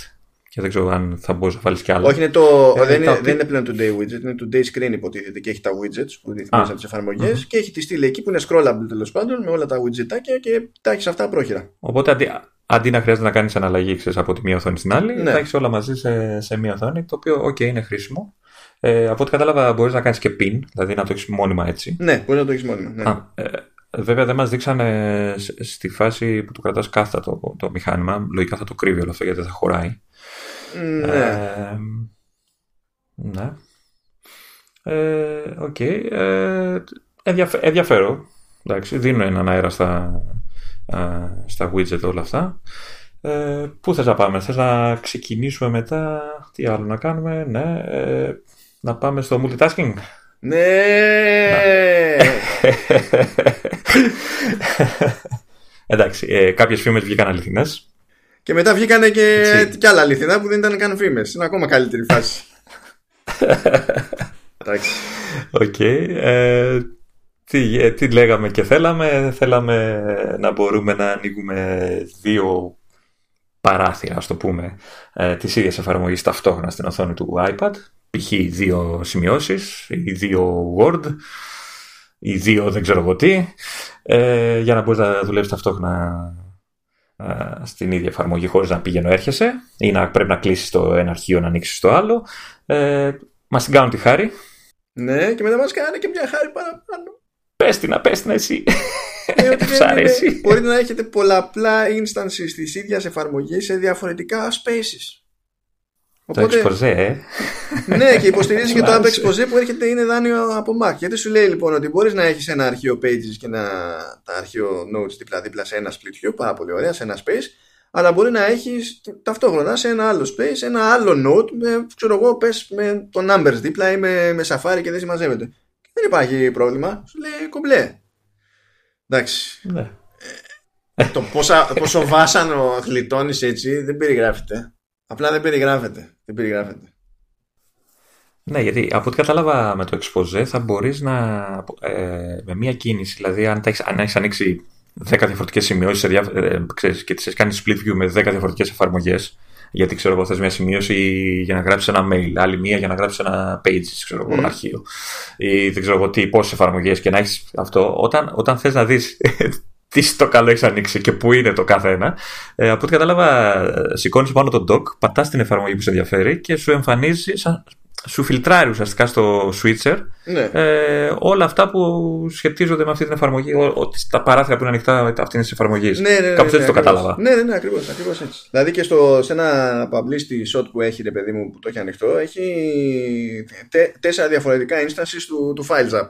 και δεν ξέρω αν θα μπορούσε να βάλεις κι άλλο. Όχι, είναι το, ε, δεν, είναι, δεν είναι πλέον today widget, είναι today screen υποτίθεται και έχει τα widgets που ρυθμίζουν από τις εφαρμογές mm-hmm. και έχει τη στήλη εκεί που είναι scrollable τέλος πάντων με όλα τα widgetάκια και τα έχεις αυτά πρόχειρα. Οπότε αντί, αντί να χρειάζεται να κάνεις εναλλαγή ξέρεις, από τη μία οθόνη στην άλλη, ναι. τα έχεις όλα μαζί σε, σε μία οθόνη, το οποίο OK είναι χρήσιμο. Ε, από ό,τι κατάλαβα, μπορείς να κάνεις και pin, δηλαδή να το έχεις μόνιμα έτσι. Ναι, μπορεί να το έχεις μόνιμα. Ναι. Α, ε, Βέβαια δεν μας δείξανε στη φάση που το κρατάς κάθετα το, το μηχάνημα. Λογικά θα το κρύβει όλο αυτό γιατί δεν θα χωράει. Ναι. Ε, ναι. Ε, οκ. Ε, ε, ενδιαφέρον. Εντάξει, δίνω έναν αέρα στα, στα widget όλα αυτά. Ε, πού θες να πάμε, θες να ξεκινήσουμε μετά, τι άλλο να κάνουμε, ναι, ε, να πάμε στο multitasking. Ναι! [LAUGHS] Εντάξει, ε, κάποιες φήμες βγήκαν αληθινές. Και μετά βγήκαν και, και άλλα αληθινά που δεν ήταν καν φήμες. Είναι ακόμα καλύτερη φάση. [LAUGHS] Εντάξει. Οκ. Ε, τι, ε, τι λέγαμε και θέλαμε. Θέλαμε να μπορούμε να ανοίγουμε δύο παράθυρα, ας το πούμε, ε, της ίδιας εφαρμογής ταυτόχρονα στην οθόνη του iPad π.χ. δύο σημειώσεις ή δύο Word ή δύο δεν ξέρω εγώ τι ε, για να μπορείς να δουλεύεις ταυτόχρονα ε, στην ίδια εφαρμογή χωρίς να πηγαινοέρχεσαι ή να πρέπει να κλείσεις το ένα αρχείο να ανοίξεις το άλλο. Ε, μας την κάνουν τη χάρη. Ναι και μετά μας κάνουν και μια χάρη παραπάνω. Πες την, πες την εσύ. Ε, [LAUGHS] αρέσει. Μπορείτε να έχετε πολλαπλά instances της ίδιας εφαρμογής σε διαφορετικά spaces Οπότε, το exposé, ε. [LAUGHS] ναι, και υποστηρίζει και το app exposé που έρχεται είναι δάνειο από Mac. Γιατί σου λέει λοιπόν ότι μπορείς να έχεις ένα αρχείο pages και ένα τα αρχείο notes δίπλα-δίπλα σε ένα split view, πάρα πολύ ωραία, σε ένα space, αλλά μπορεί να έχεις ταυτόχρονα σε ένα άλλο space ένα άλλο note με, ξέρω εγώ, πες, με το numbers δίπλα ή με, με Safari και δεν συμμαζεύεται. δεν υπάρχει πρόβλημα. Σου λέει κομπλέ. Εντάξει. Ναι. Ε, το πόσα, πόσο βάσανο γλιτώνεις έτσι δεν περιγράφεται. Απλά δεν περιγράφεται. Δεν περιγράφεται. Ναι, γιατί από ό,τι κατάλαβα με το exposé θα μπορείς να, ε, με μία κίνηση, δηλαδή αν, έχεις, αν έχεις ανοίξει 10 διαφορετικές σημειώσεις ε, ξέρεις, και τις έχεις κάνει split view με 10 διαφορετικές εφαρμογές, γιατί ξέρω εγώ θες μια σημείωση για να γράψεις ένα mail, άλλη μία για να γράψεις ένα page, ξέρω εγώ, mm. αρχείο ή δεν ξέρω εγώ τι, πόσες εφαρμογές και να έχεις αυτό, όταν, όταν θες να δεις τι στο καλό έχεις ανοίξει και πού είναι το κάθε ένα. Ε, από ό,τι κατάλαβα, σηκώνεις πάνω τον dock, πατάς την εφαρμογή που σε ενδιαφέρει και σου εμφανίζει, σου φιλτράρει ουσιαστικά στο switcher ναι. ε, όλα αυτά που σχετίζονται με αυτή την εφαρμογή, τα παράθυρα που είναι ανοιχτά αυτή της εφαρμογής. Ναι, ναι, ναι, Κάπω έτσι ναι, το κατάλαβα. Ναι, ναι, ναι ακριβώς ακριβώς έτσι. Δηλαδή και στο, σε ένα publicity shot που έχει, ρε παιδί μου, που το έχει ανοιχτό, έχει τέσσερα διαφορετικά instances του, του Files App.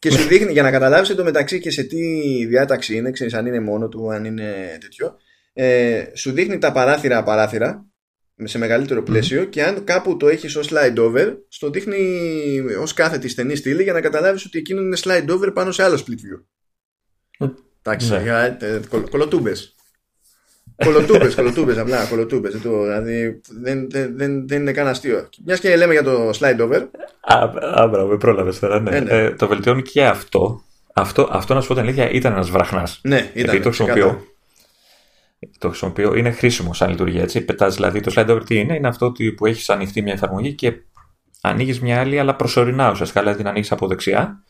Και σου δείχνει, για να καταλάβεις το μεταξύ και σε τι διάταξη είναι, ξέρεις αν είναι μόνο του, αν είναι τέτοιο, ε, σου δείχνει τα παράθυρα παράθυρα σε μεγαλύτερο πλαίσιο και αν κάπου το έχεις ως slide over, στο δείχνει ως κάθετη στενή στήλη για να καταλάβεις ότι εκείνο είναι slide over πάνω σε άλλο split view. Εντάξει, ναι. Ε, κολοτούμπες. Κολοτούμπες, κολοτούμπες, απλά κολοτούμπε. Δηλαδή δεν, δεν, δεν, δεν είναι καν αστείο. Μιας και λέμε για το slide over. Α, μπράβο, με πρόλαβες τώρα. Ναι. Ε, ναι. Ε, το βελτιώνει και αυτό. Αυτό, αυτό να σου πω την αλήθεια ήταν ένας βραχνάς. Ναι, ήταν. Επειδή το χρησιμοποιώ. Το χρησιμοποιώ, είναι χρήσιμο σαν λειτουργία. Έτσι. Πετάς, δηλαδή το slide over τι είναι, είναι αυτό που έχεις ανοιχτεί μια εφαρμογή και ανοίγεις μια άλλη, αλλά προσωρινά ουσιαστικά. Δηλαδή την ανοίγεις από δεξιά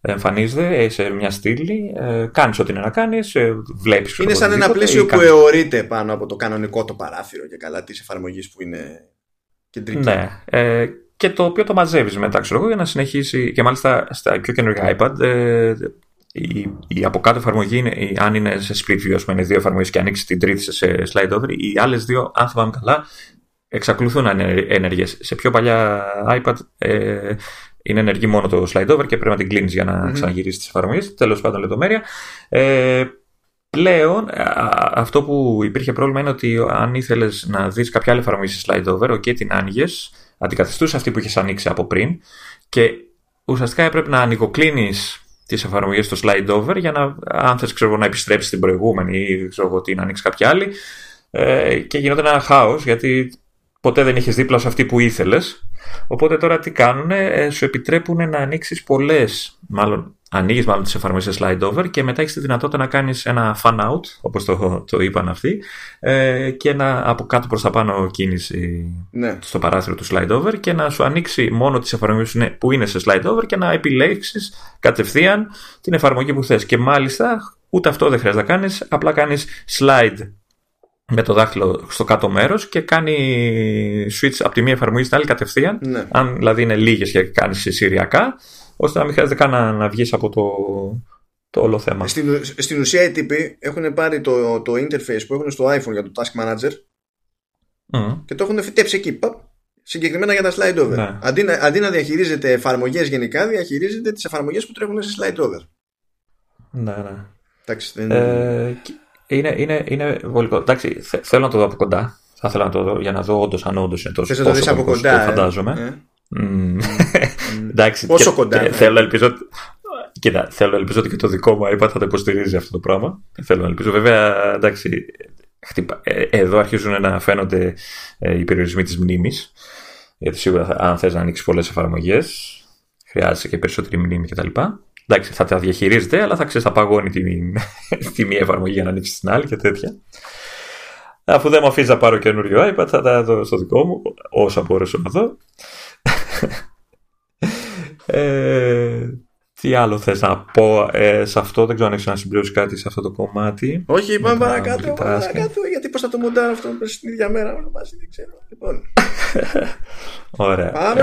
εμφανίζεται σε μια στήλη, ε, κάνεις ό,τι είναι να κάνεις, ε, βλέπεις. Είναι σαν ένα πλαίσιο που αιωρείται πάνω από το κανονικό το παράθυρο και καλά της εφαρμογής που είναι κεντρική. Ναι. Ε, και το οποίο το μαζεύεις μετά, ξέρω εγώ, για να συνεχίσει. Και μάλιστα στα πιο καινούργια iPad, ε, η, η από κάτω εφαρμογή, είναι, αν είναι σε split view, πούμε, είναι δύο εφαρμογές και ανοίξει την τρίτη σε slide over, οι άλλες δύο, αν θυμάμαι καλά, εξακολουθούν να είναι ενεργέ. Σε πιο παλιά iPad ε, είναι ενεργή μόνο το slide over και πρέπει να την κλείνεις για να mm-hmm. ξαναγυρίσεις τις εφαρμογές. Τέλος πάντων, λεπτομέρεια. Ε, πλέον, αυτό που υπήρχε πρόβλημα είναι ότι αν ήθελες να δεις κάποια άλλη εφαρμογή σε slide over, OK, την άνοιγες, αντικαθιστούσε αυτή που είχες ανοίξει από πριν και ουσιαστικά έπρεπε να ανοιγοκλίνει τις εφαρμογές στο slide over για να, αν θες να επιστρέψεις την προηγούμενη ή ξέρω εγώ να ανοίξεις κάποια άλλη. Ε, και γινόταν ένα χάος γιατί ποτέ δεν είχες δίπλα σε αυτή που ήθελες. Οπότε τώρα τι κάνουν, ε, σου επιτρέπουν να ανοίξεις πολλές, μάλλον ανοίγεις μάλλον τις εφαρμογές slide over και μετά έχεις τη δυνατότητα να κάνεις ένα fan out, όπως το, το είπαν αυτοί, ε, και να από κάτω προς τα πάνω κίνηση ναι. στο παράθυρο του slide over και να σου ανοίξει μόνο τις εφαρμογές που είναι σε slide over και να επιλέξεις κατευθείαν την εφαρμογή που θες. Και μάλιστα ούτε αυτό δεν χρειάζεται να κάνεις, απλά κάνεις slide με το δάχτυλο στο κάτω μέρος και κάνει switch από τη μία εφαρμογή στην άλλη κατευθείαν. Ναι. Αν δηλαδή είναι λίγες και κάνεις συριακά, ώστε να μην χρειάζεται καν να, να βγεις από το, το όλο θέμα. Στην, στην ουσία οι τύποι έχουν πάρει το, το interface που έχουν στο iPhone για το Task Manager mm. και το έχουν φυτέψει εκεί. Παπ, συγκεκριμένα για τα slide over. Ναι. Αντί, να, αντί να διαχειρίζεται εφαρμογές γενικά, διαχειρίζεται τις εφαρμογές που τρέχουν σε slide over. Ναι, ναι. Εντάξει, δεν... ε, είναι, είναι, είναι βολικό. Εντάξει, θέλω να το δω από κοντά. Θα ήθελα να το δω για να δω όντως αν όντως είναι τόσο Θες να το δεις από κοντά, ε; φαντάζομαι. Ε. Mm. [LAUGHS] Εντάξει, Πόσο και, κοντά, και ναι. θέλω να ελπίζω. Κοίτα, θέλω να ελπίζω ότι και το δικό μου iPad θα το υποστηρίζει αυτό το πράγμα. Θέλω να ελπίζω. Βέβαια, εντάξει, χτυπα... ε, εδώ αρχίζουν να φαίνονται ε, οι περιορισμοί της μνήμης. Γιατί σίγουρα αν θες να ανοίξεις πολλές εφαρμογές, χρειάζεσαι και περισσότερη μνήμη κτλ. Εντάξει, θα τα διαχειρίζεται, αλλά θα ξέρεις, θα παγώνει τη, [LAUGHS] τη μία εφαρμογή για να ανοίξει την άλλη και τέτοια. Αφού δεν μου αφήσει να πάρω καινούριο iPad, θα τα δω στο δικό μου, όσα μπορέσω να δω. [LAUGHS] ε, τι άλλο θες να πω ε, σε αυτό, δεν ξέρω αν έχεις να συμπληρώσει κάτι σε αυτό το κομμάτι. Όχι, πάμε Μετά παρακάτω, πάμε multitasking. παρακάτω, γιατί πώς θα το μοντάρω αυτό στην ίδια μέρα όλα μαζί, δεν ξέρω. Λοιπόν, [LAUGHS] Ωραία. πάμε,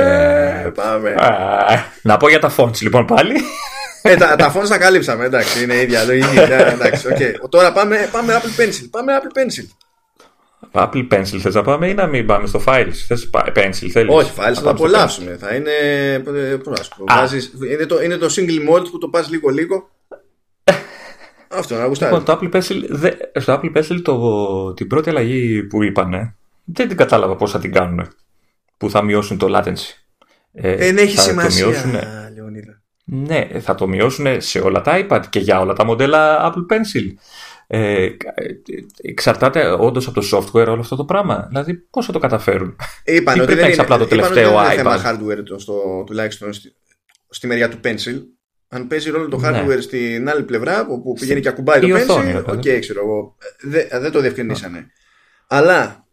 Ε, πάμε. α, να πω για τα fonts λοιπόν πάλι. [LAUGHS] ε, τα, τα phones τα καλύψαμε, εντάξει, είναι ίδια λογική. ναι, εντάξει, okay. [LAUGHS] Τώρα πάμε, πάμε Apple Pencil, πάμε Apple Pencil. Apple Pencil θες να πάμε ή να μην πάμε στο Files; Θες πα- Pencil θέλεις; Όχι, πάλι θα το πάμε στο απολαύσουμε. Θα είναι. ε, Πώς να σου πω. Α. βάζεις- είναι, το, είναι το single mode που το πας λίγο-λίγο. [LAUGHS] Αυτό, να γουστάρεις. Λοιπόν, το Apple Pencil, δε- στο Apple Pencil το, την πρώτη αλλαγή που είπανε, δεν την κατάλαβα πώς θα την κάνουν. Που θα μειώσουν το latency. Ε, Δεν έχει θα το σημασία, μειώσουνε- Λεωνίδα. ναι, θα το μειώσουν σε όλα τα iPad και για όλα τα μοντέλα Apple Pencil. Ε, ε, εξαρτάται όντως από το software όλο αυτό το πράγμα. Δηλαδή, πώς θα το καταφέρουν; Είπαν Ή ότι πρέπει δεν να έχεις είναι, απλά το είπαν ότι τελευταίο δεν είναι θέμα iPad; hardware το, στο, τουλάχιστον στη, στη μεριά του Pencil. Αν παίζει ρόλο το Ναι. hardware στην άλλη πλευρά, όπου πηγαίνει και ακουμπάει το η οθόνη, Pencil, ρε οκ, παιδί. ξέρω εγώ. Δεν, δεν το διευκρινίσανε. Αλλά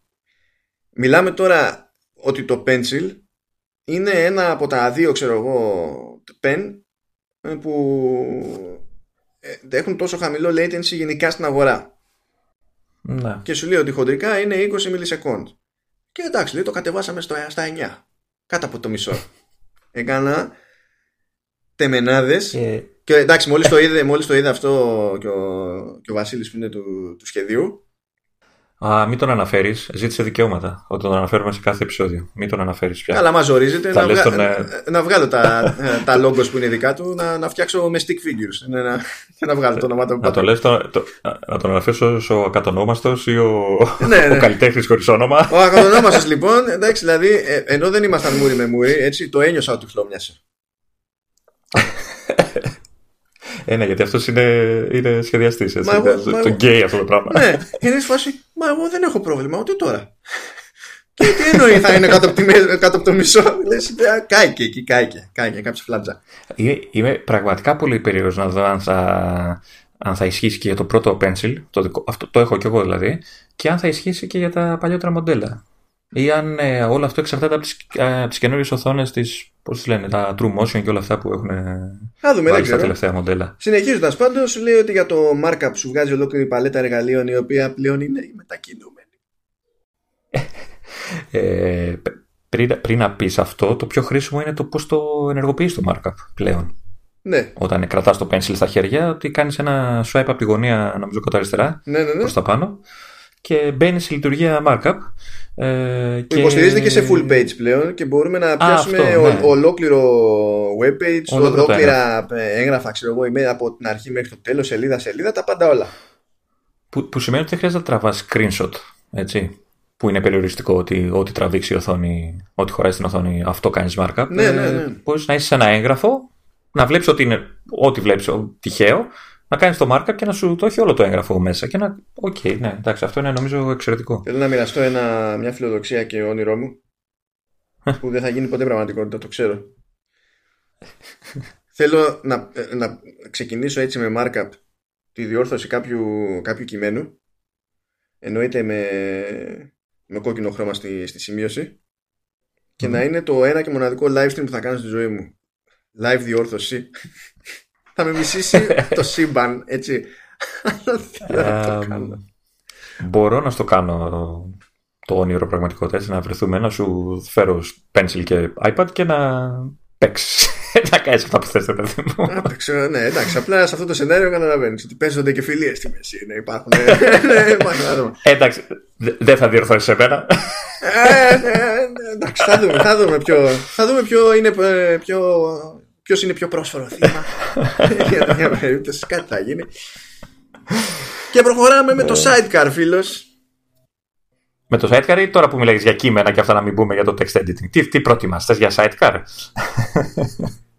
μιλάμε τώρα ότι το Pencil είναι ένα από τα δύο, ξέρω εγώ, pen ε, που ε, έχουν τόσο χαμηλό latency γενικά στην αγορά. Ναι. Και σου λέει ότι χοντρικά είναι 20 millisecond. Και εντάξει, λέει το κατεβάσαμε στο, στα 9. Κάτω από το μισό. [LAUGHS] Έκανα τεμενάδες Ε, και εντάξει, μόλις το είδε, μόλις το είδε αυτό και ο, και ο Βασίλης που είναι του, του σχεδίου, α, μην τον αναφέρεις. Ζήτησε δικαιώματα. Ότι τον αναφέρουμε σε κάθε επεισόδιο. Μην τον αναφέρεις πια. καλά μας ορίζεται Θα να, λες βγα- τον, ε, να βγάλω τα, ε, τα logos που είναι δικά του, να, να φτιάξω με stick figures ναι, να, και να βγάλω το όνομα του. Να, το λες, το, το, να τον αναφέρεις ως ο ακατονόμαστος ή ο, Ναι, ναι. ο καλλιτέχνης χωρίς όνομα. Ο ακρονόμαστος λοιπόν, εντάξει, δηλαδή, ε, ενώ δεν ήμασταν μούρι με μούρι, έτσι, το ένιωσα ότι χλώμιασε. Ε, ναι, γιατί αυτός είναι, είναι σχεδιαστής. Μα εγώ- το μα το εγώ- γκέι αυτό το πράγμα. ναι, και είναι σε φάση, μα εγώ δεν έχω πρόβλημα, ούτε τώρα. Και τι εννοεί θα είναι κάτω από, τη μέ- κάτω από το μισό; Λες, «Ε, κάηκε εκεί, κάηκε. Κάηκε, κάποια φλάτζα. Είμαι, είμαι πραγματικά πολύ περίεργος να δω αν θα, αν θα ισχύσει και για το πρώτο pencil, το δικό, αυτό το έχω κι εγώ δηλαδή, και αν θα ισχύσει και για τα παλιότερα μοντέλα. Ή αν ε, όλο αυτό εξαρτάται από τις, ε, τις καινούριες οθόνες της, πώς τις λένε, τα True Motion και όλα αυτά που έχουν ε, Θα δούμε, δεν βάλει στα ξέρω. τελευταία μοντέλα. Συνεχίζοντας πάντως, λέει ότι για το markup σου βγάζει ολόκληρη παλέτα εργαλείων η οποία πλέον είναι η μετακινούμενη. [LAUGHS] Ε, π- πριν, πριν να πεις αυτό, το πιο χρήσιμο είναι το πώς το ενεργοποιείς το markup πλέον. Ναι, Όταν κρατάς το pencil στα χέρια, ότι κάνεις ένα swipe από τη γωνία, νομίζω κοντά αριστερά, ναι, ναι. ναι. προς τα πάνω και μπαίνει σε λειτουργία markup. Ε, Που Υποστηρίζεται και σε full page πλέον και μπορούμε να πιάσουμε αυτό, ο- ναι. ολόκληρο web page, Ολόκληρο το ολόκληρα ε, έγγραφα, ξέρω εγώ, email από την αρχή μέχρι το τέλος, σελίδα, σελίδα, τα πάντα όλα. Που, που σημαίνει ότι δεν χρειάζεται να τραβάς screenshot, έτσι. Που είναι περιοριστικό ότι ό,τι τραβήξει η οθόνη, ό,τι χωράει στην οθόνη, αυτό κάνεις markup. Ναι, ναι, ναι. Μπορείς να είσαι σε ένα έγγραφο, να βλέπεις ότι είναι ό,τι βλέπεις ο- τυχαίο, να κάνεις το markup και να σου το έχει όλο το έγγραφο μέσα. Και να. Οκ, ναι, εντάξει, αυτό είναι νομίζω εξαιρετικό. Θέλω να μοιραστώ ένα, μια φιλοδοξία και όνειρό μου που δεν θα γίνει ποτέ πραγματικότητα, το ξέρω. Θέλω να, ε, να ξεκινήσω έτσι με markup τη διόρθωση κάποιου, κάποιου κειμένου εννοείται με, με κόκκινο χρώμα στη, στη σημείωση και Μμμ. να είναι το ένα και μοναδικό live stream που θα κάνω στη ζωή μου. Live διόρθωση. Θα με μισήσει το σύμπαν, έτσι. Αλλά θέλω να το Ε, κάνω. μπορώ να στο κάνω το όνειρο πραγματικότητας, έτσι, να βρεθούμε, να σου φέρω pencil και iPad και να παίξεις. [LAUGHS] να κάνεις αυτά που θες, ρε παιδί μου. Α, το ξέρω, ναι, εντάξει. Απλά σε αυτό το σενάριο καταλαβαίνεις ότι παίζονται και φιλίες στη μέση. Ναι, υπάρχουν. ναι, υπάρχουν άτομα. Ε, εντάξει, δε- δεν θα διορθώσεις εμένα. Ε, ναι, ναι, εντάξει, θα δούμε, θα δούμε ποιο, θα δούμε ποιο είναι ε, πιο, ποιος είναι πιο πρόσφορο θύμα; [LAUGHS] Για τέτοια περίπτωση. Κάτι θα γίνει. Και προχωράμε με το sidecar, φίλος. Με το sidecar ή τώρα που μιλάγεις για κείμενα και αυτά να μην πούμε για το text editing; Τι, τι προτιμάς, θες για sidecar; [LAUGHS]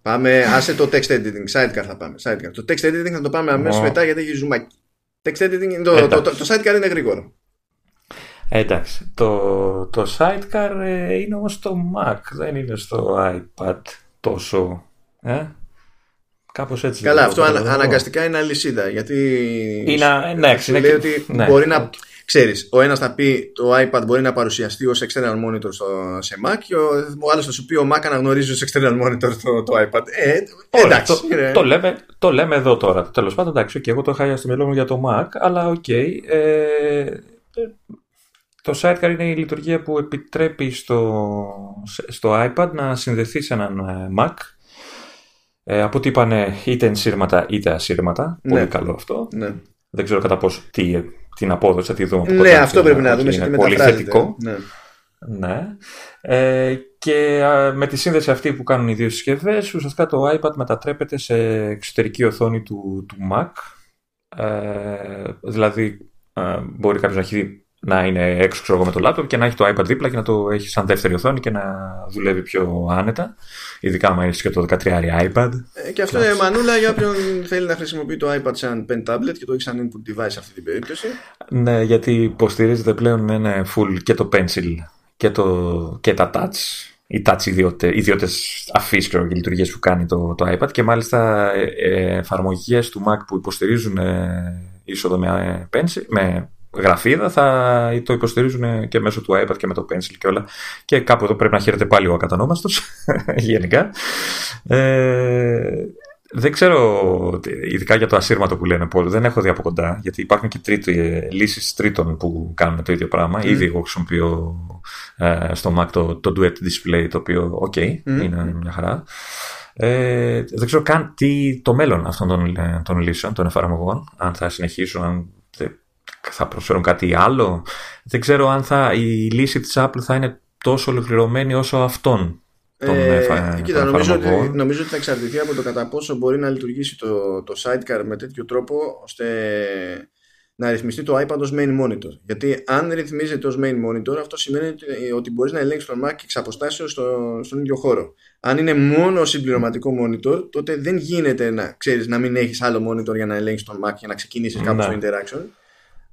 Πάμε, άσε το text editing, sidecar θα πάμε. Sidecar. Το text editing θα το πάμε αμέσως Ω. μετά γιατί έχει ζουμάκι. Text editing, είναι το, το, το, το sidecar είναι γρήγορο. Ε, εντάξει, το, το sidecar ε, είναι όμως στο Mac, δεν είναι στο iPad τόσο. Ε; Κάπως έτσι. Καλά, το αυτό ανα- καταλαβαίνω. αναγκαστικά είναι αλυσίδα. Γιατί. Είναι, ναι, σου είναι λέει και- ότι ναι. μπορεί να. Ξέρεις, ο ένας θα πει το iPad μπορεί να παρουσιαστεί ως external monitor στο, σε Mac και ο, ο άλλος θα σου πει ο Mac αναγνωρίζει ως external monitor το, το iPad. Ε, Ωραία, εντάξει. το, είναι- το, λέμε, το λέμε εδώ τώρα. Τέλος πάντων, εντάξει, και εγώ το είχα στο μυαλό μου για το Mac, αλλά οκ. ε, ε, το Sidecar είναι η λειτουργία που επιτρέπει στο, στο iPad να συνδεθεί σε έναν ε, Mac. Ε, από ό,τι είπανε είτε ενσύρματα είτε ασύρματα. Ναι. Πολύ καλό αυτό. Ναι, Δεν ξέρω κατά πόσο τι, την απόδοση θα τη δούμε. από ναι κοντά, αυτό αλλά πρέπει να όχι, δούμε είναι σε τι πολύ μεταφράζεται. θετικό. Ναι. Ναι. Ε, και α, με τη σύνδεση αυτή που κάνουν οι δύο συσκευές, ουσιαστικά το iPad μετατρέπεται σε εξωτερική οθόνη του, του Mac. Ε, δηλαδή, ε, μπορεί κάποιος να, έχει, να είναι έξω ξέρω, εγώ, με το laptop και να έχει το iPad δίπλα και να το έχει σαν δεύτερη οθόνη και να δουλεύει πιο άνετα. Ειδικά αν έχεις και το 13 iPad. Ε, και αυτό είναι μανούλα για όποιον θέλει να χρησιμοποιεί το iPad σαν pen tablet και το έχει σαν input device σε αυτή την περίπτωση. Ναι, γιατί υποστηρίζεται πλέον είναι full και το pencil και, το, και τα touch. Οι touch ιδιώτε, ιδιώτες αφής ξέρω, και λειτουργίες που κάνει το, το iPad και μάλιστα ε, ε, εφαρμογές του Mac που υποστηρίζουν ε, είσοδο με, ε, pencil, με γραφίδα θα το υποστηρίζουν και μέσω του iPad και με το pencil και όλα και κάπου εδώ πρέπει να χαίρεται πάλι ο ακατανόμαστος [LAUGHS] γενικά ε, δεν ξέρω, ειδικά για το ασύρματο που λένε Πολ, δεν έχω δει από κοντά, γιατί υπάρχουν και τρίτη, ε, λύσεις τρίτων που κάνουν το ίδιο πράγμα. Mm. Ήδη εγώ χρησιμοποιώ ε, στο Mac το, το Duet Display, το οποίο, οκ, είναι μια χαρά. Ε, δεν ξέρω καν τι το μέλλον αυτών των, ε, των λύσεων, των εφαρμογών, αν θα συνεχίσουν, αν θε- θα προσφέρουν κάτι άλλο. Δεν ξέρω αν θα, η λύση της Apple θα είναι τόσο ολοκληρωμένη όσο αυτών των, Ε, εφα- κοίτα, των νομίζω ότι, εφαρμογών. νομίζω ότι θα εξαρτηθεί από το κατά πόσο μπορεί να λειτουργήσει το, το sidecar με τέτοιο τρόπο ώστε να ρυθμιστεί το iPad ως main monitor. Γιατί αν ρυθμίζεται ως main monitor, αυτό σημαίνει ότι, ότι μπορείς να ελέγξεις τον Mac εξ αποστάσεως στο, στον ίδιο χώρο. Αν είναι μόνο συμπληρωματικό monitor, τότε δεν γίνεται να, ξέρεις, να μην έχεις άλλο monitor για να ελέγξεις τον Mac για να ξεκινήσεις κάπου στο interaction.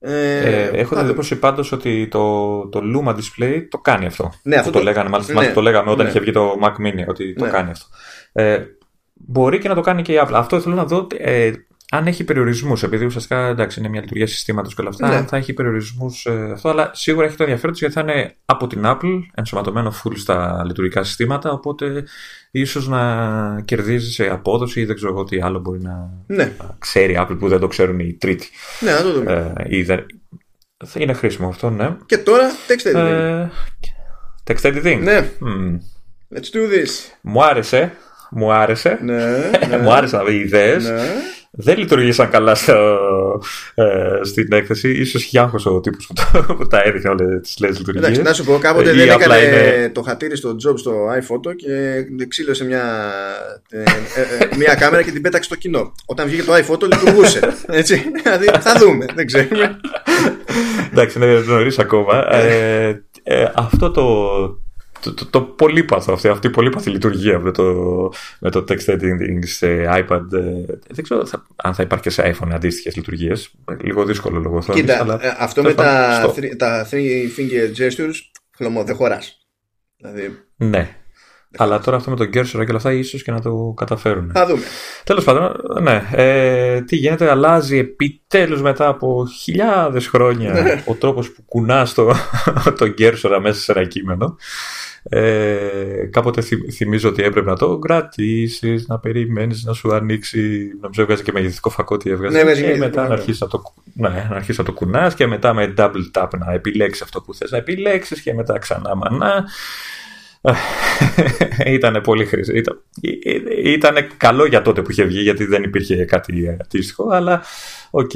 Ε, ε, έχω την εντύπωση πάντως ότι το, το Luma Display το κάνει αυτό. Ναι, αυτό το, το λέγανε, μάλιστα ναι, το λέγαμε όταν ναι. είχε βγει το Mac Mini, ότι το Ναι. κάνει αυτό. Ε, μπορεί και να το κάνει και η Apple. Αυτό θέλω να δω ε, αν έχει περιορισμούς. Επειδή ουσιαστικά εντάξει, είναι μια λειτουργία συστήματος και όλα αυτά, Ναι. αν θα έχει περιορισμούς ε, αυτό. Αλλά σίγουρα έχει το ενδιαφέρον του γιατί θα είναι από την Apple ενσωματωμένο full στα λειτουργικά συστήματα. Οπότε ίσως να κερδίζει σε απόδοση ή δεν ξέρω εγώ τι άλλο μπορεί να, Ναι, να ξέρει η Apple που δεν το ξέρουν οι τρίτοι. ναι, να το δούμε. Ε, ή δεν... Θα είναι χρήσιμο αυτό, ναι. Και τώρα, text editing. Ε, text editing. Ναι, Μμ. let's do this. Μου άρεσε. Μου άρεσε. Ναι, [LAUGHS] ναι, Μου άρεσαν οι ιδέες. ναι. Δεν λειτουργήσαν καλά στο, ε, στην έκθεση. Ίσως είχε άγχος ο τύπος που, το, που τα έδειχνε όλες τις λες λειτουργίες. Εντάξει, να σου πω, κάποτε Ή δεν απλά έκανε είναι- το χατήρι στο job στο iPhoto και ξύλωσε μια, ε, ε, ε, μια κάμερα και την πέταξε στο κοινό. Όταν βγήκε το iPhoto λειτουργούσε. [LAUGHS] Έτσι. Δηλαδή θα δούμε, δεν ξέρουμε. Εντάξει, είναι νωρίς ακόμα. ε, ε, αυτό το, το, το, το πολύπαθο, αυτή, αυτή η πολύπαθη λειτουργία με το, με το text editing σε iPad. ε, δεν ξέρω θα- αν θα υπάρχει και σε iPhone αντίστοιχες λειτουργίες. Λίγο δύσκολο λόγω χρόνου. Κοίτα, αλλά ε, αυτό με τέλος τα, πάντων, στο- three- τα three finger gestures, χλωμό, δεν χωράς. Δηλαδή, Ναι. Αλλά τώρα αυτό με τον Cursor και όλα αυτά ίσως και να το καταφέρουν. θα δούμε. Τέλος πάντων, ναι. Ε, τι γίνεται, αλλάζει επιτέλους μετά από χιλιάδες χρόνια ο τρόπος που κουνάς το, [LAUGHS] το Cursor μέσα σε ένα κείμενο. Ε, κάποτε θυμ- θυμίζω ότι έπρεπε να το κρατήσεις, να περιμένεις να σου ανοίξει. Νομίζω έβγαζε και μεγεθυντικό φακό τι έβγαζε. Ναι, έβγαζε και μεγεθυντικό μετά να φακό. αρχίσει να το, ναι, να αρχίσεις να το κουνάς και μετά με double tap να επιλέξεις αυτό που θες να επιλέξεις και μετά ξανά μανά. ήταν πολύ χρήσιμο. Ήταν, ήταν καλό για τότε που είχε βγει, γιατί δεν υπήρχε κάτι αντίστοιχο. Αλλά οκ,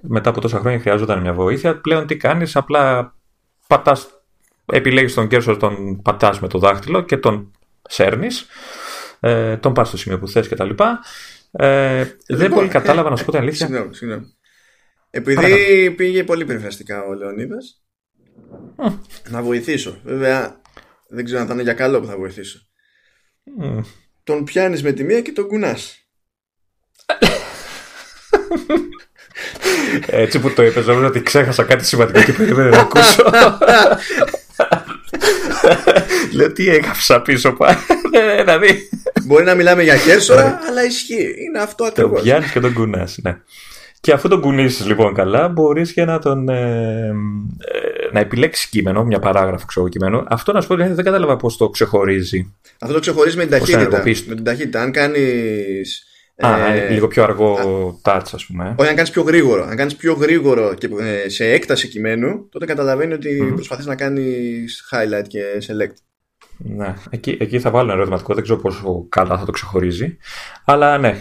μετά από τόσα χρόνια χρειάζονταν μια βοήθεια. Πλέον τι κάνεις, απλά πατάς, επιλέγεις τον cursor, τον πατάς με το δάχτυλο και τον σέρνεις. Ε, τον πας στο σημείο που θες κτλ. Ε, δεν Λοιπόν, πολύ κατάλαβα ε, να σου πω την ε, αλήθεια. Συγγνώμη, συγγνώμη. Επειδή πήγε πολύ περιφραστικά ο Λεωνίδας, να βοηθήσω. Βέβαια, δεν ξέρω αν θα είναι για καλό που θα βοηθήσω. Μμ. Τον πιάνεις με τη μία και τον κουνάς. Έτσι που το είπες, νομίζω ότι ξέχασα κάτι σημαντικό και περίμενα να ακούσω. [LAUGHS] [LAUGHS] Λέω τι έγραψα πίσω πάλι. [LAUGHS] Δηλαδή. Μπορεί να μιλάμε για κέρσορα, αλλά ισχύει. Είναι αυτό Τον ακριβώς. πιάνεις και τον κουνάς. Ναι. Και αφού τον κουνήσεις λοιπόν καλά, μπορείς και να τον. Ε, ε, να επιλέξεις κείμενο, μια παράγραφο ξέρω κείμενο. Αυτό να σου πω δεν κατάλαβα πώς το ξεχωρίζει. Αυτό το ξεχωρίζει με την Πώς ταχύτητα. ενεργοποιείς- Με την ταχύτητα. Αν κάνεις... Α, ε, είναι λίγο πιο αργό touch, ας πούμε. Όχι, αν κάνεις πιο γρήγορο. Αν κάνεις πιο γρήγορο και ε, σε έκταση κειμένου, τότε καταλαβαίνει ότι Μμμ. προσπαθείς να κάνεις highlight και select. Ναι, εκεί, εκεί θα βάλω ένα ερωτηματικό, δεν ξέρω πόσο καλά θα το ξεχωρίζει. Αλλά ναι.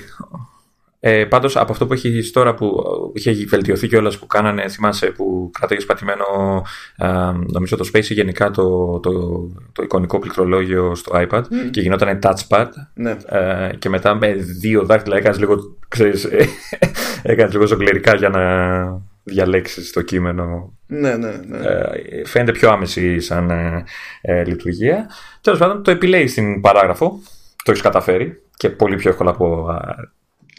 Ε, Πάντως από αυτό που έχει τώρα που είχε βελτιωθεί κιόλας που κάνανε, θυμάσαι που κρατάει πατημένο ε, νομίζω το Space ή γενικά το, το, το εικονικό πληκτρολόγιο στο iPad Μμ. και γινόταν touchpad Ναι. ε, και μετά με δύο δάχτυλα έκανες λίγο, ξέρεις, [LAUGHS] έκανες λίγο ζογκλερικά για να διαλέξεις το κείμενο Ναι, ναι, ναι. ε, φαίνεται πιο άμεση σαν ε, ε, λειτουργία. Τέλος πάντων, το επιλέγεις στην παράγραφο. Το έχεις καταφέρει και πολύ πιο εύκολα από, α,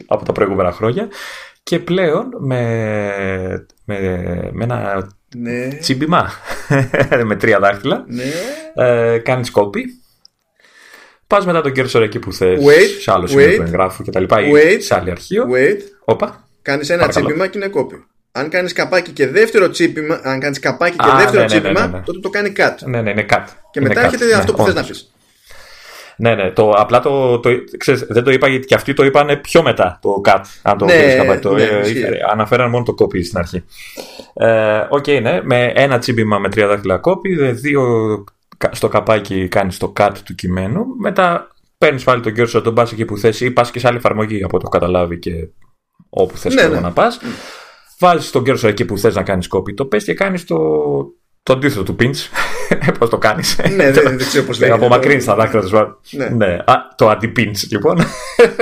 από τα προηγούμενα χρόνια. Και πλέον με, με, με ένα ναι. τσίμπημα [LAUGHS] με τρία δάχτυλα ναι. ε, κάνεις copy πας μετά τον cursor εκεί που θες Wait, σε άλλο σημείο wait, του εγγράφου και τα λοιπά ή wait, σε άλλο αρχείο Wait. Όπα. Κάνεις ένα Παρακαλώ. τσίπημα και είναι κόπη. Αν κάνεις καπάκι και δεύτερο τσίπημα, αν κάνεις καπάκι και Α, δεύτερο ναι, ναι, ναι, τσίπημα, ναι, ναι. τότε το κάνει cut. ναι ναι είναι cut Και Είναι μετά cut. έρχεται Ναι, αυτό που θες όντως. να πεις. Ναι, ναι. Το, απλά το, το, ξέρεις, δεν το είπα γιατί και αυτοί το είπαν πιο μετά το cut. Αν το Ναι, ξέρεις κάπου, το, ναι, ε, ισχύει. είχε- αναφέραν μόνο το copy στην αρχή. Ε, Οκ, ναι. Με ένα τσίμπημα με τρία δάχτυλα copy, δε- δύο κα- στο καπάκι κάνεις το cut του κειμένου. Μετά παίρνεις πάλι τον cursor, τον πας εκεί που θες ή πας και σε άλλη εφαρμογή από το καταλάβει και όπου θες Ναι, ναι, ναι. να πας. Βάζεις τον cursor εκεί που θες να κάνεις copy. Το πες και κάνεις το, το αντίθετο του pinch. [LAUGHS] Πώς το κάνεις. Ναι, δεν, δεν ξέρω πώς λέγεται. Απομακρύνεις τα δάχτυλα του. Ναι. Ναι, α, το anti-pinch λοιπόν.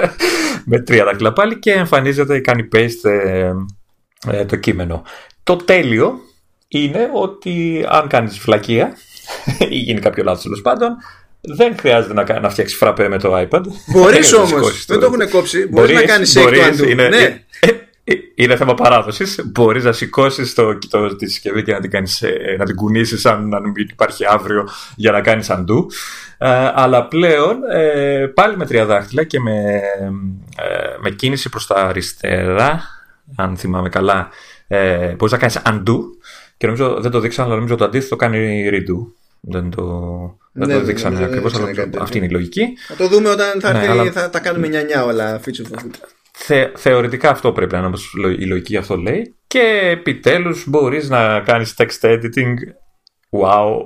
[LAUGHS] με τρία δάχτυλα πάλι και εμφανίζεται, κάνει paste ε, ε, το κείμενο. Το τέλειο είναι ότι αν κάνεις φλακία [LAUGHS] ή γίνει κάποιο λάθος τέλος πάντων, δεν χρειάζεται να, να φτιάξεις φραπέ με το iPad. Μπορείς όμως. Δεν το έχουν κόψει. Μπορείς να κάνεις shake το Είναι, ναι. Είναι θέμα παράδοσης. Μπορείς να σηκώσεις το, το, τη συσκευή και να την, κάνεις, ε, να την κουνήσεις σαν να μην υπάρχει αύριο για να κάνεις undo. Ε, αλλά πλέον ε, πάλι με τρία δάχτυλα και με, ε, με κίνηση προς τα αριστερά, αν θυμάμαι καλά, ε, μπορείς να κάνεις undo. Και νομίζω δεν το δείξαν, αλλά νομίζω το αντίθετο κάνει redo. Δεν το, δεν ναι, το δείξανε ναι, ακριβώς, αλλά αυτή είναι η λογική. Θα το δούμε όταν θα, ναι, αλλά... θα τα κάνουμε νιά όλα feature Θε, θεωρητικά αυτό πρέπει να είναι όπως η λογική αυτό λέει. Και επιτέλους μπορείς να κάνεις text editing. Wow,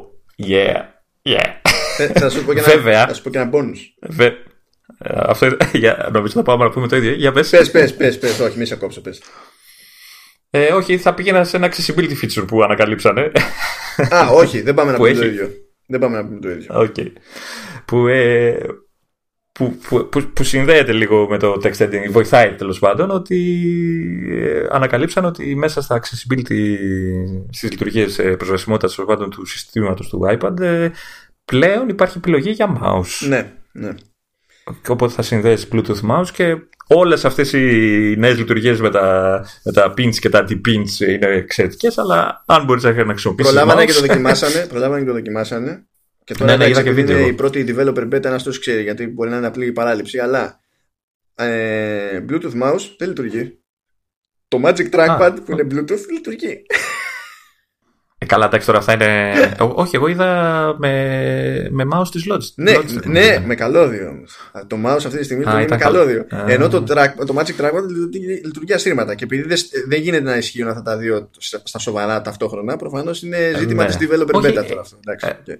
yeah, yeah. Θα, σου πω και [LAUGHS] ένα, Βέβαια, θα σου πω και ένα bonus. Βε, αυτό, [LAUGHS] για, νομίζω θα πάμε να πούμε το ίδιο. Για πες. Πες, πες, πες, πες. Όχι μη σε κόψω πες. Ε, όχι, θα πήγαινα σε ένα accessibility feature που ανακαλύψανε. Α, όχι, δεν πάμε [LAUGHS] να πούμε το ίδιο. Δεν πάμε να πούμε το ίδιο. Okay. Που, ε, που, που, που, που, συνδέεται λίγο με το text editing, βοηθάει τέλος πάντων, ότι ε, ανακαλύψαν ότι μέσα στα accessibility, στις λειτουργίες ε, προσβασιμότητας πάντων, του συστήματος του iPad, ε, πλέον υπάρχει επιλογή για mouse. Ναι, ναι. Οπότε θα συνδέσεις Bluetooth mouse και όλες αυτές οι νέες λειτουργίες με τα, με τα pins και τα anti-pins είναι εξαιρετικές, αλλά αν μπορείς να χρησιμοποιήσεις Προλάβανε mouse... και το δοκιμάσανε, προλάβανε και το δοκιμάσανε και τώρα ναι, ναι, και είναι η πρώτη developer beta να το ξέρει γιατί μπορεί να είναι απλή παράληψη αλλά ε, Bluetooth mouse δεν λειτουργεί. Το Magic Trackpad που είναι Bluetooth λειτουργεί ε, καλά, εντάξει, τώρα αυτά είναι. [LAUGHS] Όχι, εγώ είδα με, με mouse τη Logitech. Ναι, ναι, με καλώδιο όμως. Το mouse αυτή τη στιγμή λειτουργεί με καλώδιο. Ενώ το, track, το Magic Trackpad λειτουργεί ασύρματα. Και επειδή δεν, γίνεται να ισχύουν αυτά τα δύο στα σοβαρά ταυτόχρονα, προφανώς είναι ζήτημα ναι. της developer beta τώρα αυτό.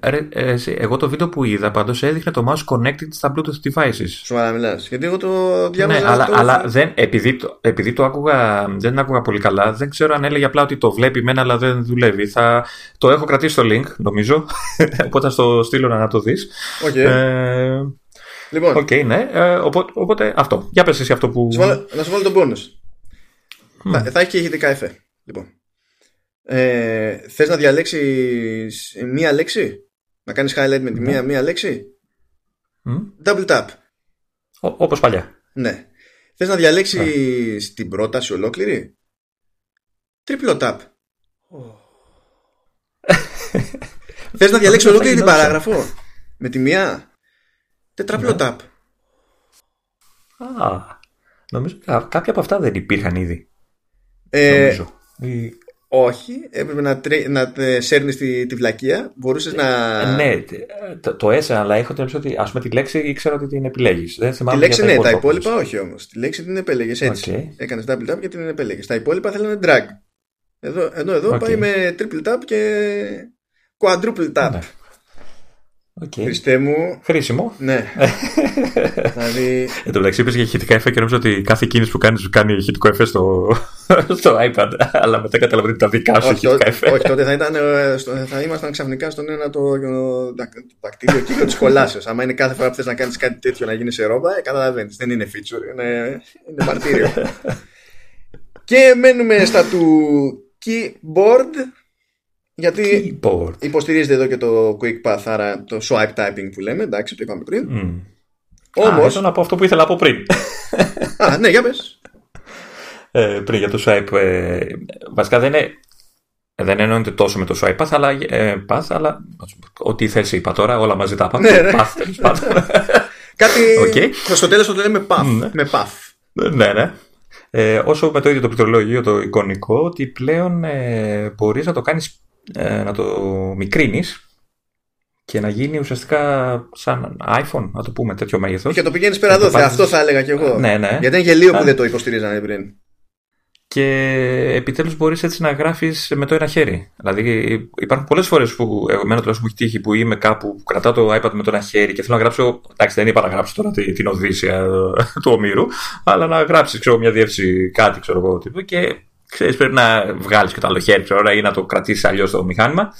Ε, ε, εγώ το βίντεο που είδα πάντως έδειχνε το mouse connected στα Bluetooth devices. Σοβαρά μιλάς. Γιατί εγώ το διάβαζα. Ναι, αλλά, αλλά δεν, επειδή, το, επειδή το άκουγα, δεν άκουγα πολύ καλά, δεν ξέρω αν έλεγε απλά ότι το βλέπει μένα αλλά δεν δουλεύει. Θα το έχω κρατήσει στο link, νομίζω. [LAUGHS] οπότε θα στο στείλω να το δεις. Okay. Ε, λοιπόν. Okay, ναι. Ε, οπότε, οπότε, αυτό. Για πες εσύ αυτό που... να σου βάλω τον bonus. Mm. Θα, θα έχει και ηχητικά εφέ. Λοιπόν. Ε, θες να διαλέξεις μία λέξη; Να κάνεις highlight με τη μία, μία λέξη; Mm. Double tap. Όπω όπως παλιά. Ναι. Θες να διαλέξεις την πρόταση ολόκληρη; Triple tap. [LAUGHS] Θες να διαλέξει ολόκληρη την παράγραφο; Με τη μία. Τετραπλό ναι. τάπ. Α, νομίζω κάποια από αυτά δεν υπήρχαν ήδη. Ε, νομίζω. Όχι, έπρεπε να, τρέ, να σέρνεις τη, τη βλακεία. Μπορούσες να. Ε, ναι, το, το έσα, αλλά έχω την ότι ας πούμε τη λέξη ήξερα ότι την επιλέγεις. Τη λέξη ναι, τα υπόλοιπα όχι όμως. Τη λέξη την επέλεγες έτσι. Okay. Έκανες double tap και την επέλεγες. Τα υπόλοιπα θέλανε drag. Εδώ, εδώ, εδώ πάει με triple tap και quadruple tap. Ναι. Okay. Χριστέ μου. Χρήσιμο. Ναι. [LAUGHS] δηλαδή... Εν τω μεταξύ, είπε για ηχητικά εφέ και νομίζω ότι κάθε κίνηση που κάνεις σου κάνει ηχητικό εφέ στο, [LAUGHS] στο iPad. Αλλά μετά καταλαβαίνει τα δικά σου ηχητικά εφέ. Όχι, τότε θα, ήταν, ε, θα ήμασταν ξαφνικά στον ένα το, δακτύλιο κύκλο της κολάσεω. Αν είναι κάθε φορά που θες να κάνεις κάτι τέτοιο να γίνεις σε ρόμπα, ε, καταλαβαίνεις. Δεν είναι feature, είναι, είναι μαρτύριο. [LAUGHS] και μένουμε στα του keyboard γιατί keyboard. υποστηρίζεται εδώ και το quick path, άρα το swipe typing που λέμε, εντάξει, το είπαμε πριν. Mm. Όμως... Α, να πω αυτό που ήθελα από πριν. [LAUGHS] Α, ναι, για πες. Ε, πριν για το swipe, ε, βασικά δεν είναι δεν εννοείται τόσο με το swipe path, αλλά, ε, path, αλλά ό,τι θες είπα τώρα, όλα μαζί τα path. Ναι, ναι. Path, τέλος πάντων. [LAUGHS] Κάτι [LAUGHS] okay. στο τέλος το λέμε path, ναι. με path. Ναι, ναι. Ε, όσο με το ίδιο το πληκτρολόγιο, το εικονικό, ότι πλέον ε, μπορείς να το κάνεις, ε, να το μικρύνεις και να γίνει ουσιαστικά σαν iPhone, να το πούμε τέτοιο μέγεθος. Και το πηγαίνεις πέρα εδώ, αυτό θα έλεγα κι εγώ. Ναι, ναι. Γιατί είναι γελίο που δεν το υποστηρίζανε πριν και επιτέλους μπορείς έτσι να γράφεις με το ένα χέρι. Δηλαδή υπάρχουν πολλές φορές που εμένα τουλάχιστον μου έχει τύχει που είμαι κάπου που κρατάω το iPad με το ένα χέρι και θέλω να γράψω, εντάξει δεν είπα να γράψω τώρα την Οδύσσια του Ομήρου, αλλά να γράψεις ξέρω, μια διεύθυνση κάτι ξέρω εγώ τύπου και ξέρεις πρέπει να βγάλεις και το άλλο χέρι ξέρω, ή να το κρατήσεις αλλιώς το μηχάνημα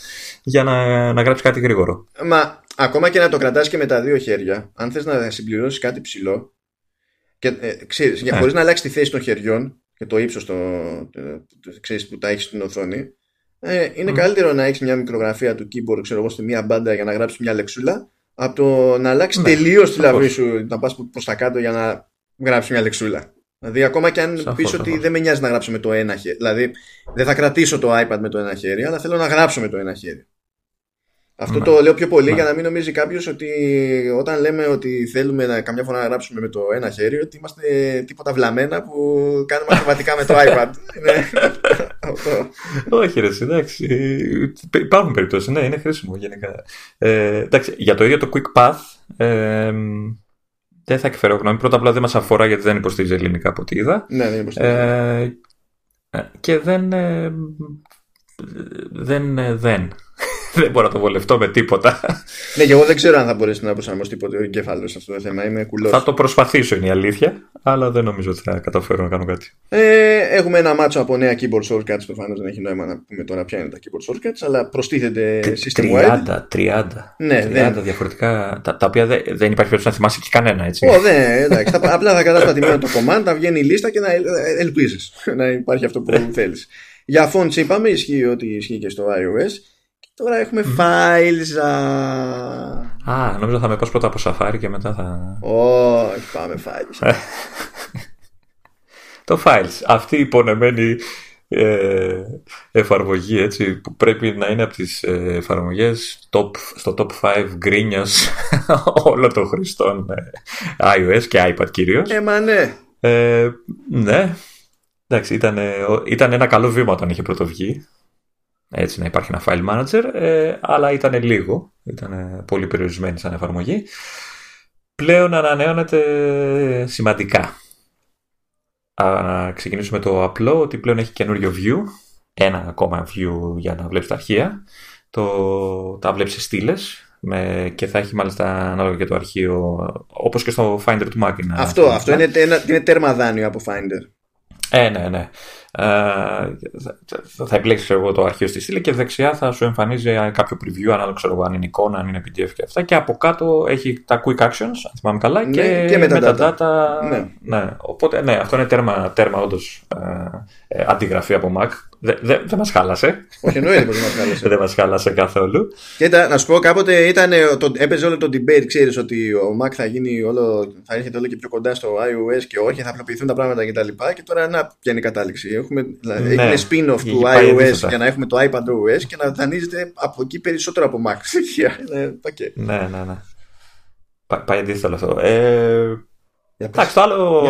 για να, να γράψεις κάτι γρήγορο. Μα ακόμα και να το κρατάς και με τα δύο χέρια, αν θες να συμπληρώσεις κάτι ψηλό και ε, ξέρεις, yeah. Ναι. χωρίς να αλλάξει τη θέση των χεριών και το ύψος το, το, το, ξέρεις, που τα έχεις στην οθόνη ε, είναι καλύτερο να έχεις μια μικρογραφία του keyboard ξέρω εγώ στη μία μπάντα για να γράψεις μια λεξούλα από το να αλλάξεις ναι, τελείως τη λαβή σου να πας προς τα κάτω για να γράψεις μια λεξούλα. Δηλαδή, ακόμα και αν πεις ότι δεν με νοιάζει να γράψω με το ένα χέρι. Δηλαδή, δεν θα κρατήσω το iPad με το ένα χέρι, αλλά θέλω να γράψω με το ένα χέρι. Αυτό ναι. το λέω πιο πολύ ναι. για να μην νομίζει κάποιος ότι όταν λέμε ότι θέλουμε να, καμιά φορά να γράψουμε με το ένα χέρι, ότι είμαστε τίποτα βλαμμένα που κάνουμε ακροβατικά με το [LAUGHS] iPad. Όχι, ρε, εντάξει. Υπάρχουν περιπτώσεις, ναι, είναι χρήσιμο γενικά. Ε, εντάξει, για το ίδιο το Quick Path. Ε, δεν θα εκφέρω γνώμη. Πρώτα απ' όλα δεν μας αφορά γιατί δεν υποστηρίζει ελληνικά από ό,τι είδα. Ναι, δεν υποστηρίζει. Ε, και δεν. Ε, δεν. δεν δεν μπορώ να το βολευτώ με τίποτα. ναι, και εγώ δεν ξέρω αν θα μπορέσει να προσαρμοστεί ποτέ ο εγκέφαλος σε αυτό το θέμα. Είμαι κουλός. Θα το προσπαθήσω, είναι η αλήθεια, αλλά δεν νομίζω ότι θα καταφέρω να κάνω κάτι. Ε, έχουμε ένα μάτσο από νέα keyboard shortcuts. Προφανώς δεν έχει νόημα να πούμε τώρα ποια είναι τα keyboard shortcuts, αλλά προστίθεται system 30, 30. Ναι, 30 δεν... διαφορετικά. Τα, τα οποία δεν, δεν υπάρχει περίπτωση να θυμάσαι και κανένα, έτσι. Oh, ναι, εντάξει. απλά θα κατάσπα τη το command, θα βγαίνει η λίστα και να ελπίζεις [LAUGHS] να υπάρχει αυτό που θέλεις. Για fonts είπαμε, ισχύει ότι ισχύει και στο iOS. Τώρα έχουμε mm. files. Α, νόμιζα θα με πω πρώτα από Safari και μετά θα. Όχι, πάμε files. το files. Αυτή η υπονεμένη ε, εφαρμογή έτσι, που πρέπει να είναι από τις ε, εφαρμογές top, στο top 5 γκρίνιας [LAUGHS] όλων των χρηστών ε, iOS και iPad κυρίως. Ε, μα ναι. Ε, ναι. Εντάξει, ήταν, ήταν ένα καλό βήμα όταν είχε πρωτοβγεί έτσι να υπάρχει ένα file manager, ε, αλλά ήταν λίγο, ήταν πολύ περιορισμένη σαν εφαρμογή. Πλέον ανανεώνεται σημαντικά. Α, ξεκινήσουμε το απλό, ότι πλέον έχει καινούριο view, ένα ακόμα view για να βλέπεις τα αρχεία. Το, τα βλέπεις σε στήλες με, και θα έχει μάλιστα ανάλογα και το αρχείο, όπως και στο Finder του Mac. Αυτό, αυτό είναι, είναι τέρμα δάνειο από Finder. Ε, ναι, ναι. Ε, θα επιλέξεις εγώ το αρχείο στη στήλη και δεξιά θα σου εμφανίζει κάποιο preview, ανάλογα ξέρω αν είναι εικόνα, αν είναι PDF και αυτά. Και από κάτω έχει τα quick actions, αν θυμάμαι καλά, ναι, και, και με τα data. Ναι. ναι. Οπότε, ναι, αυτό είναι τέρμα, τέρμα όντως ε, ε, αντιγραφή από Mac. Δεν δε, δε μα χάλασε. Όχι, εννοείται πως δεν μας χάλασε. [LAUGHS] δεν μας χάλασε καθόλου. Κοίτα, να σου πω, κάποτε ήταν, το, έπαιζε όλο το debate, ξέρεις ότι ο Mac θα, γίνει όλο, θα έρχεται όλο και πιο κοντά στο iOS και όχι, θα απλοποιηθούν τα πράγματα κτλ. Και, και τώρα να ποια είναι η κατάληξη. Έχουμε, δηλαδή, ναι. Έγινε spin-off του iOS για να έχουμε το iPad OS και να δανείζεται από εκεί περισσότερο από Mac. [LAUGHS] ναι, ναι, ναι. Πάει αντίθετο αυτό. Ε, Εντάξει, το άλλο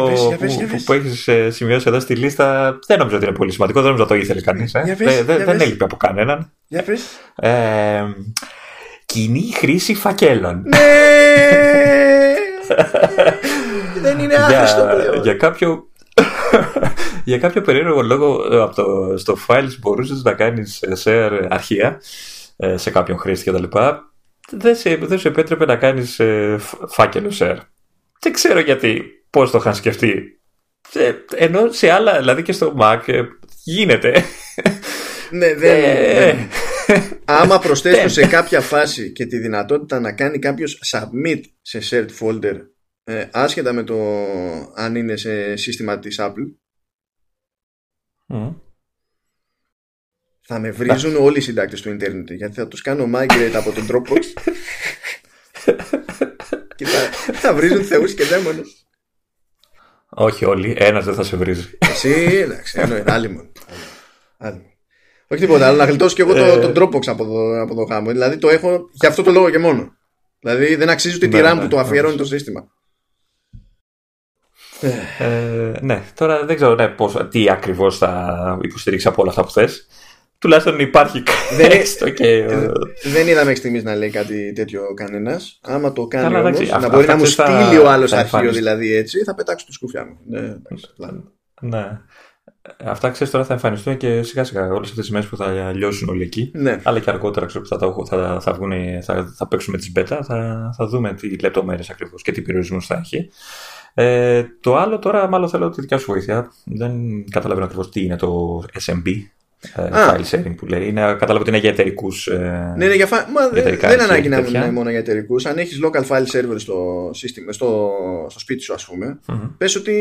που, έχεις ε, σημειώσει εδώ στη λίστα δεν νομίζω ότι είναι πολύ σημαντικό. Δεν νομίζω ότι το ήθελε κανείς. Ε. δεν έλειπε από κανέναν. Για ε, κοινή χρήση φακέλων. Ναι! [LAUGHS] δεν είναι άχρηστο πλέον. Για κάποιο, [LAUGHS] για κάποιο περίεργο λόγο ε, από το, στο files μπορούσες να κάνεις share αρχεία σε κάποιον χρήστη κτλ. Δεν, σε, δεν σου επέτρεπε να κάνεις φάκελο share. Δεν ξέρω γιατί, πώς το είχαν σκεφτεί. Ενώ σε άλλα, δηλαδή και στο Mac, ε, γίνεται. Ναι, δεν... Ε, ναι. Άμα προσθέσω σε κάποια φάση και τη δυνατότητα να κάνει κάποιος submit σε shared folder ε, άσχετα με το αν είναι σε σύστημα της Apple θα με βρίζουν όλοι οι συντάκτες του ίντερνετ γιατί θα τους κάνω migrate από τον Dropbox [LAUGHS] και θα, θα βρίζουν θεούς και δαίμονες. Όχι όλοι, ένας δεν θα σε βρίζει. Εσύ, εντάξει, εννοεί, άλλη μόνο. Όχι τίποτα, αλλά να γλιτώσω και εγώ το, τον Dropbox από το, από το χάμο. Δηλαδή το έχω για αυτό το λόγο και μόνο. Δηλαδή δεν αξίζει ούτε τη RAM που το αφιερώνει το σύστημα. Ε, ναι, τώρα δεν ξέρω ναι, πώς, τι ακριβώς θα υποστηρίξεις από όλα αυτά που θες τουλάχιστον υπάρχει δεν, έστω και... δεν είδα μέχρι στιγμής να λέει κάτι τέτοιο κανένας. Άμα το κάνει Καλά, όμως, να μπορεί να μου στείλει ο άλλος αρχείο δηλαδή έτσι, θα πετάξω τη σκούφια μου. Ναι, ναι. Αυτά ξέρεις τώρα θα εμφανιστούν και σιγά σιγά όλες αυτές τις μέρες που θα λιώσουν όλοι εκεί. Ναι. Αλλά και αργότερα ξέρω, που θα, θα, θα, βγουν, θα, θα παίξουμε τις μπέτα, θα, θα δούμε τι λεπτομέρειες ακριβώς και τι περιορισμούς θα έχει. Ε, το άλλο τώρα, μάλλον θέλω τη δικιά σου βοήθεια. Δεν καταλαβαίνω ακριβώς τι είναι το SMB ε, file sharing που λέει. Είναι, κατάλαβα ότι είναι για εταιρικούς. Ε, ναι, ναι, για φα... Μα, δεν, δεν ανάγκη να είναι μόνο για εταιρικούς. Αν έχεις local file server στο, σύστημα, στο, στο σπίτι σου, ας πούμε, mm-hmm. πες ότι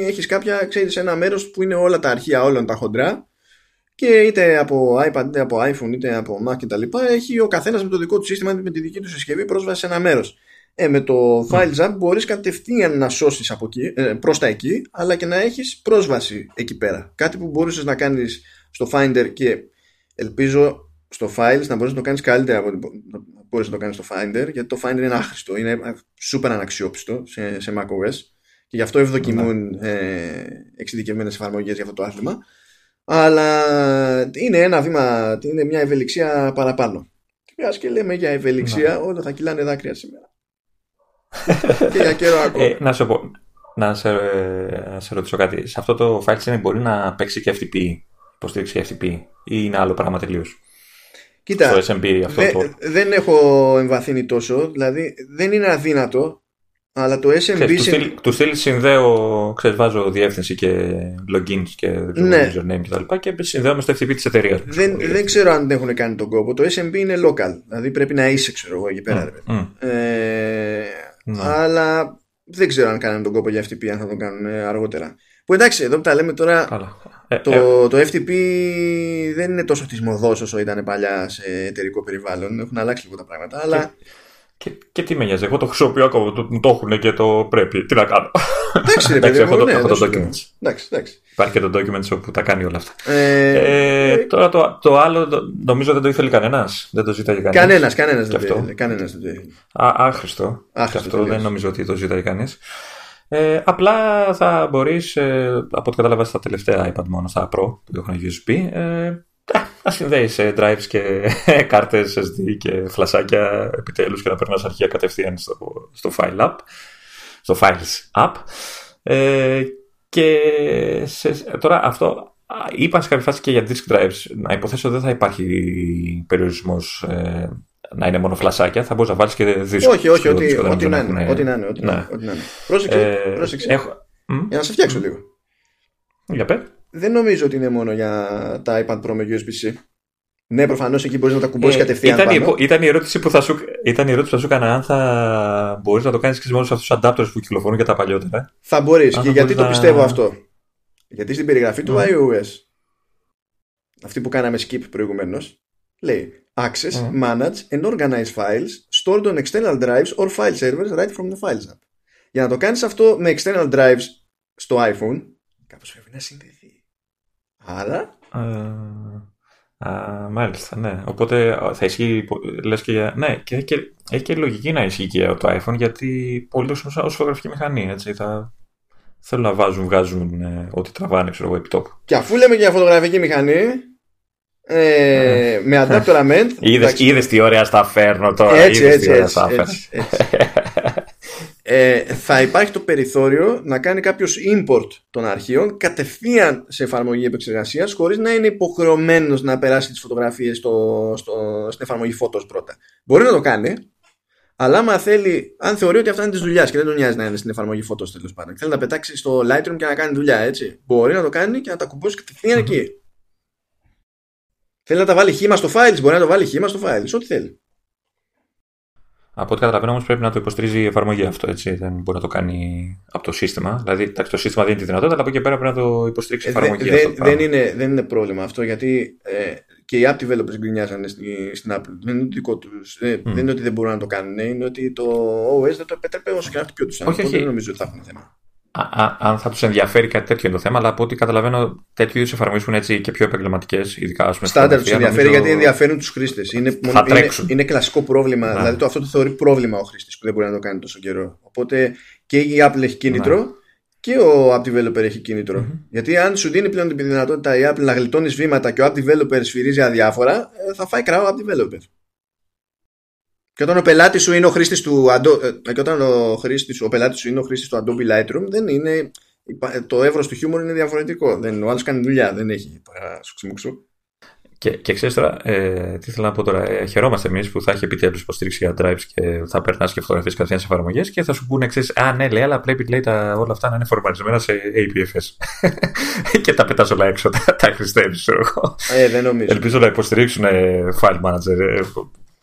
έχεις κάποια, ξέρεις, ένα μέρος που είναι όλα τα αρχεία όλων τα χοντρά και είτε από iPad, είτε από iPhone, είτε από Mac κτλ. Έχει ο καθένας με το δικό του σύστημα, με τη δική του συσκευή πρόσβαση σε ένα μέρος. Ε, με το FileZap μπορείς κατευθείαν να σώσεις από εκεί, ε, προς τα εκεί αλλά και να έχεις πρόσβαση εκεί πέρα κάτι που μπορούσες να κάνεις στο Finder και ελπίζω στο Files να μπορείς να το κάνεις καλύτερα από ό,τι μπορείς να το κάνεις στο Finder γιατί το Finder είναι άχρηστο, είναι super αναξιόπιστο σε, σε macOS και γι' αυτό ευδοκιμούν ναι. ε, εξειδικευμένες εφαρμογές για αυτό το άθλημα αλλά είναι ένα βήμα, είναι μια ευελιξία παραπάνω. Και και λέμε για ευελιξία, ναι. όλα θα κυλάνε δάκρυα σήμερα. [LAUGHS] και για καιρό ακόμα. Ε, να, σε πω, να, σε, να σε ρωτήσω κάτι. Σε αυτό το file system μπορεί να παίξει και FTP, υποστήριξη FTP, ή είναι άλλο πράγμα τελείως. Κοίτα, αυτό δε, το... δεν έχω εμβαθύνει τόσο, δηλαδή δεν είναι αδύνατο, αλλά το SMB... Ξέρεις, τους στείλει συνδέω, ξέρεις, βάζω διεύθυνση και login και ναι. username και τα λοιπά και συνδέω με στο FTP της εταιρείας. Δεν, δεν ξέρω αν έχουν κάνει τον κόπο. Το SMB είναι local, δηλαδή πρέπει να είσαι, ξέρω εγώ, εκεί πέρα. Mm, mm. Ε, ναι. Αλλά δεν ξέρω αν κάνουν τον κόπο για FTP, αν θα τον κάνουν ε, αργότερα. Που εντάξει, εδώ που τα λέμε τώρα, ε, το, ε. το FTP δεν είναι τόσο τη μοδό όσο ήταν παλιά σε εταιρικό περιβάλλον. Έχουν αλλάξει λίγο τα πράγματα. Αλλά... Και, και τι με νοιάζει, εγώ το χρησιμοποιώ ακόμα, το, το έχουν και το πρέπει. Τι να κάνω. Εντάξει, ρε παιδί, έχω, το, ναι, έχω το document. Εντάξει, εντάξει. Υπάρχει και το document όπου τα κάνει όλα αυτά. Ε, ε, ε, τώρα το, το άλλο νομίζω δεν το ήθελε κανένας. Δεν το ζήταγε κανένας. Κανένας, κανένας δεν το ήθελε. Άχρηστο. Αυτό δεν νομίζω ότι το ζήταγε κανείς. Ε, απλά θα μπορείς, ε, από ό,τι κατάλαβα στα τελευταία iPad μόνο, στα Pro που έχουν USB, ε, να συνδέει drives και κάρτες SD και φλασάκια επιτέλους και να περνά αρχεία κατευθείαν στο, στο File App, στο Files App. Ε, και σε, τώρα αυτό είπαν σε κάποια φάση και για disk drives. Να υποθέσω δεν θα υπάρχει περιορισμός ε, να είναι μόνο φλασάκια, θα μπορείς να βάλεις και δίσκο. Όχι, όχι, ό,τι, ό,τι, να είναι, ό,τι να είναι. Ό,τι ναι. να είναι. Πρόσεξε, ε, πρόσεξε. Έχω... Για να σε φτιάξω λίγο. Για πέ. Δεν νομίζω ότι είναι μόνο για τα iPad Pro με USB-C. Ναι, προφανώς εκεί μπορείς να τα κουμπώσεις ε, κατευθείαν. Ήταν, πάνω. ήταν, η ερώτηση που θα σου, ήταν η ερώτηση που θα σου έκανα αν θα μπορείς να το κάνεις και μόνο σε αυτούς τους adapters που κυκλοφορούν για τα παλιότερα. Θα μπορείς. Και γιατί το πιστεύω αυτό; Γιατί στην περιγραφή του iOS, αυτή που κάναμε skip προηγουμένως, λέει Access, manage and organize files stored on external drives or file servers right from the Files app. Για να το κάνεις αυτό με external drives στο iPhone, κάπως πρέπει να συνδεθεί. Άρα... Α, μάλιστα, ναι. Οπότε θα ισχύει, λες και για... Ναι, και, και έχει και λογική να ισχύει και το iPhone, γιατί πολλοί ως, ως φωτογραφική μηχανή, έτσι, θα θέλουν να βάζουν, βγάζουν ε, ό,τι τραβάνε, ξέρω εγώ, επί τόπου. Και αφού λέμε για φωτογραφική μηχανή, ε, με adapter ament. [LAUGHS] Είδες, τι ωραία στα φέρνω τώρα. Έτσι, έτσι, έτσι, έτσι, ε, θα υπάρχει το περιθώριο να κάνει κάποιος import των αρχείων κατευθείαν σε εφαρμογή επεξεργασίας χωρίς να είναι υποχρεωμένος να περάσει τις φωτογραφίες στο, στο, στην εφαρμογή Photos πρώτα. Μπορεί να το κάνει, αλλά άμα θέλει, αν θεωρεί ότι αυτά είναι της δουλειάς και δεν τον νοιάζει να είναι στην εφαρμογή Photos τέλος πάντων, θέλει να πετάξει στο Lightroom και να κάνει δουλειά, έτσι. Μπορεί να το κάνει και να τα κουμπώσει κατευθείαν εκεί. Θέλει να τα βάλει χήμα στο files, μπορεί να το βάλει χήμα στο files, ό,τι θέλει. Από ό,τι καταλαβαίνω όμως πρέπει να το υποστηρίζει η εφαρμογή αυτό, έτσι. Δεν μπορεί να το κάνει από το σύστημα. Δηλαδή, το σύστημα δίνει τη δυνατότητα, αλλά από εκεί πέρα πρέπει να το υποστηρίξει η ε, εφαρμογή. δεν, δεν, είναι, δεν είναι πρόβλημα αυτό, γιατί ε, και οι app developers γκρινιάζανε στην, Apple. Δεν είναι, δικό τους, ε, δεν είναι ότι δεν μπορούν να το κάνουν, είναι ότι το OS δεν το επέτρεπε όσο και να χτυπιό τους. Όχι, όχι. Δεν νομίζω ότι θα έχουν θέμα αν θα τους ενδιαφέρει κάτι τέτοιο είναι το θέμα, αλλά από ό,τι καταλαβαίνω, τέτοιου είδους εφαρμογές που είναι έτσι και πιο επαγγελματικές, ειδικά ας πούμε. Στάνταρ τους ενδιαφέρει γιατί ενδιαφέρουν τους χρήστες. Είναι, είναι, είναι, κλασικό πρόβλημα. Να. Δηλαδή το, αυτό το θεωρεί πρόβλημα ο χρήστης που δεν μπορεί να το κάνει τόσο καιρό. Οπότε και η Apple έχει κίνητρο να. και ο app developer έχει κίνητρο. Mm-hmm. Γιατί αν σου δίνει πλέον την δυνατότητα η Apple να γλιτώνεις βήματα και ο app developer σφυρίζει αδιάφορα, ε, θα φάει κράο app developer. Και όταν ο πελάτης σου είναι ο χρήστης του ε, και όταν ο, χρήστης, ο πελάτης σου είναι ο χρήστης του Adobe Lightroom, δεν είναι, το εύρος του χιούμορ είναι διαφορετικό. Δεν, ο άλλος κάνει δουλειά, δεν έχει σου Και, και ξέρεις τώρα, ε, τι θέλω να πω τώρα. Ε, χαιρόμαστε εμείς που θα έχει επιτέλους υποστήριξη για drives και θα περνάς και φωτογραφίες κατευθείαν σε εφαρμογές και θα σου πούνε, ξέρεις, Α, ναι, λέει, αλλά πρέπει λέει, τα, όλα αυτά να είναι φορμαρισμένα σε APFS. [LAUGHS] και τα πετάς όλα έξω, τα, τα χρηστεύει, ξέρω εγώ. Ε, δεν νομίζω. Ελπίζω να υποστηρίξουν ε, file manager, ε,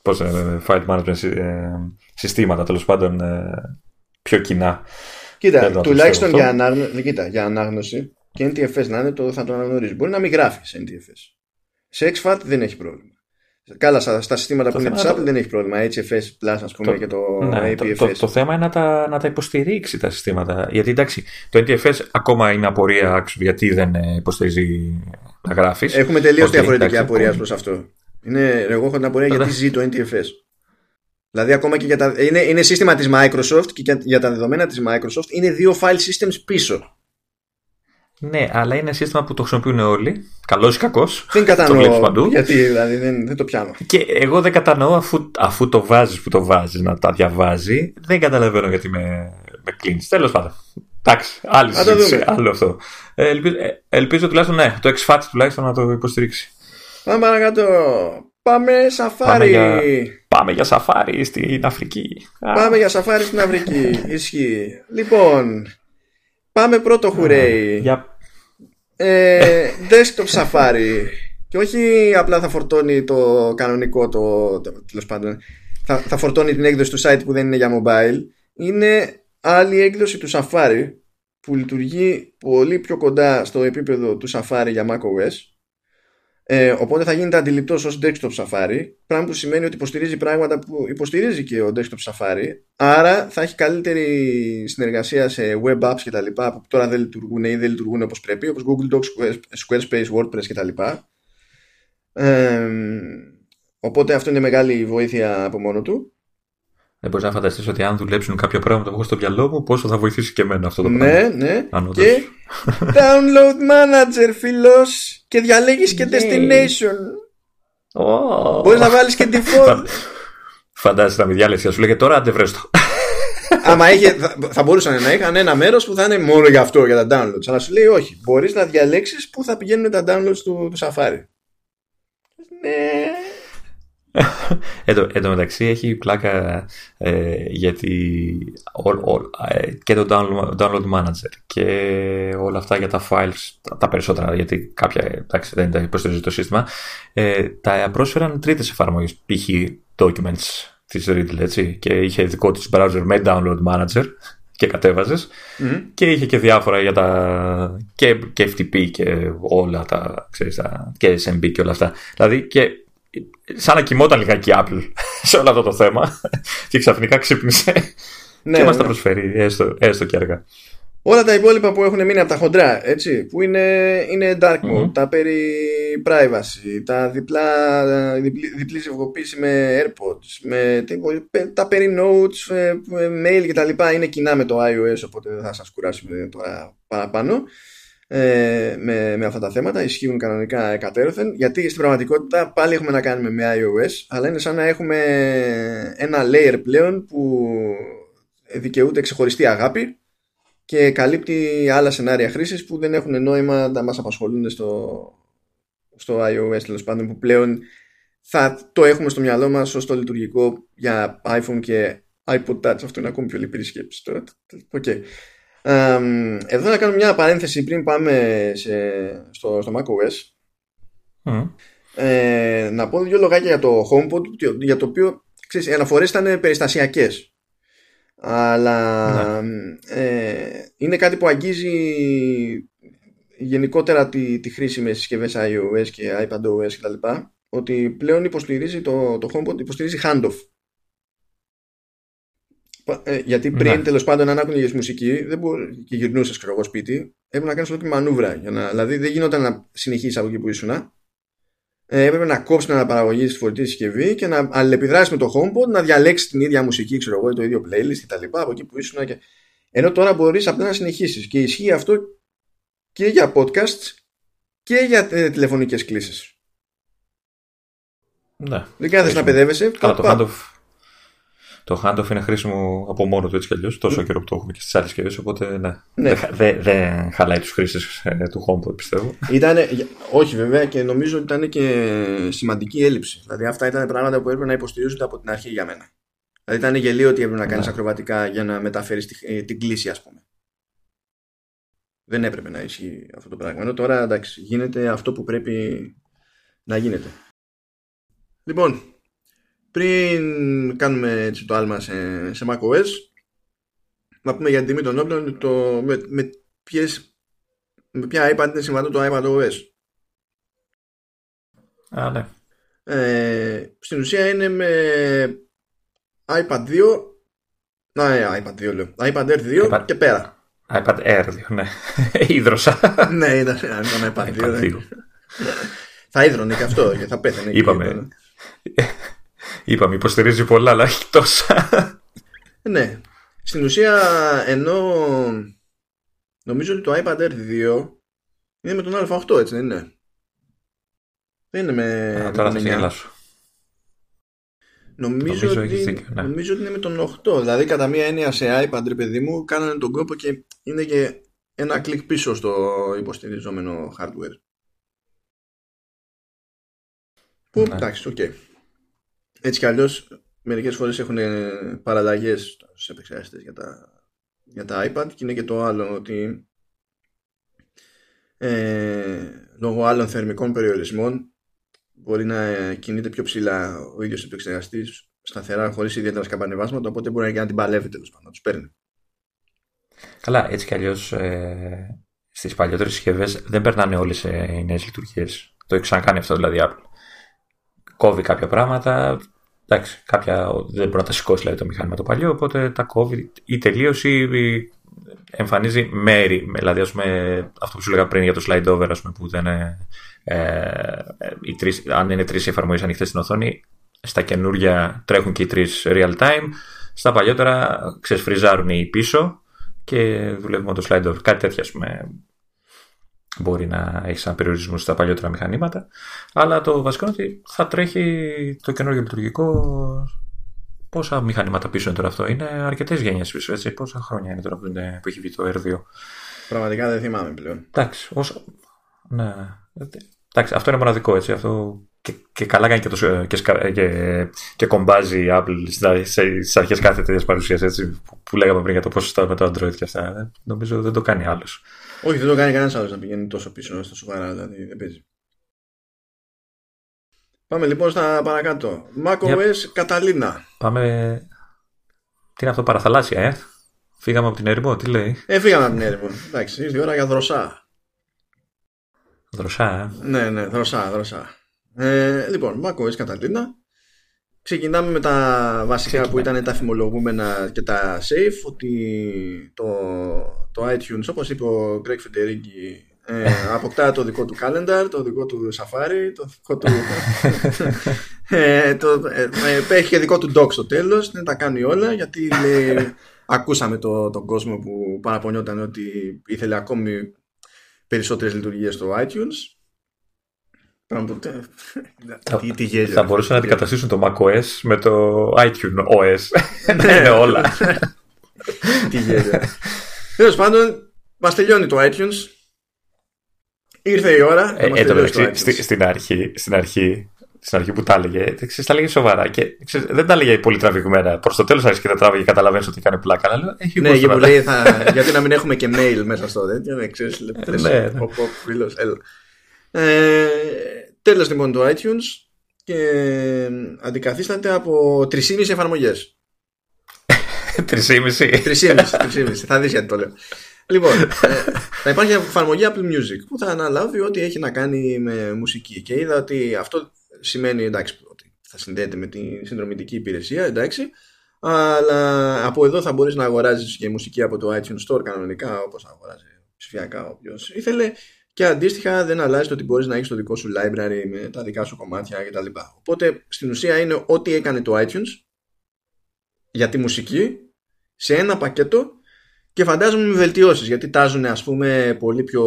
πώς, ε, file management ε, συστήματα τέλος πάντων ε, πιο κοινά. Κοίτα, τουλάχιστον για, ανάγνωση, κοίτα, για ανάγνωση και NTFS να είναι το θα το αναγνωρίζεις. Μπορεί να μην γράφεις NTFS. Σε XFAT δεν έχει πρόβλημα. Καλά, στα, συστήματα που είναι της Apple δεν έχει πρόβλημα. HFS Plus, ας πούμε, το, και το ναι, APFS. Το, το, θέμα είναι να τα, να τα υποστηρίξει τα συστήματα. Γιατί εντάξει, το NTFS ακόμα είναι απορία γιατί δεν υποστηρίζει να γράφεις. Έχουμε τελείως διαφορετική απορία προς αυτό. Είναι, εγώ έχω την απορία γιατί ζει το NTFS. Δηλαδή ακόμα και για τα, είναι, είναι σύστημα της Microsoft και για, για τα δεδομένα της Microsoft είναι δύο file systems πίσω. Ναι, αλλά είναι ένα σύστημα που το χρησιμοποιούν όλοι. Καλός ή κακός. Δεν [LAUGHS] κατανοώ. παντού. Γιατί δηλαδή δεν, δεν το πιάνω. Και εγώ δεν κατανοώ αφού, αφού το βάζεις που το βάζεις να τα διαβάζει. Δεν καταλαβαίνω γιατί με, με κλείνεις. Τέλος πάντων. Εντάξει, άλλη συζήτηση. Άλλο αυτό. Ε, ελπίζω, ε, ελπίζω τουλάχιστον ναι, το XFAT τουλάχιστον να το υποστηρίξει. Πάμε παρακάτω. Πάμε σαφάρι. Πάμε για, πάμε για σαφάρι στην Αφρική. Πάμε για σαφάρι στην Αφρική. [LAUGHS] Ισχύει. Λοιπόν, πάμε πρώτο χουρέι. Για... Ε, desktop Safari. Και όχι απλά θα φορτώνει το κανονικό, το, τέλος πάντων. Θα, θα φορτώνει την έκδοση του site που δεν είναι για mobile. Είναι άλλη έκδοση του Safari που λειτουργεί πολύ πιο κοντά στο επίπεδο του Safari για macOS ε, οπότε θα γίνεται αντιληπτός ως desktop Safari, πράγμα που σημαίνει ότι υποστηρίζει πράγματα που υποστηρίζει και ο desktop Safari, άρα θα έχει καλύτερη συνεργασία σε web apps και τα λοιπά που τώρα δεν λειτουργούν ή δεν λειτουργούν όπως πρέπει, όπως Google Docs, Squarespace, WordPress και τα λοιπά. Ε, οπότε αυτό είναι μεγάλη βοήθεια από μόνο του. Δεν μπορείς να φανταστείς ότι αν δουλέψουν κάποια πράγματα που έχω στο μυαλό μου, πόσο θα βοηθήσει και εμένα αυτό το ναι, πράγμα. Ναι, ναι. Και download manager, φίλος. Και διαλέγεις και ναι. destination. Oh. Μπορείς να βάλεις και default. Φαντάζεσαι να με διάλεσει, σου λέγε τώρα αντεβρέστο. [LAUGHS] Άμα είχε, θα, θα μπορούσαν να είχαν ένα μέρος που θα είναι μόνο για αυτό, για τα downloads. Αλλά σου λέει όχι. Μπορείς να διαλέξεις πού θα πηγαίνουν τα downloads του, του Safari. Ναι. Εν τω μεταξύ έχει πλάκα ε, γιατί ε, και το download, download manager και όλα αυτά για τα files, τα, περισσότερα γιατί κάποια εντάξει, δεν τα υποστηρίζει το σύστημα, ε, τα πρόσφεραν τρίτες εφαρμογές, π.χ. documents της Riddle έτσι, και είχε δικό της browser με download manager και κατεβαζες και είχε και διάφορα για τα και, και FTP και όλα τα, ξέρεις, τα και SMB και όλα αυτά. Δηλαδή και σαν να κοιμόταν λιγάκι η Apple [LAUGHS] σε όλο αυτό το θέμα και ξαφνικά ξύπνησε ναι, και μας τα ναι. προσφέρει έστω, έστω και αργά. Όλα τα υπόλοιπα που έχουν μείνει από τα χοντρά, έτσι, που είναι, είναι dark mode, τα περί privacy, τα διπλά, διπλή, διπλή ζευγοποίηση με AirPods, με, τα περί notes, ε, mail κτλ. είναι κοινά με το iOS, οπότε δεν θα σας κουράσουμε τώρα παραπάνω ε, με, με αυτά τα θέματα ισχύουν κανονικά εκατέρωθεν γιατί στην πραγματικότητα πάλι έχουμε να κάνουμε με iOS αλλά είναι σαν να έχουμε ένα layer πλέον που δικαιούται ξεχωριστή αγάπη και καλύπτει άλλα σενάρια χρήσης που δεν έχουν νόημα να μας απασχολούν στο, στο iOS τέλος πάντων που πλέον θα το έχουμε στο μυαλό μας ως το λειτουργικό για iPhone και iPod Touch. Αυτό είναι ακόμη πιο λυπηρή σκέψη τώρα. Okay εδώ να κάνω μια παρένθεση πριν πάμε σε, στο, στο macOS. Mm. Ε, να πω δύο λογάκια για το HomePod για το οποίο ξέρεις, οι αναφορές ήταν περιστασιακές αλλά ναι. ε, είναι κάτι που αγγίζει γενικότερα τη, τη χρήση με συσκευές iOS και iPadOS κτλ. Ότι πλέον υποστηρίζει το, το HomePod υποστηρίζει handoff ε, γιατί πριν ναι. τέλος πάντων, αν άκουγες μουσική δεν μπορεί, και γυρνούσες εγώ σπίτι, έπρεπε να κάνεις όλη μανούβρα. Για να, δηλαδή δεν γινόταν να συνεχίσεις από εκεί που ήσουν. Ε, έπρεπε να κόψεις την αναπαραγωγή στη φορητή συσκευή και να αλληλεπιδράσεις με το HomePod, να διαλέξεις την ίδια μουσική, ξέρω εγώ, το ίδιο playlist κτλ. Από εκεί που ήσουν. Και... Ενώ τώρα μπορείς απλά να συνεχίσεις. Και ισχύει αυτό και για podcasts και για ε, τηλεφωνικές κλήσεις. Ναι. Δεν κάθεσαι να παιδεύεσαι. Καλά, το handoff το handoff είναι χρήσιμο από μόνο του έτσι κι αλλιώς, τόσο καιρό που το έχουμε και στις άλλες συσκευέ. Οπότε ναι. ναι. Δεν δε, χαλάει τους χρήστες ε, του HomePod, πιστεύω. Ήτανε, όχι, βέβαια, και νομίζω ότι ήταν και σημαντική έλλειψη. Δηλαδή, αυτά ήταν πράγματα που έπρεπε να υποστηρίζονται από την αρχή για μένα. Δηλαδή, ήταν γελίο ότι έπρεπε να κάνεις ναι. ακροβατικά για να μεταφέρεις ε, την κλίση, ας πούμε. Δεν έπρεπε να ισχύει αυτό το πράγμα. Ενώ τώρα εντάξει, γίνεται αυτό που πρέπει να γίνεται. Λοιπόν, πριν κάνουμε έτσι το άλμα σε, σε macOS, να πούμε για την τιμή των όπλων το, με, με, ποιες, με ποια iPad είναι συμβατό το iPad OS. Α, ναι. Ε, στην ουσία είναι με iPad 2 να, ε, iPad 2 λέω. iPad Air 2 iPad... και πέρα iPad Air 2, ναι. [LAUGHS] Ήδρωσα. ναι, ήταν, ήταν iPad 2. θα ίδρωνε και αυτό και θα πέθανε. Είπαμε. Είπαμε, υποστηρίζει πολλά, αλλά όχι τόσα. ναι. Στην ουσία, ενώ νομίζω ότι το iPad Air 2 είναι με τον A8, έτσι δεν είναι; Δεν είναι με. Α, τώρα θα γελάσω. Νομίζω, ότι, ναι. νομίζω ότι είναι με τον 8. Δηλαδή, κατά μία έννοια σε iPad, ρε παιδί μου, κάνανε τον κόπο και είναι και ένα κλικ πίσω στο υποστηριζόμενο hardware. Που ναι. εντάξει, OK. Okay. Έτσι κι αλλιώς, μερικές φορές έχουν παραλλαγές στους επεξεργαστές για τα, για τα iPad και είναι και το άλλο ότι ε, λόγω άλλων θερμικών περιορισμών μπορεί να κινείται πιο ψηλά ο ίδιος επεξεργαστής σταθερά χωρίς ιδιαίτερα σκαμπανεβάσματα, οπότε μπορεί και να την παλεύει τέλος πάντων, να τους παίρνει. Καλά, έτσι κι αλλιώς ε, στις παλιότερες συσκευές δεν περνάνε όλες οι νέες λειτουργίες. Το έχει ξανακάνει αυτό δηλαδή Apple. Κόβει κάποια πράγματα. Εντάξει, κάποια δεν μπορεί να τα σηκώσει δηλαδή, το μηχάνημα το παλιό, οπότε τα κόβει ή τελείω ή εμφανίζει μέρη. Δηλαδή, ας πούμε, αυτό που σου λέγα πριν για το slide over, ας πούμε, που δεν είναι, ε, οι τρεις, αν είναι τρεις εφαρμογές ανοιχτές στην οθόνη, στα καινούργια τρέχουν και οι τρεις real time. Στα παλιότερα ξεσφριζάρουν οι πίσω και δουλεύουμε με το slide over. Κάτι τέτοιο, ας πούμε, μπορεί να έχεις σαν περιορισμό στα παλιότερα μηχανήματα. Αλλά το βασικό είναι ότι θα τρέχει το καινούργιο λειτουργικό. Πόσα μηχανήματα πίσω είναι τώρα αυτό, είναι αρκετές γενιές πίσω, έτσι. Πόσα χρόνια είναι τώρα που, είναι, που έχει βγει το R2. Πραγματικά δεν θυμάμαι πλέον. Εντάξει, όσο... ναι. Εντάξει, αυτό είναι μοναδικό έτσι. Αυτό και, και καλά κάνει και, το, και, και, και κομπάζει η Apple στις αρχές κάθε τέτοιας παρουσίας που, που λέγαμε πριν για το πόσο με το Android και αυτά. Ε, νομίζω δεν το κάνει άλλος. Όχι, δεν το κάνει κανένας άλλος να πηγαίνει τόσο πίσω, στο σοβαρά, δηλαδή δεν παίζει. Πάμε λοιπόν στα παρακάτω. macOS Καταλίνα. Πάμε. Τι είναι αυτό, παραθαλάσσια, ε; Φύγαμε από την έρημο, τι λέει; Ε, φύγαμε από την έρημο. Εντάξει, ήρθε η ώρα για δροσά. Δροσά, ε; Ναι, ναι, δροσά, δροσά. Ε, λοιπόν, macOS Καταλίνα. Ξεκινάμε με τα βασικά που ήταν τα φημολογούμενα και τα safe ότι το, το iTunes όπως είπε ο Greg Federici ε, [LAUGHS] αποκτά το δικό του calendar, το δικό του Safari, το δικό του. [LAUGHS] ε, το, ε, ε, έχει και δικό του doc στο τέλος. Δεν τα κάνει όλα γιατί λέει, ακούσαμε το, τον κόσμο που παραπονιόταν ότι ήθελε ακόμη περισσότερες λειτουργίες στο iTunes [LAUGHS] θα, τι, θα μπορούσαν να αντικαταστήσουν το macOS με το iTunes OS. ναι, [LAUGHS] είναι όλα. [LAUGHS] τι γέλια. Τέλος πάντων, μας τελειώνει το iTunes. Ήρθε η ώρα. Ε, ε, στην, αρχή, στην, αρχή, στην αρχή που τα έλεγε, ξέρεις, τα έλεγε σοβαρά και ξέρεις, δεν τα έλεγε πολύ τραβηγμένα. Προς το τέλος άρχισε και τα τράβηγε και καταλαβαίνεις ότι κάνει πλάκα. Αλλά έχει ναι, γιατί, λέει, θα, γιατί να μην έχουμε και mail μέσα στο τέτοιο. Ναι, ξέρεις, λεπτές, ναι, ναι. Ο, ο, φίλος, έλα. Ε, τέλος λοιπόν το iTunes και αντικαθίσταται από 3,5 εφαρμογές. [LAUGHS] 3,5. 3,5. [LAUGHS] Θα δεις γιατί το λέω. Λοιπόν, ε, θα υπάρχει εφαρμογή Apple Music που θα αναλάβει ό,τι έχει να κάνει με μουσική. Και είδα ότι αυτό σημαίνει εντάξει, ότι θα συνδέεται με τη συνδρομητική υπηρεσία, εντάξει. Αλλά από εδώ θα μπορείς να αγοράζεις και μουσική από το iTunes Store κανονικά όπως αγοράζει ψηφιακά όποιος ήθελε και αντίστοιχα δεν αλλάζει το ότι μπορείς να έχεις το δικό σου library με τα δικά σου κομμάτια κτλ. Οπότε στην ουσία είναι ό,τι έκανε το iTunes για τη μουσική σε ένα πακέτο και φαντάζομαι με βελτιώσεις γιατί τάζουν ας πούμε πολύ πιο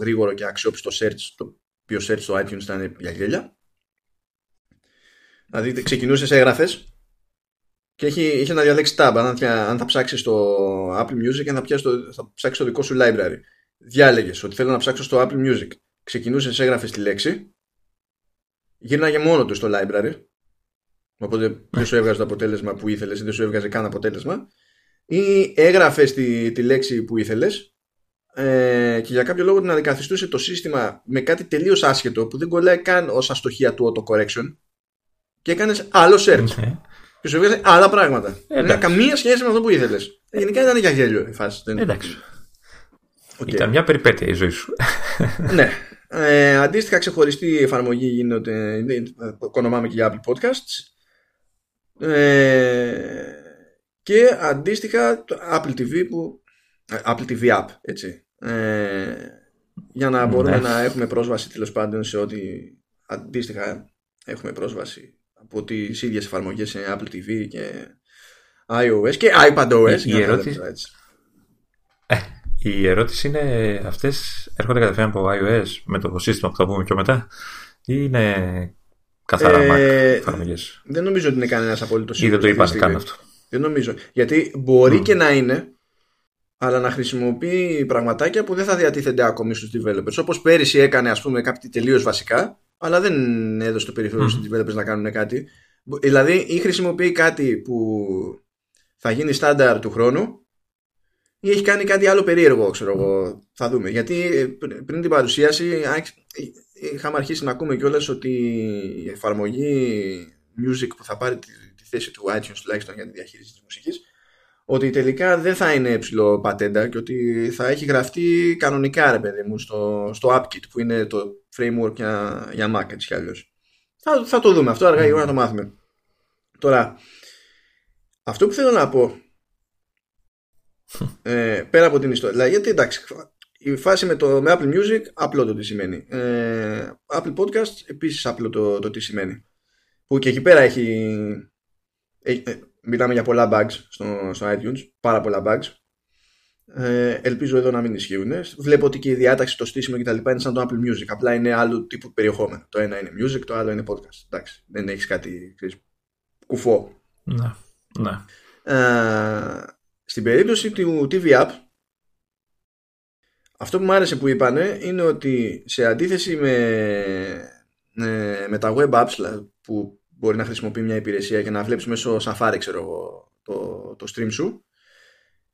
γρήγορο και αξιόπιστο search το οποίο search στο iTunes ήταν για γέλια δηλαδή ξεκινούσες σε έγραφες και έχει, έχει να διαλέξει tab αν θα, αν θα ψάξεις στο Apple Music και θα, πιάσεις το, θα ψάξεις το δικό σου library. Διάλεγες ότι θέλω να ψάξω στο Apple Music. Ξεκινούσες, έγραφες τη λέξη, γύρναγε μόνο του στο library. Οπότε δεν σου έβγαζε το αποτέλεσμα που ήθελες ή δεν σου έβγαζε καν αποτέλεσμα. Ή έγραφες τη, τη λέξη που ήθελες ε, και για κάποιο λόγο την αντικαθιστούσε το σύστημα με κάτι τελείως άσχετο που δεν κολλάει καν ως αστοχία του autocorrection και έκανες άλλο search. Ναι. Και σου έβγαζε άλλα πράγματα. Δεν είχε καμία σχέση με αυτό που ήθελες. Ε, γενικά ήταν για γέλιο η φάση. Εντάξει. Okay. Ήταν μια περιπέτεια η ζωή σου. [LAUGHS] ναι. Ε, αντίστοιχα ξεχωριστή εφαρμογή γίνεται, ονομάμε και για Apple Podcasts. Ε, και αντίστοιχα το Apple TV που ε, Apple TV App έτσι ε, για να μπορούμε ναι. να έχουμε πρόσβαση τέλος πάντων σε ό,τι αντίστοιχα έχουμε πρόσβαση από τις ίδιες εφαρμογές σε Apple TV και iOS και iPadOS η, η ερώτηση, ε, η ερώτηση είναι αυτές έρχονται κατευθείαν από iOS με το σύστημα που θα πούμε πιο μετά ή είναι καθαρά ε, Mac εφαρμογές; δεν νομίζω ότι είναι κανένας απόλυτος ή δεν το είπαν καν αυτό δεν νομίζω γιατί μπορεί mm. και να είναι αλλά να χρησιμοποιεί πραγματάκια που δεν θα διατίθενται ακόμη στους developers όπως πέρυσι έκανε ας πούμε κάτι τελείως βασικά αλλά δεν έδωσε το περιθώριο mm. στους developers να κάνουν κάτι. Δηλαδή ή χρησιμοποιεί κάτι που θα γίνει στάνταρ του χρόνου ή έχει κάνει κάτι άλλο περίεργο, ξέρω εγώ. Θα δούμε. Γιατί πριν την παρουσίαση είχαμε αρχίσει να ακούμε κιόλας ότι η εφαρμογή music που θα πάρει τη, θέση του iTunes τουλάχιστον για τη διαχείριση της μουσικής ότι τελικά δεν θα είναι ψηλό πατέντα και ότι θα έχει γραφτεί κανονικά ρε παιδί μου στο, στο AppKit που είναι το framework για, για Mac έτσι κι αλλιώς. Θα, θα το δούμε αυτό αργά ή να το μάθουμε. Τώρα, αυτό που θέλω να πω ε, πέρα από την ιστορία, δηλαδή γιατί εντάξει η φάση με, το, με Apple Music απλό το τι σημαίνει. Ε, Apple Podcast επίσης απλό το, το τι σημαίνει. Που και εκεί πέρα έχει, έχει ε, μιλάμε για πολλά bugs στο, στο iTunes, πάρα πολλά bugs. Ε, ελπίζω εδώ να μην ισχύουν. Βλέπω ότι και η διάταξη, το στήσιμο κτλ. είναι σαν το Apple Music. Απλά είναι άλλου τύπου περιεχόμενο. Το ένα είναι music, το άλλο είναι podcast. Εντάξει, δεν έχεις κάτι ξέρεις, κουφό. Ναι. ναι. Ε, στην περίπτωση του TV App, αυτό που μου άρεσε που είπανε είναι ότι σε αντίθεση με, ε, με τα web apps που μπορεί να χρησιμοποιεί μια υπηρεσία και να βλέπεις μέσω Safari ξέρω εγώ το, το stream σου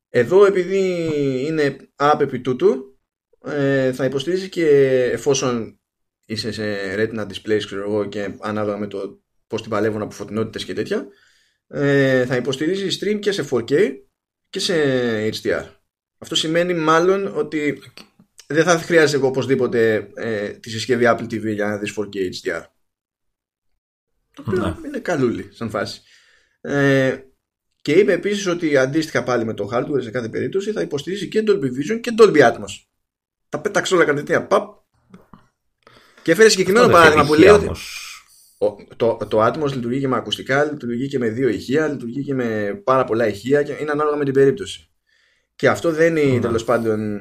εδώ επειδή είναι app επί τούτου ε, θα υποστηρίζει και εφόσον είσαι σε retina displays ξέρω εγώ και ανάλογα με το πώς την παλεύουν από φωτεινότητες και τέτοια ε, θα υποστηρίζει stream και σε 4K και σε HDR αυτό σημαίνει μάλλον ότι δεν θα χρειάζεται οπωσδήποτε ε, τη συσκευή Apple TV για να δεις 4K HDR το οποίο ναι. είναι καλούλι σαν φάση. Ε, και είπε επίσης ότι αντίστοιχα πάλι με το hardware σε κάθε περίπτωση θα υποστηρίζει και Dolby Vision και Dolby Atmos. Τα πέταξε όλα κατευθείαν. Παπ. Και έφερε συγκεκριμένο παράδειγμα που λέει ότι. Το, το Atmos λειτουργεί και με ακουστικά, λειτουργεί και με δύο ηχεία, λειτουργεί και με πάρα πολλά ηχεία και είναι ανάλογα με την περίπτωση. Και αυτό δεν είναι mm. τέλος πάντων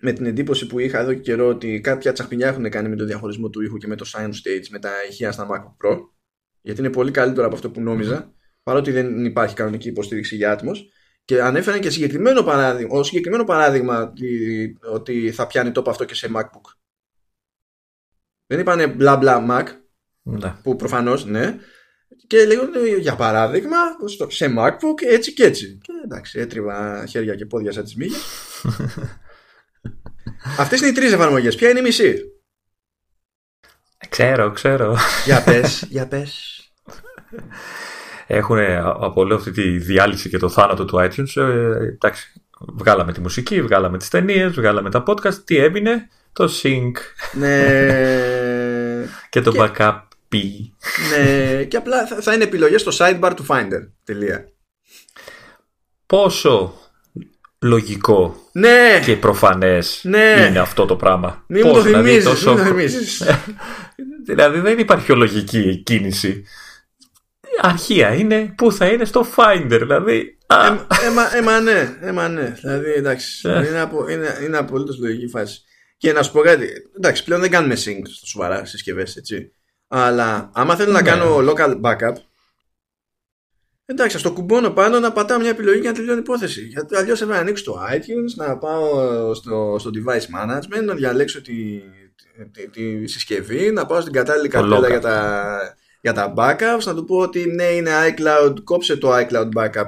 με την εντύπωση που είχα εδώ και καιρό ότι κάποια τσαχπινιά έχουν κάνει με το διαχωρισμό του ήχου και με το sound stage με τα ηχεία στα MacBook Pro γιατί είναι πολύ καλύτερο από αυτό που νόμιζα, παρότι δεν υπάρχει κανονική υποστήριξη για Atmos. Και ανέφεραν και συγκεκριμένο παράδειγμα, ως συγκεκριμένο παράδειγμα ότι θα πιάνει τόπο αυτό και σε MacBook. Δεν είπανε μπλα μπλα Mac, ναι. που προφανώς ναι, και λέγονται για παράδειγμα σε MacBook έτσι και έτσι. Και εντάξει, έτριβα χέρια και πόδια σαν τις μύγες. [LAUGHS] Αυτές είναι οι τρεις εφαρμογές. Ποια είναι η μισή; Ξέρω, ξέρω. Για πες, για πες. Έχουν από όλη αυτή τη διάλυση και το θάνατο του iTunes. Ε, εντάξει, βγάλαμε τη μουσική, βγάλαμε τις ταινίες, βγάλαμε τα podcast. Τι έμεινε, το sync. Ναι. [LAUGHS] και το backup. Ναι, και απλά θα είναι επιλογές στο sidebar του Finder. Τελεία. Πόσο λογικό ναι. και προφανές ναι. είναι αυτό το πράγμα. Μην μου το δηλαδή, θυμίζεις, τόσο... θυμίζεις. [LAUGHS] δηλαδή δεν υπάρχει λογική κίνηση. Αρχεία είναι που θα είναι στο Finder, δηλαδή. Έμα, έμα, ναι, έμα ναι. Δηλαδή εντάξει, ε. είναι, απο, είναι, είναι απολύτως λογική φάση. Και να σου πω κάτι, εντάξει, πλέον δεν κάνουμε sync στο σοβαρά συσκευές, έτσι. Αλλά άμα θέλω να ναι. κάνω local backup, Εντάξει, στο κουμπώνω πάνω να πατάω μια επιλογή για να τελειώνει η υπόθεση. Γιατί αλλιώς έπρεπε να ανοίξω το iTunes, να πάω στο, στο device management, να διαλέξω τη, τη, τη, συσκευή, να πάω στην κατάλληλη καρτέλα για τα, για τα backups, να του πω ότι ναι, είναι iCloud, κόψε το iCloud backup.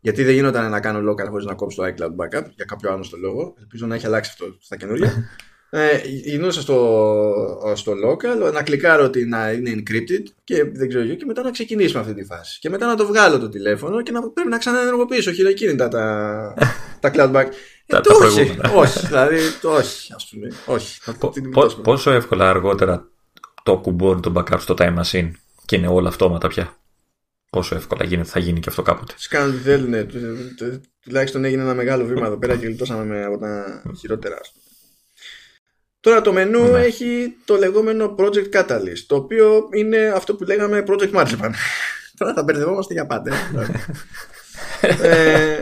Γιατί δεν γινόταν να κάνω local χωρίς να κόψω το iCloud backup για κάποιο άλλο λόγο. Ελπίζω να έχει αλλάξει αυτό στα καινούργια. [LAUGHS] ε, γινούσα στο, στο local, να κλικάρω ότι να είναι encrypted και δεν ξέρω και μετά να ξεκινήσουμε αυτή τη φάση. Και μετά να το βγάλω το τηλέφωνο και να πρέπει να ξαναενεργοποιήσω χειροκίνητα τα, [LAUGHS] τα cloud back. Τα, ε, όχι, [LAUGHS] όχι, δηλαδή όχι, ας πούμε, όχι. πόσο εύκολα αργότερα το κουμπώνει το backup στο time machine και είναι όλα αυτόματα πια; Πόσο εύκολα γίνεται, θα γίνει και αυτό κάποτε; Τι κάνουν τι θέλουν. Τουλάχιστον έγινε ένα μεγάλο βήμα εδώ πέρα και γλιτώσαμε από τα χειρότερα. Τώρα το μενού ναι. έχει το λεγόμενο Project Catalyst, το οποίο είναι αυτό που λέγαμε Project Marzipan. [LAUGHS] Τώρα θα μπερδευόμαστε για πάντα. ε,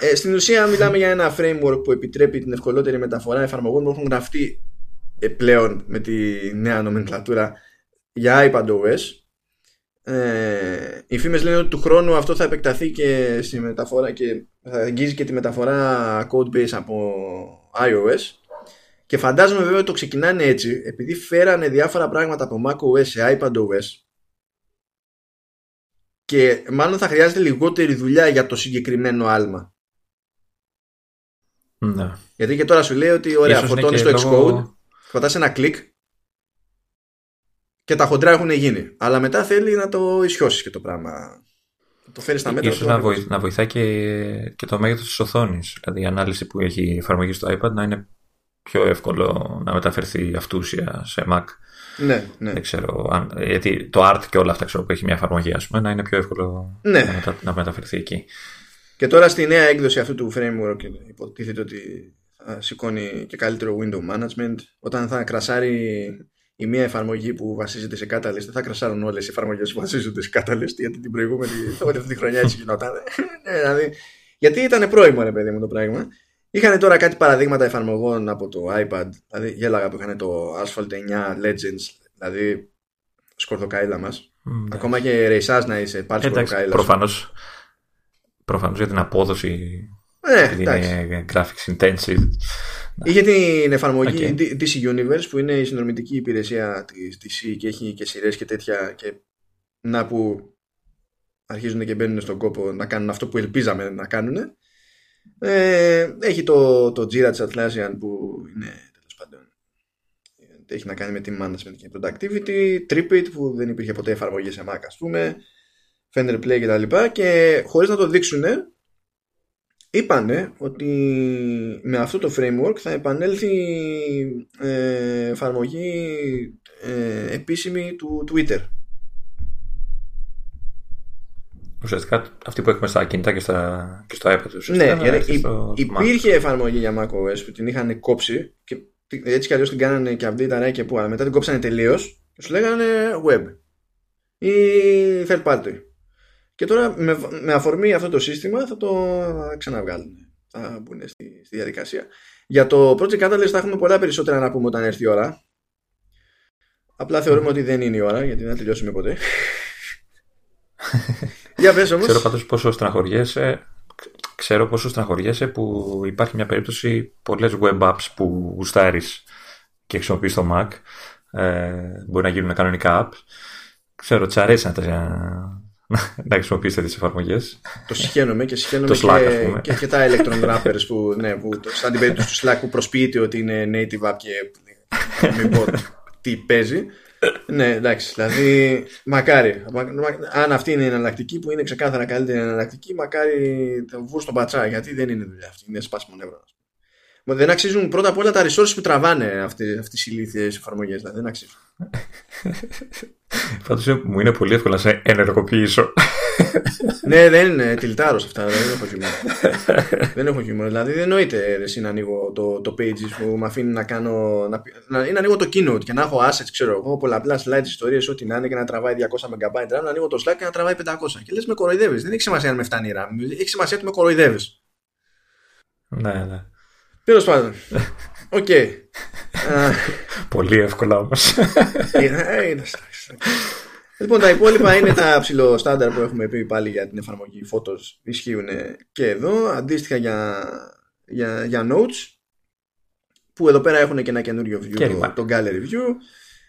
ε, στην ουσία μιλάμε για ένα framework που επιτρέπει την ευκολότερη μεταφορά εφαρμογών που έχουν γραφτεί ε, πλέον με τη νέα νομενκλατούρα για iPadOS. Ε, οι φήμες λένε ότι του χρόνου αυτό θα επεκταθεί και στη μεταφορά και θα αγγίζει και τη μεταφορά codebase από iOS και φαντάζομαι βέβαια ότι το ξεκινάνε έτσι επειδή φέρανε διάφορα πράγματα από macOS σε iPadOS και μάλλον θα χρειάζεται λιγότερη δουλειά για το συγκεκριμένο άλμα. Ναι. Γιατί και τώρα σου λέει ότι ωραία, φορτώνει το Xcode, λόγω... ένα κλικ και τα χοντρά έχουν γίνει. Αλλά μετά θέλει να το ισιώσεις και το πράγμα. Το φέρεις στα μέτρα. Ίσως να, βοη, να βοηθάει και, και το μέγεθος της οθόνης. Δηλαδή η ανάλυση που έχει η εφαρμογή στο iPad να είναι πιο εύκολο να μεταφερθεί αυτούσια σε Mac. Ναι, ναι. Δεν ξέρω. Αν, γιατί το art και όλα αυτά ξέρω που έχει μια εφαρμογή, ας πούμε, να είναι πιο εύκολο ναι. να, μετα, να μεταφερθεί εκεί. Και τώρα στη νέα έκδοση αυτού του framework υποτίθεται ότι θα σηκώνει και καλύτερο window management. Όταν θα κρασάρει η μία εφαρμογή που βασίζεται σε Catalyst, δεν θα κρασάρουν όλες οι εφαρμογές που βασίζονται σε Catalyst, γιατί την προηγούμενη, όλη αυτή τη χρονιά έτσι γινόταν. [LAUGHS] Ναι, δηλαδή, γιατί ήταν πρόημο, ρε παιδί μου, το πράγμα. Είχαν τώρα κάτι παραδείγματα εφαρμογών από το iPad, δηλαδή γέλαγα που είχαν το Asphalt 9 Legends, δηλαδή σκορδοκαίλα μας. Mm, Ακόμα και ρεϊσάς να είσαι, πάρει σκορδοκαίλα. Προφανώς. Προφανώς για την απόδοση. Ε, είναι graphics intensive. Είχε την εφαρμογή okay. DC Universe που είναι η συνδρομητική υπηρεσία της DC και έχει και σειρές και τέτοια και να που αρχίζουν και μπαίνουν στον κόπο να κάνουν αυτό που ελπίζαμε να κάνουν. Ε, έχει το, το Jira της Atlassian που είναι τέλος πάντων έχει να κάνει με team management και productivity Tripit που δεν υπήρχε ποτέ εφαρμογή σε Mac ας πούμε Fender Play και τα λοιπά και χωρίς να το δείξουν είπανε ότι με αυτό το framework θα επανέλθει ε, εφαρμογή ε, επίσημη του Twitter. Ουσιαστικά αυτή που έχουμε στα κινητά και, στα, και στο iPad. Ναι, γιατί υπήρχε εφαρμογή για macOS που την είχαν κόψει και έτσι κι αλλιώς την κάνανε και update αρέα και που, αλλά μετά την κόψανε τελείως και σου λέγανε web ή third party. Και τώρα με, με αφορμή αυτό το σύστημα θα το ξαναβγάλουν. Θα μπουν στη, στη διαδικασία. Για το Project Catalyst θα έχουμε πολλά περισσότερα να πούμε όταν έρθει η ώρα. Απλά θεωρούμε ότι δεν είναι η ώρα γιατί δεν θα τελειώσουμε ποτέ. [LAUGHS] Για πες όμως. Ξέρω πάντως πόσο στεναχωριέσαι ξέρω πόσο στεναχωριέσαι που υπάρχει μια περίπτωση πολλές web apps που γουστάρεις και χρησιμοποιείς το Mac ε, μπορεί να γίνουν κανονικά apps ξέρω τσαρέσει να τα να χρησιμοποιήσετε τι εφαρμογές. Το συχαίνομαι και συχαίνομαι και, και, και, τα Electron Wrappers που, ναι, που σαν την περίπτωση του Slack που προσποιείται ότι είναι native app και μην πω τι παίζει. Ναι, εντάξει, δηλαδή μακάρι. Αν αυτή είναι η εναλλακτική που είναι ξεκάθαρα καλύτερη εναλλακτική, μακάρι το βγουν στον πατσά γιατί δεν είναι δουλειά αυτή. Είναι σπάσιμο νεύρο. Δεν αξίζουν πρώτα απ' όλα τα resources που τραβάνε αυτές τις ηλίθιες εφαρμογές. Δηλαδή δεν αξίζουν. Πάντω μου είναι πολύ εύκολο να σε ενεργοποιήσω. ναι, δεν είναι τυλτάρο αυτά. Δεν έχω χιούμορ. δεν έχω χιούμορ. Δηλαδή δεν εννοείται εσύ να ανοίγω το, το pages που με αφήνει να κάνω. Να, να, να ανοίγω το keynote και να έχω assets, ξέρω εγώ, πολλαπλά slides, ιστορίες, ό,τι να είναι και να τραβάει 200 MB. Να ανοίγω το slide και να τραβάει 500. Και λες με κοροϊδεύεις. Δεν έχει σημασία αν με φτάνει η RAM. Έχει σημασία ότι με κοροϊδεύεις. Ναι, ναι. Τέλος πάντων. [LAUGHS] Οκ. Πολύ εύκολα όμως. Ε, Λοιπόν, τα υπόλοιπα είναι τα ψιλοστάνταρ που έχουμε πει πάλι για την εφαρμογή Photos. Ισχύουν και εδώ. Αντίστοιχα για, για, για Notes, που εδώ πέρα έχουν και ένα καινούριο view, το, το Gallery View.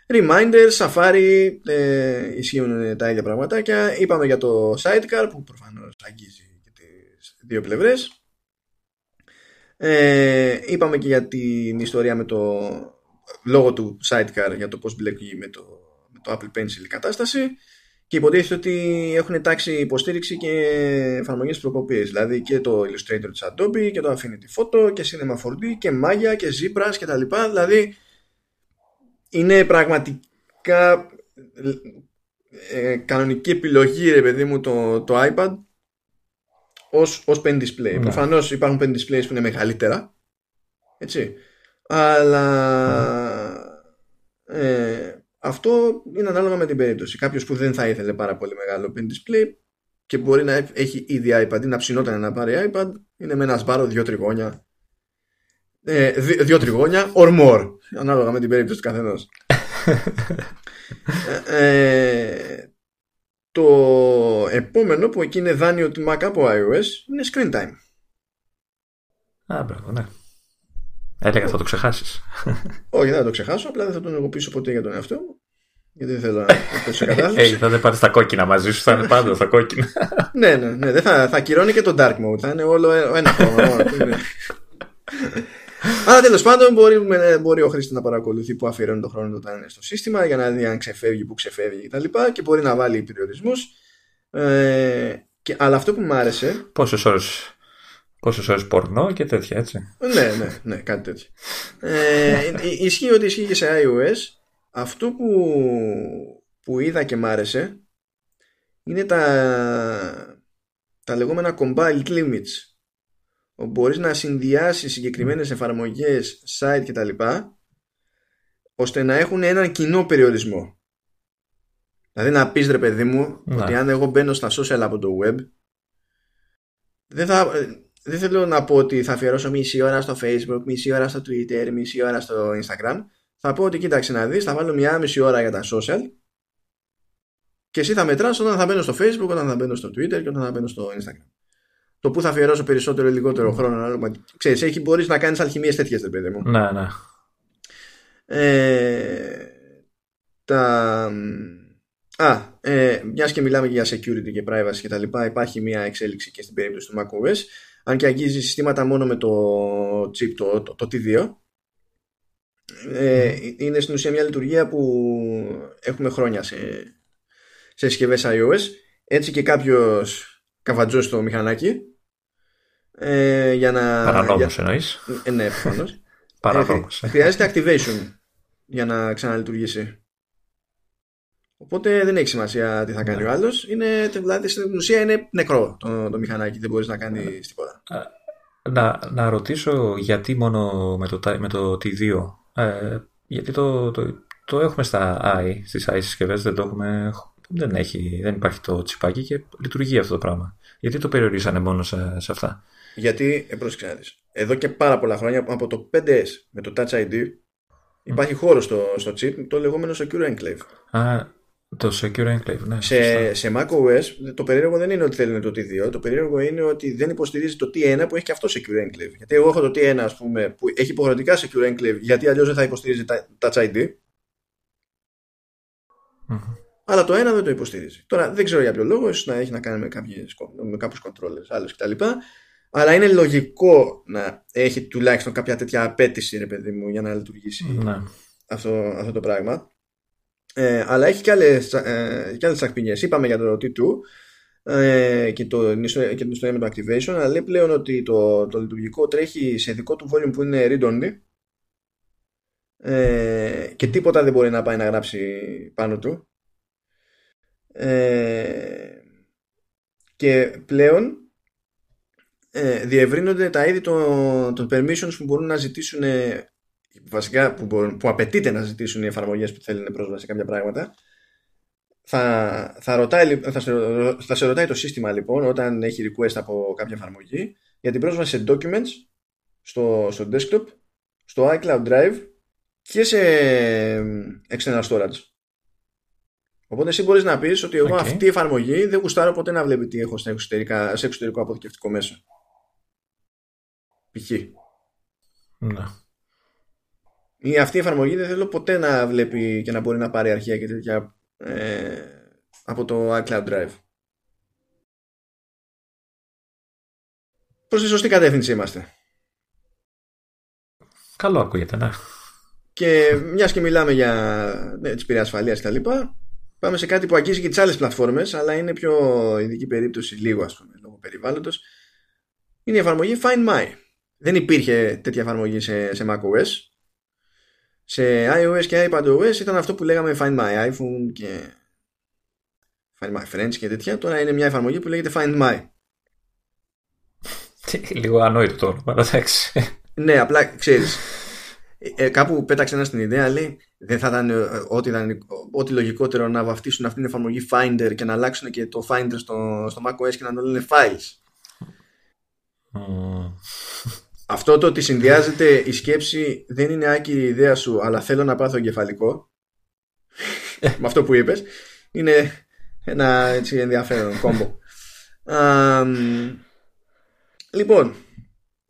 Reminders, Safari, ε, ισχύουν τα ίδια πραγματάκια. Είπαμε για το Sidecar, που προφανώς αγγίζει και τις δύο πλευρές. Ε, είπαμε και για την ιστορία με το λόγο του Sidecar για το πώς μπλέκει με το, με το Apple Pencil η κατάσταση και υποτίθεται ότι έχουν τάξει υποστήριξη και εφαρμογές προκοπή. Δηλαδή και το Illustrator της Adobe και το Affinity Photo και Cinema 4D και Maya και Zebras και τα λοιπά. Δηλαδή είναι πραγματικά ε, κανονική επιλογή ρε παιδί μου το, το iPad ως, ως pen display. Ναι. Προφανώς υπάρχουν pen displays που είναι μεγαλύτερα έτσι αλλά ναι. ε, αυτό είναι ανάλογα με την περίπτωση. Κάποιος που δεν θα ήθελε πάρα πολύ μεγάλο pen display και μπορεί να έχει ήδη iPad ή να ψινόταν να πάρει iPad, είναι με ένα σπάρο δύο τριγώνια. Ε, δύο τριγώνια or more, ανάλογα με την περίπτωση του καθενός. [LAUGHS] Ε, ε, το επόμενο που εκεί είναι δάνειο του Mac από iOS είναι screen time. Α, μπράβο, ναι. Έλεγα θα το ξεχάσεις. Όχι, δεν θα το ξεχάσω. Απλά δεν θα τον εγωπήσω ποτέ για τον εαυτό μου. Γιατί δεν θέλω να [LAUGHS] το σε κατάσταση. Ε, θα δεν πάρεις τα κόκκινα μαζί σου, θα είναι πάντα τα κόκκινα. [LAUGHS] ναι, ναι, ναι. Δεν θα, θα κυρώνει και το dark mode. Θα είναι όλο ένα [LAUGHS] χρώμα. Αλλά τέλος πάντων μπορεί, μπορεί ο χρήστη να παρακολουθεί που αφιερώνει τον χρόνο όταν είναι στο σύστημα για να δει αν ξεφεύγει, που ξεφεύγει κτλ. Και, και μπορεί να βάλει περιορισμούς. Ε, αλλά αυτό που μου άρεσε. Πόσες ώρες Πόσες ώρες πορνό και τέτοια, έτσι. ναι, ναι, ναι, κάτι τέτοιο. Ε, ισχύει ότι ισχύει και σε iOS. Αυτό που, που είδα και μ' άρεσε είναι τα, τα λεγόμενα compiled limits. Όπου μπορείς να συνδυάσεις συγκεκριμένες εφαρμογές, site κτλ. ώστε να έχουν έναν κοινό περιορισμό. Δηλαδή να πεις ρε παιδί μου ναι. ότι αν εγώ μπαίνω στα social από το web δεν θα, δεν θέλω να πω ότι θα αφιερώσω μισή ώρα στο Facebook, μισή ώρα στο Twitter, μισή ώρα στο Instagram. Θα πω ότι κοίταξε να δεις, θα βάλω μια μισή ώρα για τα social και εσύ θα μετράς όταν θα μπαίνω στο Facebook, όταν θα μπαίνω στο Twitter και όταν θα μπαίνω στο Instagram. Το που θα αφιερώσω περισσότερο ή λιγότερο χρόνο, ξέρεις, έχει, μπορείς να κάνεις αλχημίες τέτοιες, δεν παιδί μου. Ναι, ναι. Ε, τα... Α, ε, μιας και μιλάμε για security και privacy και τα λοιπά, υπάρχει μια εξέλιξη και στην περίπτωση του macOS αν και αγγίζει συστήματα μόνο με το chip το, το, το T2 ε, είναι στην ουσία μια λειτουργία που έχουμε χρόνια σε, σε συσκευές iOS έτσι και κάποιος καβατζώσει στο μηχανάκι ε, για να... Παρανόμως για... εννοείς ε, Ναι, προφανώς [LAUGHS] Παρανόμως ε, Χρειάζεται activation για να ξαναλειτουργήσει Οπότε δεν έχει σημασία τι θα κάνει ο άλλος. Δηλαδή στην ουσία είναι νεκρό το, το μηχανάκι. Δεν μπορείς να κάνεις τίποτα. Να, να ρωτήσω γιατί μόνο με το, με το T2. Ε, γιατί το, το, το έχουμε στα i, στις i συσκευές, δεν το έχουμε. Δεν, έχει, δεν υπάρχει το τσιπάκι και λειτουργεί αυτό το πράγμα. Γιατί το περιορίσανε μόνο σε, σε αυτά; Γιατί, ε, πρόσεξε Εδώ και πάρα πολλά χρόνια από το 5S με το Touch ID υπάρχει χώρος στο, στο chip το λεγόμενο Secure Enclave. Α, το Secure Enclave, ναι. Σε, σε macOS το περίεργο δεν είναι ότι θέλουν το T2, το περίεργο είναι ότι δεν υποστηρίζει το T1 που έχει και αυτό Secure Enclave. Γιατί εγώ έχω το T1 ας πούμε που έχει υποχρεωτικά Secure Enclave γιατί αλλιώς δεν θα υποστηρίζει Touch ID. Mm-hmm. Αλλά το ένα δεν το υποστηρίζει. Τώρα δεν ξέρω για ποιο λόγο, ίσως να έχει να κάνει με, κάποιες, με κάποιους controllers, άλλους κτλ. Αλλά είναι λογικό να έχει τουλάχιστον κάποια τέτοια απέτηση, ρε παιδί μου, για να λειτουργήσει ναι. αυτό, αυτό το πράγμα. Ε, αλλά έχει και άλλες, ε, και άλλες Είπαμε για το T2 ε, και, το, και την ιστορία με το Activation, αλλά λέει πλέον ότι το, το λειτουργικό τρέχει σε δικό του volume που είναι read-only ε, και τίποτα δεν μπορεί να πάει να γράψει πάνω του. Ε, και πλέον ε, διευρύνονται τα είδη των, των permissions που μπορούν να ζητήσουν βασικά που, μπορούν, που απαιτείται να ζητήσουν οι εφαρμογές που θέλουν πρόσβαση σε κάποια πράγματα θα, θα, ρωτάει, θα, σε, θα σε ρωτάει το σύστημα λοιπόν όταν έχει request από κάποια εφαρμογή για την πρόσβαση σε documents στο, στο desktop, στο iCloud Drive και σε external storage. Οπότε εσύ μπορείς να πεις ότι εγώ okay. αυτή η εφαρμογή δεν γουστάρω ποτέ να βλέπει τι έχω σε, σε εξωτερικό αποθηκευτικό μέσο. Π.χ. Ναι. Ή αυτή η εφαρμογή δεν θέλω ποτέ να βλέπει και να μπορεί να πάρει αρχεία και τέτοια ε, από το iCloud Drive. Προς τη σωστή κατεύθυνση είμαστε. Καλό ακούγεται, ναι. Και μιας και μιλάμε για ναι, τις ασφαλείας και τα λοιπά, πάμε σε κάτι που αγγίζει και τις άλλες πλατφόρμες, αλλά είναι πιο ειδική περίπτωση λίγο, ας πούμε, λόγω περιβάλλοντος. Είναι η εφαρμογή Find My. Δεν υπήρχε τέτοια εφαρμογή σε, σε macOS. Σε iOS και iPadOS ήταν αυτό που λέγαμε Find My iPhone και Find My Friends και τέτοια. Τώρα είναι μια εφαρμογή που λέγεται Find My. [LAUGHS] Λίγο ανόητο το όνομα, εντάξει. Ναι, απλά ξέρεις. Ε, κάπου πέταξε ένα στην ιδέα, λέει δεν θα ήταν ε, ό,τι, ό,τι λογικότερο να βαφτίσουν αυτήν την εφαρμογή Finder και να αλλάξουν και το Finder στο, στο macOS και να το λένε Files. Αυτό το ότι συνδυάζεται η σκέψη δεν είναι άκη η ιδέα σου, αλλά θέλω να πάθω εγκεφαλικό. με αυτό που είπες. Είναι ένα έτσι ενδιαφέρον κόμπο. λοιπόν,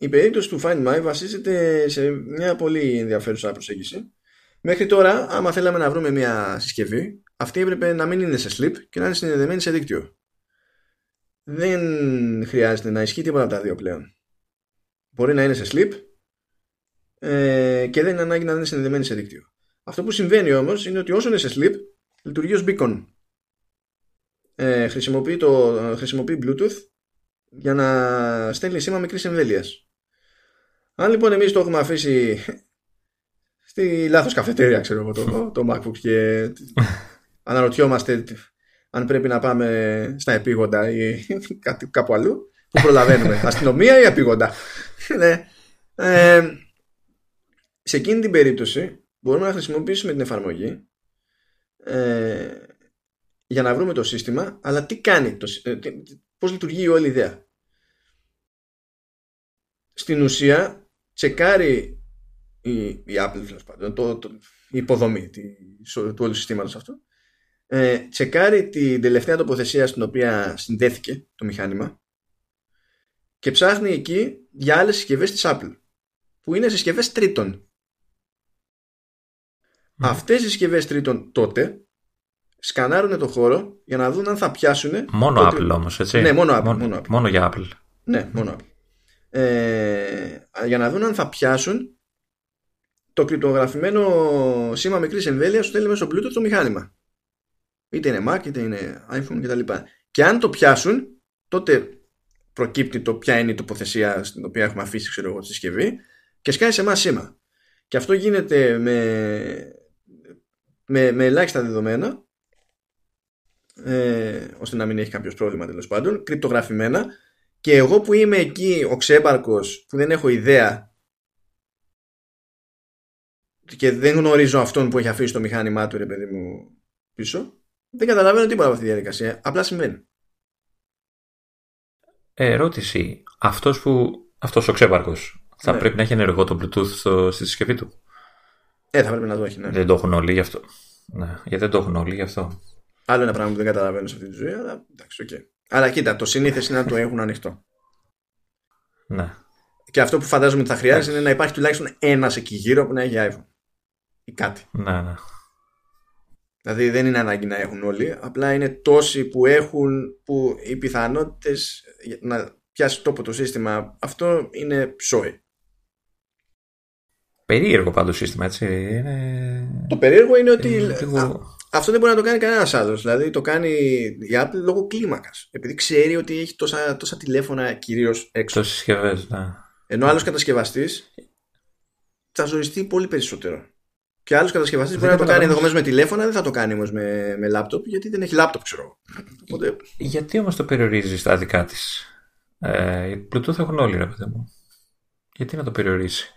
η περίπτωση του Find My βασίζεται σε μια πολύ ενδιαφέρουσα προσέγγιση. Μέχρι τώρα, άμα θέλαμε να βρούμε μια συσκευή, αυτή έπρεπε να μην είναι σε sleep και να είναι συνδεδεμένη σε δίκτυο. Δεν χρειάζεται να ισχύει τίποτα από τα δύο πλέον. Μπορεί να είναι σε sleep ε, και δεν είναι ανάγκη να είναι συνδεδεμένη σε δίκτυο. Αυτό που συμβαίνει όμως είναι ότι όσο είναι σε sleep, λειτουργεί ως beacon. Ε, χρησιμοποιεί, το, χρησιμοποιεί Bluetooth για να στέλνει σήμα μικρής εμβέλειας. Αν λοιπόν εμείς το έχουμε αφήσει στη λάθος καφετέρια ξέρω εγώ το, το MacBook και αναρωτιόμαστε αν πρέπει να πάμε στα επίγοντα ή κάπου αλλού που προλαβαίνουμε. [LAUGHS] Αστυνομία ή επίγοντα. Ναι. ε, σε εκείνη την περίπτωση μπορούμε να χρησιμοποιήσουμε την εφαρμογή ε, για να βρούμε το σύστημα αλλά τι κάνει το, ε, πώς λειτουργεί η όλη ιδέα. Στην ουσία τσεκάρει η, η Apple πάντων, το, το, η υποδομή τη, του όλου συστήματος αυτού ε, τσεκάρει την τελευταία τοποθεσία στην οποία συνδέθηκε το μηχάνημα και ψάχνει εκεί για άλλες συσκευές της Apple που είναι συσκευές τρίτων. Mm. Αυτές οι συσκευές τρίτων τότε σκανάρουν το χώρο για να δουν αν θα πιάσουν Μόνο Apple όμως έτσι; Ναι μόνο Apple Μόνο, μόνο, Apple. μόνο για Apple Ναι μόνο Apple ε, για να δουν αν θα πιάσουν το κρυπτογραφημένο σήμα μικρής εμβέλειας που στέλνει μέσω Bluetooth το μηχάνημα. Είτε είναι Mac είτε είναι iPhone κτλ. Και, και αν το πιάσουν, τότε προκύπτει το ποια είναι η τοποθεσία στην οποία έχουμε αφήσει ξέρω εγώ, τη συσκευή και σκάει σε εμάς σήμα. Και αυτό γίνεται με, με, με ελάχιστα δεδομένα ε, ώστε να μην έχει κάποιος πρόβλημα τέλος πάντων, κρυπτογραφημένα και εγώ που είμαι εκεί ο ξέμπαρκος που δεν έχω ιδέα και δεν γνωρίζω αυτόν που έχει αφήσει το μηχάνημά του ρε παιδί μου πίσω δεν καταλαβαίνω τίποτα από αυτή τη διαδικασία απλά συμβαίνει Ερώτηση αυτός που αυτός ο ξέμπαρκος θα ναι. πρέπει να έχει ενεργό το bluetooth στο, στη συσκευή του; Ε θα πρέπει να το έχει ναι. δεν το έχουν όλοι γι' αυτό ναι, γιατί δεν το έχουν όλοι γι' αυτό; Άλλο ένα πράγμα που δεν καταλαβαίνω σε αυτή τη ζωή αλλά εντάξει OK okay. Αλλά κοίτα, το σύνηθες είναι να το έχουν ανοιχτό. Ναι. Και αυτό που φαντάζομαι ότι θα χρειάζεται είναι να υπάρχει τουλάχιστον ένας εκεί γύρω που να έχει iPhone. Ή κάτι. Ναι, ναι. Δηλαδή δεν είναι ανάγκη να έχουν όλοι. Απλά είναι τόσοι που έχουν που οι πιθανότητες να πιάσει τόπο το σύστημα αυτό είναι ψόι. Περίεργο πάντως σύστημα, έτσι. Είναι... Το περίεργο είναι ότι. Αυτό δεν μπορεί να το κάνει κανένας άλλος. Δηλαδή το κάνει η Apple λόγω κλίμακας. Επειδή ξέρει ότι έχει τόσα, τόσα τηλέφωνα κυρίως έξω. Τόσες συσκευές, ναι. Ενώ άλλος κατασκευαστής θα ζοριστεί πολύ περισσότερο. Και άλλος κατασκευαστής μπορεί να το κάνει ενδεχομένως με τηλέφωνα, δεν θα το κάνει όμως με, με λάπτοπ, γιατί δεν έχει λάπτοπ, ξέρω. Οπότε... Γιατί όμως το περιορίζει στα δικά της; Ε, Bluetooth έχουν όλοι, ρε παιδί μου. Γιατί να το περιορίσει;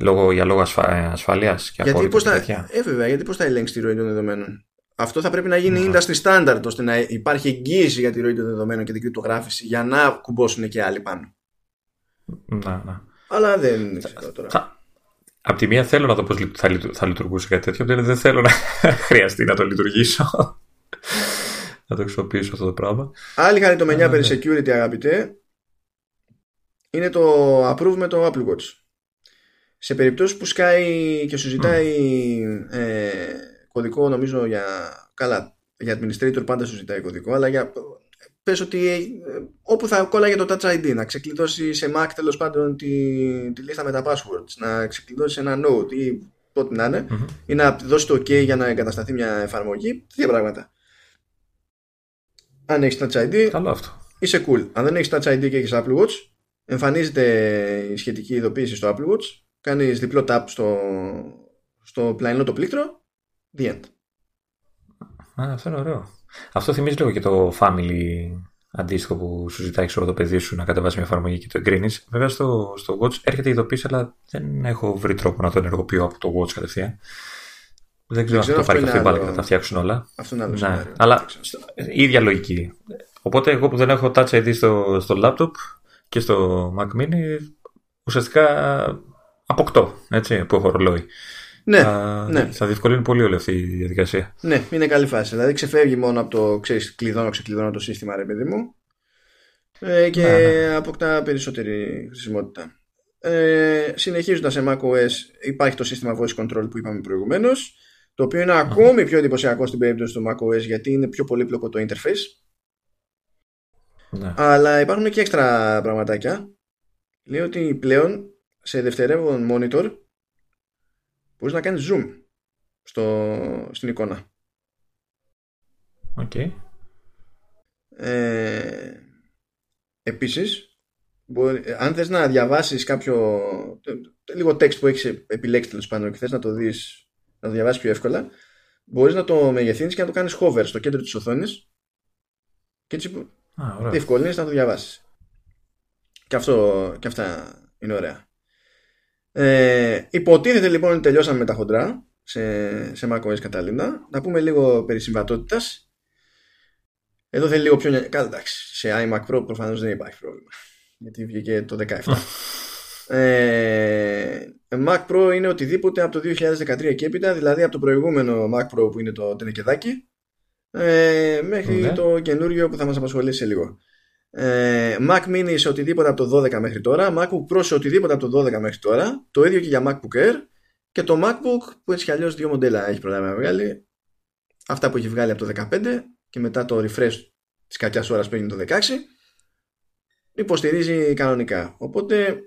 Λόγω, για λόγω ασφα... Ε, ασφαλείας και γιατί πώς θα... Ε, βέβαια, γιατί πώς θα ελέγξει τη ροή των δεδομένων; Αυτό θα πρέπει να γίνει mm. industry standard ώστε να υπάρχει εγγύηση για τη ροή των δεδομένων και την κρυπτογράφηση για να κουμπώσουν και άλλοι πάνω. Να, να. Αλλά δεν ξέρω τώρα. Θα, Απ' τη μία θέλω να δω πώς θα, θα λειτουργούσε κάτι τέτοιο, απ' δεν θέλω να [LAUGHS] χρειαστεί να το λειτουργήσω. [LAUGHS] να το χρησιμοποιήσω αυτό το πράγμα. Άλλη χαριτομενιά περί ναι. security, αγαπητέ, είναι το approve με το Apple Watch. Σε περιπτώσεις που σκάει και σου ζητάει ε, κωδικό, νομίζω για. Καλά, για administrator πάντα σου ζητάει κωδικό, αλλά για πες ότι ε, όπου θα κόλλαγε το Touch ID, να ξεκλειδώσει σε Mac τέλος πάντων τη, τη λίστα με τα passwords, να ξεκλειδώσει ένα Note ή ό,τι να ειναι ή να δώσει το OK για να εγκατασταθεί μια εφαρμογή. Δύο πράγματα. Αν έχεις Touch ID, Καλό αυτό. είσαι cool. Αν δεν έχεις Touch ID και έχεις Apple Watch, εμφανίζεται η σχετική ειδοποίηση στο Apple Watch, κάνεις διπλό tap στο, στο πλαϊνό το πλήκτρο, the end. Α, αυτό είναι ωραίο. Αυτό θυμίζει λίγο και το family αντίστοιχο που σου ζητάει ξέρω, το παιδί σου να κατεβάσει μια εφαρμογή και το εγκρίνεις. Βέβαια στο, στο Watch έρχεται η ειδοποίηση, αλλά δεν έχω βρει τρόπο να το ενεργοποιώ από το Watch κατευθείαν. Δεν ξέρω αν θα το πάρει αυτή η μπάλα και θα τα φτιάξουν όλα. Αυτό είναι άλλο ναι, Αλλά η ίδια λογική. Οπότε εγώ που δεν έχω Touch ID στο, στο laptop και στο Mac Mini, ουσιαστικά αποκτώ έτσι, που έχω ρολόι. Ναι, θα, ναι. θα διευκολύνει πολύ όλη αυτή η διαδικασία. Ναι, είναι καλή φάση. Δηλαδή ξεφεύγει μόνο από το ξέρεις, κλειδώνω, ξεκλειδώνω το σύστημα, ρε παιδί μου. Ε, και ναι, ναι. αποκτά περισσότερη χρησιμότητα. Ε, Συνεχίζοντας σε macOS, υπάρχει το σύστημα voice control που είπαμε προηγουμένως. Το οποίο είναι ακόμη πιο εντυπωσιακό στην περίπτωση του macOS γιατί είναι πιο πολύπλοκο το interface. Ναι. Αλλά υπάρχουν και έξτρα πραγματάκια. Λέει ότι πλέον σε δευτερεύον monitor μπορείς να κάνεις zoom στο, στην εικόνα. OK. Okay. Ε, επίσης, μπορεί, αν θες να διαβάσεις κάποιο λίγο text που έχεις επιλέξει τέλος πάντων και θες να το δεις να το διαβάσεις πιο εύκολα μπορείς να το μεγεθύνεις και να το κάνεις hover στο κέντρο της οθόνης και έτσι διευκολύνεις να το διαβάσεις και, αυτό, και αυτά είναι ωραία ε, υποτίθεται λοιπόν ότι τελειώσαμε με τα χοντρά σε, σε macOS Καταλήνα. Να πούμε λίγο περί συμβατότητας. Εδώ θέλει λίγο πιο. Καλά, εντάξει. Σε iMac Pro προφανώς δεν υπάρχει πρόβλημα. Γιατί βγήκε το 17. ε, Mac Pro είναι οτιδήποτε από το 2013 και έπειτα, δηλαδή από το προηγούμενο Mac Pro που είναι το τενεκεδάκι, ε, μέχρι ναι. το καινούριο που θα μας απασχολήσει σε λίγο ε, Mac Mini σε οτιδήποτε από το 12 μέχρι τώρα, MacBook Pro σε οτιδήποτε από το 12 μέχρι τώρα, το ίδιο και για MacBook Air και το MacBook που έτσι κι αλλιώς δύο μοντέλα έχει προλάβει να βγάλει. Αυτά που έχει βγάλει από το 15 και μετά το refresh της κακιάς ώρας που έγινε το 16 υποστηρίζει κανονικά. Οπότε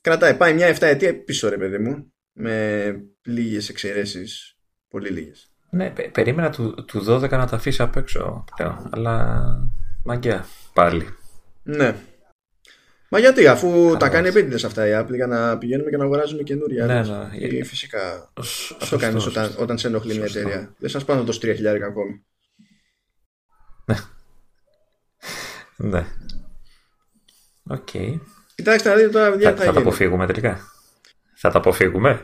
κρατάει, πάει μια 7 ετία πίσω ρε παιδί μου με λίγες εξαιρέσεις, πολύ λίγες. Ναι, περίμενα του, του 12 να τα αφήσεις απ' έξω πλέον, αλλά μαγκιά πάλι. Ναι. Μα γιατί, αφού τα κάνει επίτηδες αυτά η Apple για να πηγαίνουμε και να αγοράζουμε καινούρια. Ναι, ναι. Ε, φυσικά. αυτό κάνεις όταν, όταν σε ενοχλεί μια εταιρεία. Δεν σας πάνε το 3.000 ακόμη. Ναι. Ναι. Οκ. Κοιτάξτε να δείτε τώρα, θα, θα, θα τα αποφύγουμε τελικά. Θα τα αποφύγουμε.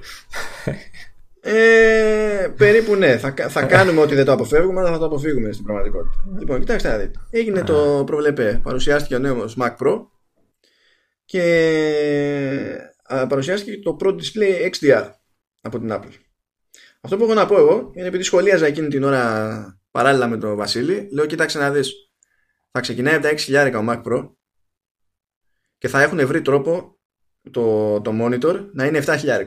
Ε, περίπου ναι. Θα, θα κάνουμε ότι δεν το αποφεύγουμε, αλλά θα το αποφύγουμε στην πραγματικότητα. Λοιπόν, κοιτάξτε να δείτε. Έγινε το προβλεπέ. Παρουσιάστηκε ο νέος Mac Pro και παρουσιάστηκε το Pro Display XDR από την Apple. Αυτό που έχω να πω εγώ είναι επειδή σχολίαζα εκείνη την ώρα παράλληλα με τον Βασίλη, λέω: Κοιτάξτε να δεις. Θα ξεκινάει από τα 6.000 ο Mac Pro και θα έχουν βρει τρόπο το, το monitor να είναι 7.000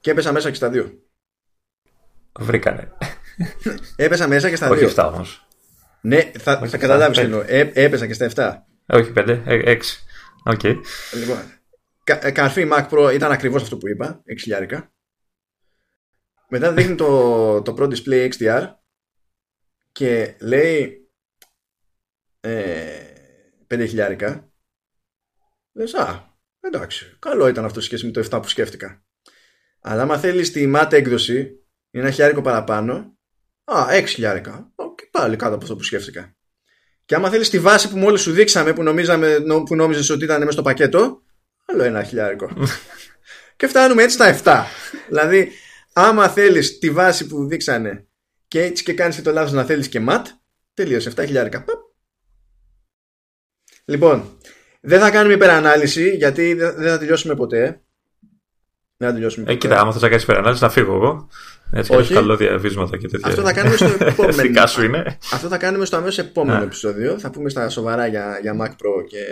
και έπεσα μέσα και στα δύο. Βρήκανε. Έπεσα μέσα και στα δύο. Όχι 7 όμως. Ναι, θα, θα καταλάβεις τι εννοώ. Ε, έπεσα και στα 7. Όχι 5, 6. Οκ. Λοιπόν, κα, καρφί Mac Pro ήταν ακριβώς αυτό που είπα, 6 Μετά δείχνει το, το Pro Display XDR και λέει ε, 5 χιλιάρικα. Λες, α, εντάξει, καλό ήταν αυτό σχέση με το 7 που σκέφτηκα. Αλλά άμα θέλεις τη μάτα έκδοση, είναι ένα χιλιάρικο παραπάνω. Α, έξι χιλιάρικα. Και πάλι κάτω από αυτό που σκέφτηκα. Και άμα θέλεις τη βάση που μόλις σου δείξαμε, που, νομίζαμε, που νόμιζες ότι ήταν μέσα στο πακέτο, άλλο ένα χιλιάρικο. [LAUGHS] και φτάνουμε έτσι στα 7. δηλαδή, άμα θέλεις τη βάση που δείξανε και έτσι και κάνεις και το λάθος να θέλεις και ματ, τελείωσε 7 χιλιάρικα. Λοιπόν, Δεν θα κάνουμε υπερανάλυση γιατί δεν θα τελειώσουμε ποτέ. Δεν θα τελειώσουμε ε, ποτέ. κοίτα, άμα θες να κάνεις υπερανάλυση να φύγω εγώ. Έτσι, Όχι. καλό διαβίσματα και τέτοια. Αυτό θα κάνουμε στο [LAUGHS] επόμενο. σου είναι. Αυτό θα κάνουμε στο αμέσως επόμενο επεισόδιο. Θα πούμε στα σοβαρά για, για Mac Pro και,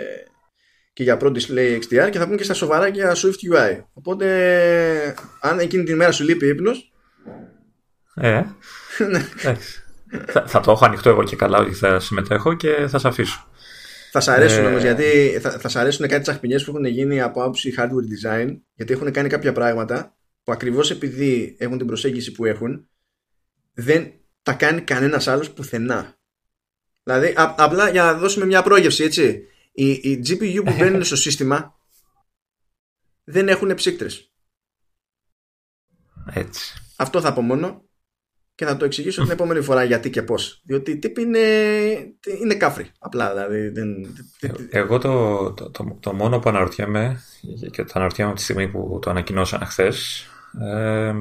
και για Pro Display XDR και θα πούμε και στα σοβαρά για Swift UI. Οπότε, αν εκείνη την μέρα σου λείπει ύπνος. Ε. [LAUGHS] ναι. θα, θα το έχω ανοιχτό εγώ και καλά ότι θα συμμετέχω και θα σε αφήσω. Θα σ' αρέσουν ε... όμως γιατί θα, θα σ' αρέσουν κάτι τσαχπινιές που έχουν γίνει από άποψη hardware design γιατί έχουν κάνει κάποια πράγματα που ακριβώς επειδή έχουν την προσέγγιση που έχουν δεν τα κάνει κανένας άλλος πουθενά. Δηλαδή, απλά για να δώσουμε μια πρόγευση, έτσι. Οι, οι GPU που μπαίνουν στο σύστημα δεν έχουν ψύκτρες. Έτσι. Αυτό θα πω μόνο και θα το εξηγήσω την επόμενη φορά γιατί και πώς. Διότι τύποι είναι, είναι κάφρι. Απλά δηλαδή. Δεν... Εγώ το, το, το, το, μόνο που αναρωτιέμαι και το αναρωτιέμαι από τη στιγμή που το ανακοινώσαν χθες. Ε,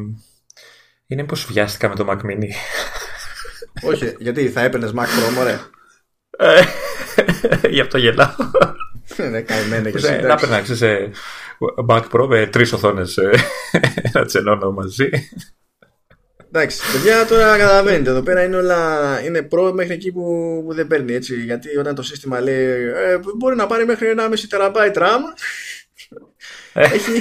είναι πως βιάστηκα με το Mac Mini. Όχι, γιατί θα έπαιρνες Mac Pro, μωρέ. Ε, γι' αυτό γελάω. Ναι, καημένα και εσύ. Να περνά, σε Mac Pro με τρεις οθόνες να τσενώνω μαζί. Εντάξει, παιδιά τώρα καταλαβαίνετε. Εδώ πέρα είναι όλα. Είναι προ μέχρι εκεί που, που δεν παίρνει έτσι. Γιατί όταν το σύστημα λέει ε, μπορεί να πάρει μέχρι 1,5 τεραμπάιτ RAM. έχει,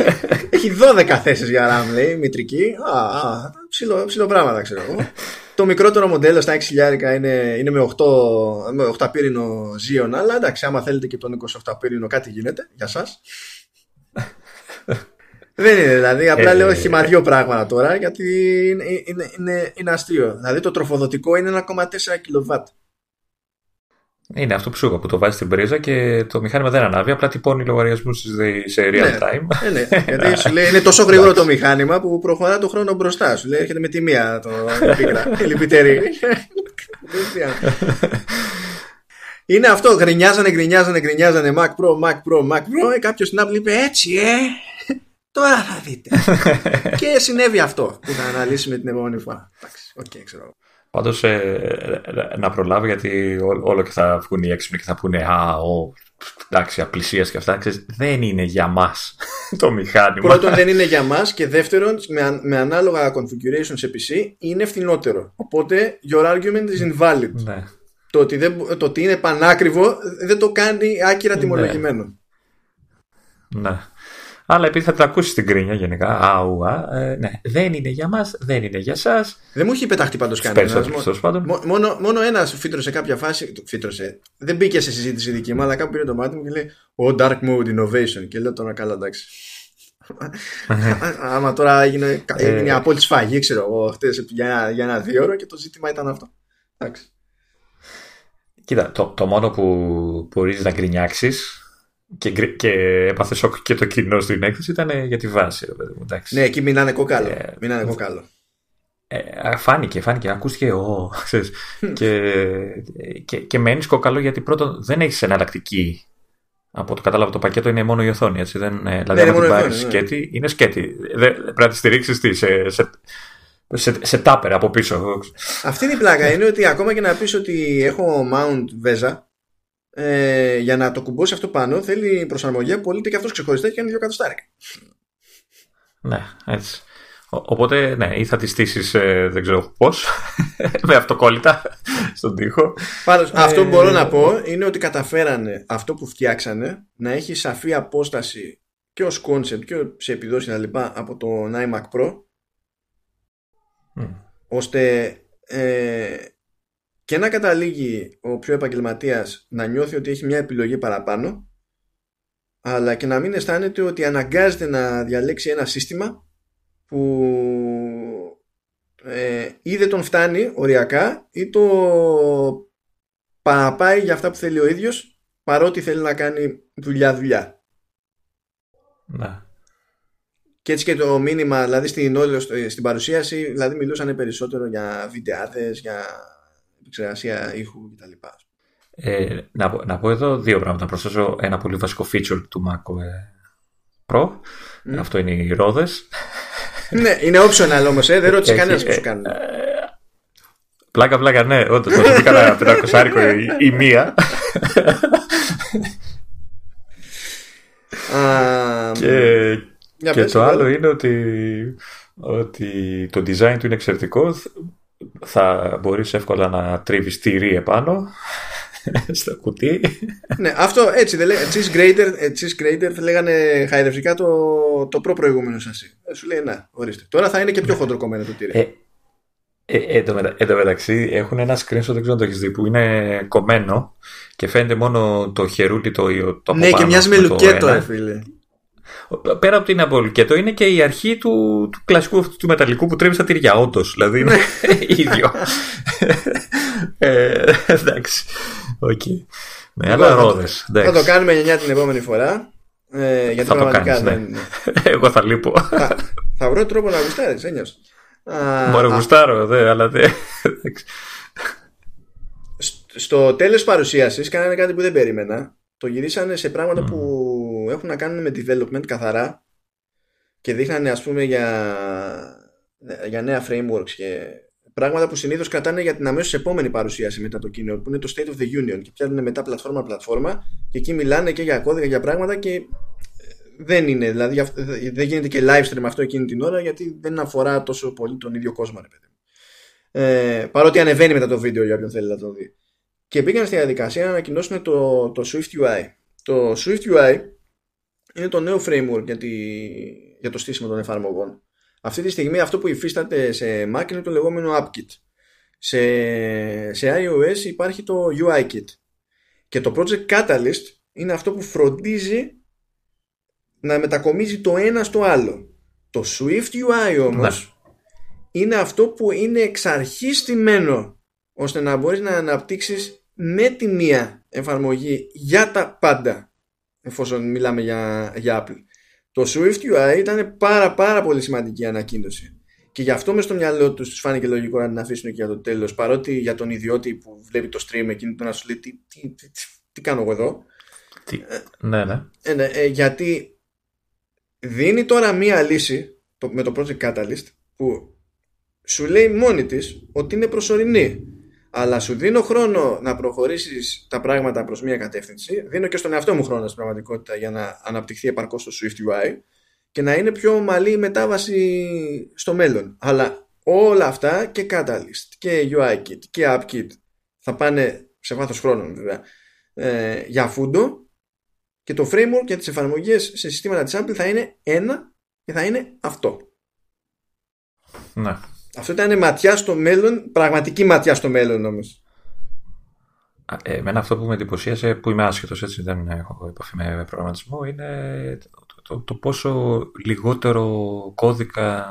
έχει 12 θέσεις για RAM, λέει, μητρική. Α, α ψηλό, ψηλό πράγματα ξέρω εγώ. το μικρότερο μοντέλο στα 6 είναι, είναι με 8, με 8 πύρινο Xeon, αλλά εντάξει, άμα θέλετε και τον 28 πύρινο κάτι γίνεται για σας. Δεν είναι δηλαδή, απλά ε, λέω χυμαδιό πράγματα τώρα γιατί είναι, είναι, είναι, είναι αστείο. Δηλαδή το τροφοδοτικό είναι 1,4 κιλοβάτ. Είναι αυτό που σου είπα που το βάζεις στην πρίζα και το μηχάνημα δεν ανάβει, απλά τυπώνει λογαριασμούς σε real ναι, time. Ναι, ναι, γιατί [LAUGHS] σου λέει είναι τόσο γρήγορο το μηχάνημα που προχωρά το χρόνο μπροστά. Σου λέει έρχεται με τη μία το πίκρα, η λυπητερή. είναι αυτό, γκρινιάζανε, γκρινιάζανε, γκρινιάζανε Mac Pro, Mac Pro, Mac Pro. Ε, Κάποιος στην Apple είπε έτσι, ε, Τώρα θα δείτε. [LAUGHS] και συνέβη αυτό που θα αναλύσουμε την επόμενη φορά. Εντάξει, OK, okay, ξέρω. Πάντως ε, να προλάβω γιατί όλο και θα βγουν οι έξυπνοι και θα πούνε Α, ο, εντάξει, απλησίας και αυτά. Ξέρεις, δεν είναι για μας [LAUGHS] το μηχάνημα. Πρώτον, δεν είναι για μας και δεύτερον, με, με ανάλογα configuration σε PC είναι φθηνότερο. Οπότε, your argument is invalid. Ναι. Το, ότι δεν, το ότι είναι πανάκριβο δεν το κάνει άκυρα ναι. τιμολογημένο. Ναι. Αλλά επειδή θα το ακούσεις την κρίνια γενικά, άουα, ε, ναι, δεν είναι για μας, δεν είναι για εσά. Δεν μου έχει πεταχτεί πάντως κανένα. Μόνο, μόνο ένας φύτρωσε κάποια φάση. Φύτρωσε. Δεν μπήκε σε συζήτηση δική μου, αλλά κάπου πήρε το μάτι μου και λέει Ο Dark Mode Innovation. Και λέω τώρα καλά, εντάξει. [LAUGHS] Άμα τώρα έγινε, έγινε μια απόλυτη σφαγή, ξέρω εγώ, χτες για, για ένα δύο ώρο και το ζήτημα ήταν αυτό. Εντάξει. Κοίτα, το, το μόνο που μπορείς να γκρινιάξεις και, και έπαθε σοκ και το κοινό στην έκθεση ήταν για τη βάση. Εντάξει. Ναι, εκεί μείνανε κόκαλο. Ε, μείνανε κόκαλο. Ε, φάνηκε, φάνηκε, ακούστηκε ο, [LAUGHS] και, και, και μένεις κόκαλο γιατί πρώτον δεν έχεις εναλλακτική από το κατάλαβα το πακέτο είναι μόνο η οθόνη. Έτσι, δεν, ε, δηλαδή, αν την πάρεις ναι. σκέτη, είναι σκέτη. Δεν, πρέπει να τη στηρίξεις σε, σε, σε, σε τάπερ από πίσω. Αυτή είναι η πλάκα. είναι ότι ακόμα και να πεις ότι έχω mount βέζα, ε, για να το κουμπώσει αυτό πάνω θέλει προσαρμογή που πωλείται και αυτός ξεχωριστά και είναι δύο κατοστάρικα. Ναι, έτσι. Οπότε, ναι, ή θα τη στήσεις, ε, δεν ξέρω πώς, [LAUGHS] με αυτοκόλλητα στον τοίχο. Πάντως, ε, αυτό που μπορώ να πω είναι ότι καταφέρανε αυτό που φτιάξανε να έχει σαφή απόσταση και ως concept και σε επιδόσεις λοιπά από το iMac Pro ώστε ε, και να καταλήγει ο πιο επαγγελματίας να νιώθει ότι έχει μια επιλογή παραπάνω αλλά και να μην αισθάνεται ότι αναγκάζεται να διαλέξει ένα σύστημα που ε, ή δεν τον φτάνει οριακά ή το παραπάει για αυτά που θέλει ο ίδιος παρότι θέλει να κάνει δουλειά δουλειά. Να. Και έτσι και το μήνυμα, δηλαδή στην, στην παρουσίαση, δηλαδή μιλούσαν περισσότερο για βιντεάδες, για επεξεργασία ήχου κτλ. Ε, να, να πω εδώ δύο πράγματα. Να προσθέσω ένα πολύ βασικό feature του Mac Pro. Αυτό είναι οι ρόδες. ναι, είναι optional όμως, ε, δεν ρώτησε κανένας που σου κάνει. Ε, πλάκα, πλάκα, ναι, όντως. Θα σου πει κανένα πεντακοσάρικο η, η μία. και και το άλλο είναι ότι, ότι το design του είναι εξαιρετικό. Θα μπορείς εύκολα να τρίβεις τυρί επάνω [LAUGHS] στο κουτί. ναι, αυτό έτσι δεν λέγανε. Cheese grater, ε, cheese grater θα λέγανε χαϊδευτικά το, το προ προηγούμενο σασί. Ε, σου λέει να, ορίστε. Τώρα θα είναι και πιο ναι. χοντροκομμένο το τυρί. Ε, ε, εν τω μεταξύ έχουν ένα screenshot, δεν ξέρω αν το έχεις δει, που είναι κομμένο και φαίνεται μόνο το χερούλι το, το Ναι, και μοιάζει με λουκέτο, φίλε. Πέρα από την το είναι και η αρχή του, του κλασικού του μεταλλικού που τρέμει στα τυριά, όντως. Δηλαδή είναι ναι. [LAUGHS] ίδιο. [LAUGHS] ε, εντάξει. Okay. Με άλλα ρόδες. Θα το κάνουμε 9 την επόμενη φορά. Ε, γιατί θα πραγματικά το κάνεις, ναι. [LAUGHS] Εγώ θα λείπω. Θα, θα βρω τρόπο να γουστάρεις, ένιωσες. Μπορεί να γουστάρω, δε, αλλά δεν. Στο τέλος παρουσίασης κάνανε κάτι που δεν περίμενα. Το γυρίσανε σε πράγματα που έχουν να κάνουν με development καθαρά και δείχνανε ας πούμε για, για νέα frameworks και πράγματα που συνήθως κρατάνε για την αμέσως επόμενη παρουσίαση μετά το κοινό που είναι το State of the Union και πιάνουν μετά πλατφόρμα πλατφόρμα και εκεί μιλάνε και για κώδικα για πράγματα και ε, δεν είναι, δηλαδή δεν γίνεται και live stream αυτό εκείνη την ώρα γιατί δεν αφορά τόσο πολύ τον ίδιο κόσμο ρε παιδί. Ε, παρότι ανεβαίνει μετά το βίντεο για όποιον θέλει να το δει. Και πήγαν στη διαδικασία να ανακοινώσουν το, το Swift UI. Το Swift UI είναι το νέο framework για, τη, για το στήσιμο των εφαρμογών. Αυτή τη στιγμή αυτό που υφίσταται σε Mac είναι το λεγόμενο AppKit. Σε, σε iOS υπάρχει το UIKit. Και το Project Catalyst είναι αυτό που φροντίζει να μετακομίζει το ένα στο άλλο. Το Swift UI όμως ναι. είναι αυτό που είναι εξ αρχής στημένο ώστε να μπορείς να αναπτύξεις με τη μία εφαρμογή για τα πάντα εφόσον μιλάμε για, για Apple. Το Swift UI ήταν πάρα πάρα πολύ σημαντική ανακοίνωση. Και γι' αυτό μες στο μυαλό τους τους φάνηκε λογικό να την αφήσουν και για το τέλος. Παρότι για τον ιδιώτη που βλέπει το stream εκείνη του να σου λέει τι, τι, τι, τι κάνω εγώ εδώ; Τι, ναι, ναι. Ε, ναι ε, γιατί δίνει τώρα μία λύση το, με το Project Catalyst που σου λέει μόνη της ότι είναι προσωρινή αλλά σου δίνω χρόνο να προχωρήσεις τα πράγματα προς μια κατεύθυνση. Δίνω και στον εαυτό μου χρόνο στην πραγματικότητα για να αναπτυχθεί επαρκώς το Swift UI και να είναι πιο ομαλή η μετάβαση στο μέλλον. Αλλά όλα αυτά και Catalyst και UIKit και AppKit θα πάνε σε βάθος χρόνου βέβαια. Ε, για φούντο και το framework για τις εφαρμογές σε συστήματα της Apple θα είναι ένα και θα είναι αυτό. Ναι αυτό ήταν ματιά στο μέλλον, πραγματική ματιά στο μέλλον όμως. Ε, εμένα αυτό που με εντυπωσίασε, που είμαι άσχετος έτσι, δεν έχω επαφή με προγραμματισμό, είναι το, το, πόσο λιγότερο κώδικα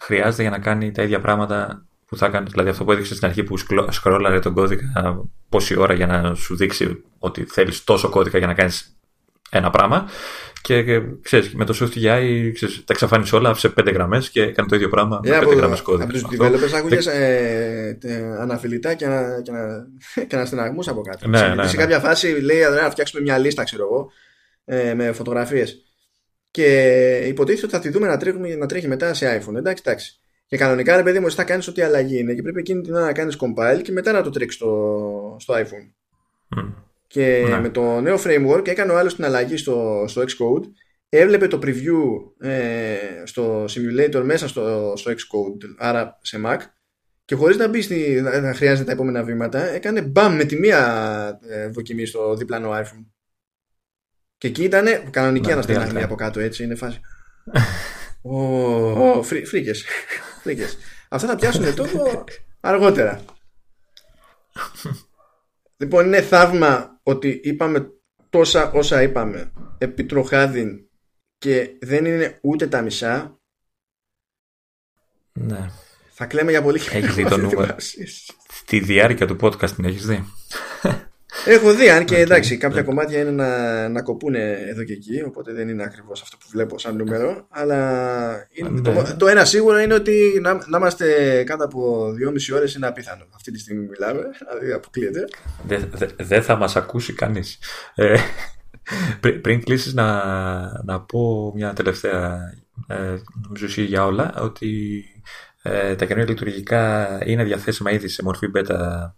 χρειάζεται για να κάνει τα ίδια πράγματα που θα κάνει. Δηλαδή αυτό που έδειξε στην αρχή που σκρόλαρε τον κώδικα πόση ώρα για να σου δείξει ότι θέλεις τόσο κώδικα για να κάνεις ένα πράγμα. Και, και ξέρεις, με το SwiftUI ξέρεις, τα εξαφάνισε όλα σε πέντε γραμμές και έκανε το ίδιο πράγμα yeah, με πέντε γραμμές κώδικα. Από του developers άκουγε ε, αναφιλητά και, να, και, να, [LAUGHS] και αναστεναγμού από κάτω. Ναι, ναι, ναι. Σε κάποια φάση λέει να φτιάξουμε μια λίστα, ξέρω εγώ, ε, με φωτογραφίες. Και υποτίθεται ότι θα τη δούμε να, τρέχουμε, να τρέχει μετά σε iPhone. Εντάξει, εντάξει. Και κανονικά, ρε παιδί μου, εσύ θα κάνεις ό,τι αλλαγή είναι και πρέπει εκείνη την ώρα να κάνεις compile και μετά να το τρέξεις στο, στο iPhone. Mm. Και ναι. με το νέο framework έκανε ο άλλος την αλλαγή στο, στο Xcode. Έβλεπε το preview ε, στο simulator μέσα στο, στο Xcode άρα σε Mac. Και χωρίς να μπει στη, να χρειάζεται τα επόμενα βήματα έκανε μπαμ με τη μία ε, δοκιμή στο διπλανό iPhone. Και εκεί ήταν κανονική αναστελαγμή από κάτω έτσι είναι φάση. [LAUGHS] Oh, φρίκες, φρίκες. Αυτά θα πιάσουν τόσο αργότερα [LAUGHS] Λοιπόν, είναι θαύμα ότι είπαμε τόσα όσα είπαμε επί τροχάδιν και δεν είναι ούτε τα μισά. Ναι. Θα κλαίμε για πολύ Έχεις δει το νούμερο; Στη διάρκεια του podcast την έχεις δει; Έχω δει, αν και εντάξει, κάποια κομμάτια είναι να, να κοπούν εδώ και εκεί, οπότε δεν είναι ακριβώς αυτό που βλέπω σαν νούμερο. Αλλά είναι, το, ναι. το, ένα σίγουρο είναι ότι να, να είμαστε κάτω από δυόμιση ώρες είναι απίθανο. Αυτή τη στιγμή μιλάμε, δηλαδή αποκλείεται. Δεν δε, δε θα μας ακούσει κανείς. Ε, πριν, πριν κλείσεις, να, να πω μια τελευταία ε, νομίζω για όλα, ότι ε, τα καινούργια λειτουργικά είναι διαθέσιμα ήδη σε μορφή beta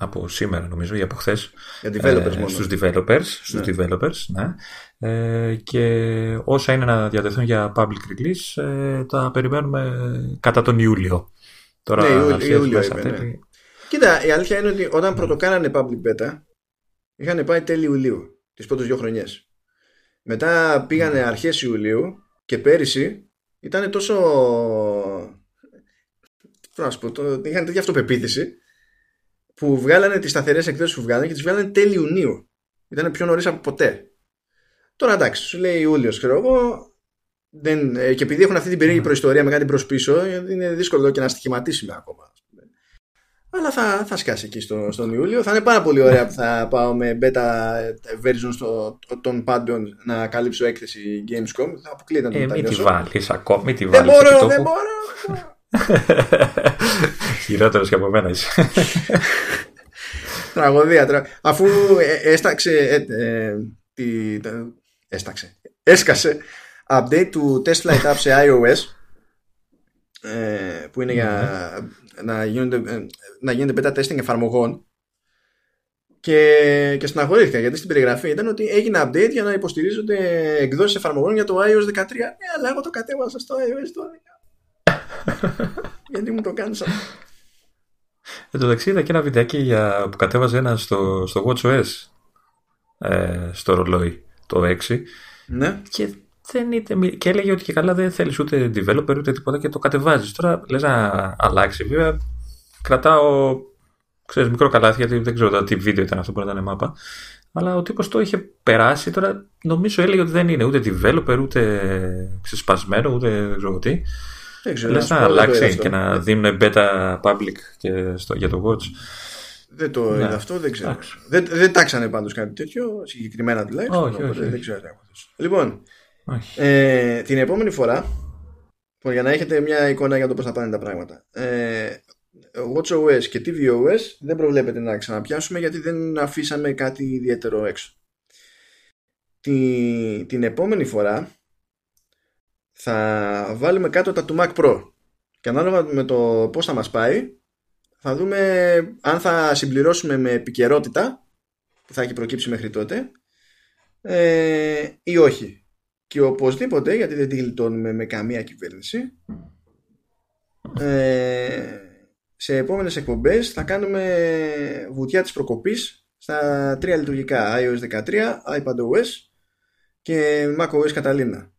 από σήμερα νομίζω ή από χθες. Για developers μόνο. Στους developers, στους Ναι. developers ναι. Ε, και όσα είναι να διατεθούν για public release ε, τα περιμένουμε κατά τον Ιούλιο. Τώρα Ναι, Ιούλιο- αρχές, Ιούλιο μέσα, είπε, ναι. τέλη. Κοίτα, η αλήθεια είναι ότι όταν πρωτοκάνανε public beta, είχαν πάει τέλη Ιουλίου, τις πρώτες δύο χρονιές. Μετά πήγανε αρχές Ιουλίου και πέρυσι ήταν τόσο... Πώς να σου πω, το... είχαν τέτοια αυτοπεποίθηση που βγάλανε τις σταθερές εκδόσεις που βγάλανε και τις βγάλανε τέλη Ιουνίου. Ήταν πιο νωρίς από ποτέ. Τώρα εντάξει, σου λέει Ιούλιος, ξέρω εγώ, δεν, ε, και επειδή έχουν αυτή την περίεργη προϊστορία με κάτι προς πίσω, είναι δύσκολο και να στοιχηματίσουμε ακόμα. ας πούμε. Αλλά θα, θα σκάσει εκεί στο, στον Ιούλιο. Θα είναι πάρα πολύ ωραία που θα πάω με beta version στο, των πάντων να καλύψω έκθεση Gamescom. Θα αποκλείεται να το Ε, μην τη μετανιώσω. βάλεις ακόμη, μην τη Δεν βάλεις μπορώ, επί δεν τόπου. μπορώ. [LAUGHS] Χειρότερος και από μένα είσαι. [LAUGHS] Τραγωδία. τρα- Αφού ε, έσταξε. ε, ε, τη- τα- έσταξε. Έσκασε update του Test Flight App σε iOS ε, που είναι για να γίνονται, ε, να γίνεται beta testing εφαρμογών και, και στεναχωρήθηκα γιατί στην περιγραφή ήταν ότι έγινε update για να υποστηρίζονται εκδόσεις εφαρμογών για το iOS 13 ναι αλλά εγώ το κατέβασα στο iOS 12 [LAUGHS] γιατί μου το κάνεις αυτό; Εν τω μεταξύ είδα και ένα βιντεάκι για, που κατέβαζε ένα στο, στο WatchOS ε, στο ρολόι το 6 ναι και, δεν είτε, και έλεγε ότι και καλά δεν θέλεις ούτε developer ούτε τίποτα και το κατεβάζεις. Τώρα λες να αλλάξει. Βέβαια κρατάω ξέρεις, μικρό καλάθι γιατί δεν ξέρω τώρα τι βίντεο ήταν αυτό που ήταν μάπα. Αλλά ο τύπος το είχε περάσει. Τώρα νομίζω έλεγε ότι δεν είναι ούτε developer ούτε ξεσπασμένο ούτε δεν ξέρω τι. Δεν ξέρω Λες σου να πω, δεν το είδα αλλάξει αυτό. και να δίνουν beta public και στο, για το watch. Δεν το Ναι. είδα αυτό, δεν ξέρω. Εντάξει. Δεν, δεν τάξανε πάντως κάτι τέτοιο, συγκεκριμένα τουλάχιστον. Όχι, οπότε όχι, όχι. Δεν ξέρω τι έχω θέσει. Λοιπόν, Όχι. ε, την επόμενη φορά, λοιπόν, για να έχετε μια εικόνα για το πώς θα πάνε τα πράγματα. Ε, WatchOS και tvOS δεν προβλέπεται να ξαναπιάσουμε γιατί δεν αφήσαμε κάτι ιδιαίτερο έξω. Τη, την επόμενη φορά θα βάλουμε κάτω τα του Mac Pro και ανάλογα με το πώς θα μας πάει θα δούμε αν θα συμπληρώσουμε με επικαιρότητα που θα έχει προκύψει μέχρι τότε ε, ή όχι. Και οπωσδήποτε, γιατί δεν τη γλιτώνουμε με καμία κυβέρνηση, ε, σε επόμενες εκπομπές θα κάνουμε βουτιά της προκοπής στα τρία λειτουργικά iOS 13, iPadOS και macOS Catalina.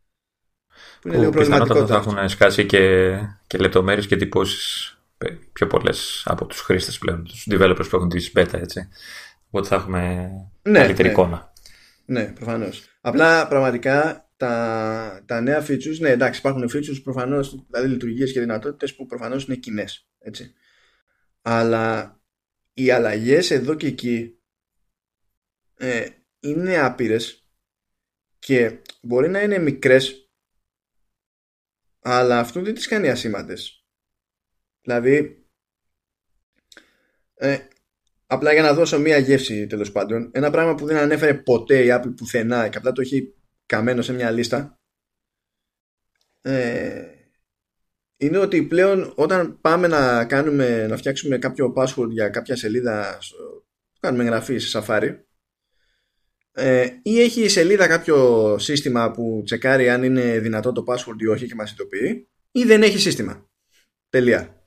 Που είναι λίγο Που πιθανότατα προβληματικό θα το αυτό. έχουν σκάσει και, και λεπτομέρειες και εντυπώσεις πε- πιο πολλές από τους χρήστες πλέον, τους developers που έχουν τις beta, έτσι. Οπότε θα έχουμε Ναι, καλύτερη ναι. εικόνα. Ναι, προφανώς. Απλά πραγματικά τα, τα νέα features, ναι, εντάξει, υπάρχουν features προφανώς, δηλαδή λειτουργίες και δυνατότητες που προφανώς είναι κοινές. Έτσι. Αλλά οι αλλαγές εδώ και εκεί ε, είναι άπειρες και μπορεί να είναι μικρές αλλά αυτό δεν τις κάνει ασήμαντες. Δηλαδή ε, απλά για να δώσω μία γεύση τέλος πάντων ένα πράγμα που δεν ανέφερε ποτέ η Apple πουθενά και απλά το έχει καμένο σε μια λίστα ε, είναι ότι πλέον όταν πάμε να κάνουμε να φτιάξουμε κάποιο password για κάποια σελίδα στο, κάνουμε εγγραφή σε Safari ε, ή έχει η σελίδα κάποιο σύστημα που τσεκάρει αν είναι δυνατό το password ή όχι και μας ειδοποιεί ή δεν έχει σύστημα. Τελεία.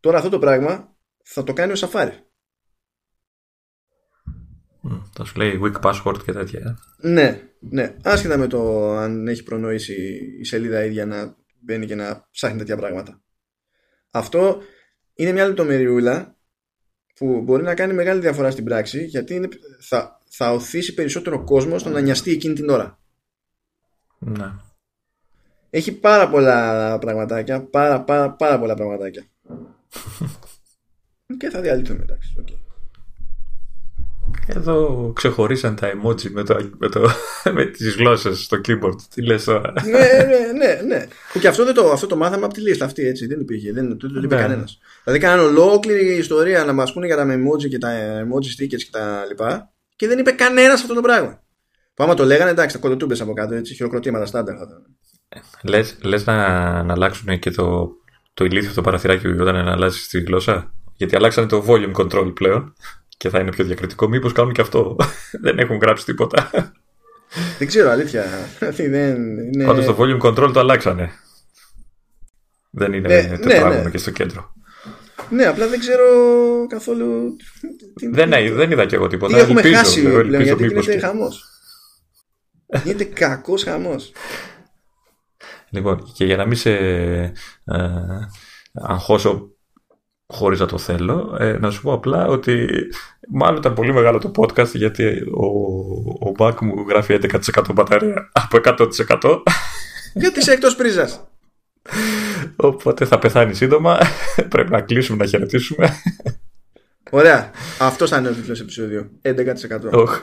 Τώρα αυτό το πράγμα θα το κάνει ο Safari. Μμ, Θα σου λέει weak password και τέτοια. ε. Ναι, ναι. Άσχετα με το αν έχει προνοήσει η σελίδα ίδια να μπαίνει και να ψάχνει τέτοια πράγματα. Αυτό είναι μια λεπτομεριούλα που μπορεί να κάνει μεγάλη διαφορά στην πράξη γιατί είναι, θα, θα ωθήσει περισσότερο κόσμο στο να νοιαστεί εκείνη την ώρα. Ναι. Έχει πάρα πολλά πραγματάκια, πάρα, πάρα, πάρα πολλά πραγματάκια. [LAUGHS] και θα διαλύθουμε, εντάξει. οκ. Εδώ ξεχωρίσαν τα emoji με, το, με, το, [LAUGHS] με τις γλώσσες στο keyboard. Τι λες τώρα; ναι, ναι, ναι, ναι. Που και αυτό, δεν το, αυτό το μάθαμε από τη λίστα αυτή, έτσι. Δεν υπήρχε, δεν το, το είπε Ναι. κανένας. Δηλαδή, κάνανε ολόκληρη ιστορία να μας πούνε για τα emoji και τα emoji stickers και τα λοιπά. Και δεν είπε κανένας αυτό το πράγμα. Που άμα το λέγανε, εντάξει, τα κολοτούμπε από κάτω, έτσι, χειροκροτήματα στάνταρ θα ήταν. λες, λες να, να αλλάξουν και το, το ηλίθιο το παραθυράκι όταν να αλλάζεις τη γλώσσα; Γιατί αλλάξανε το volume control πλέον και θα είναι πιο διακριτικό. Μήπως κάνουν και αυτό; [LAUGHS] Δεν έχουν γράψει τίποτα. [LAUGHS] Δεν ξέρω, αλήθεια. Δεν, είναι... Πάντως το volume control το αλλάξανε. Δεν είναι Ναι, τετράγωνο ναι, ναι. και στο κέντρο. Ναι, απλά δεν ξέρω καθόλου. τι- Δεν, τι- δεν είδα κι εγώ Τι τίποτα. έχουμε ελπίζω, χάσει εγώ πλέον, ελπίζω γιατί μήπως γίνεται και- χαμός. γίνεται κακός χαμός. Λοιπόν, και για να μην σε ε, αγχώσω χωρίς να το θέλω, ε, να σου πω απλά ότι μάλλον ήταν πολύ μεγάλο το podcast γιατί ο, ο Mac μου γράφει 11% μπαταρία από 100% Γιατί είσαι εκτός πρίζας; Οπότε θα πεθάνει σύντομα [LAUGHS] πρέπει να κλείσουμε να χαιρετήσουμε Ωραία. Αυτός θα είναι ο τίτλος επεισόδιο. 11%. Όχι.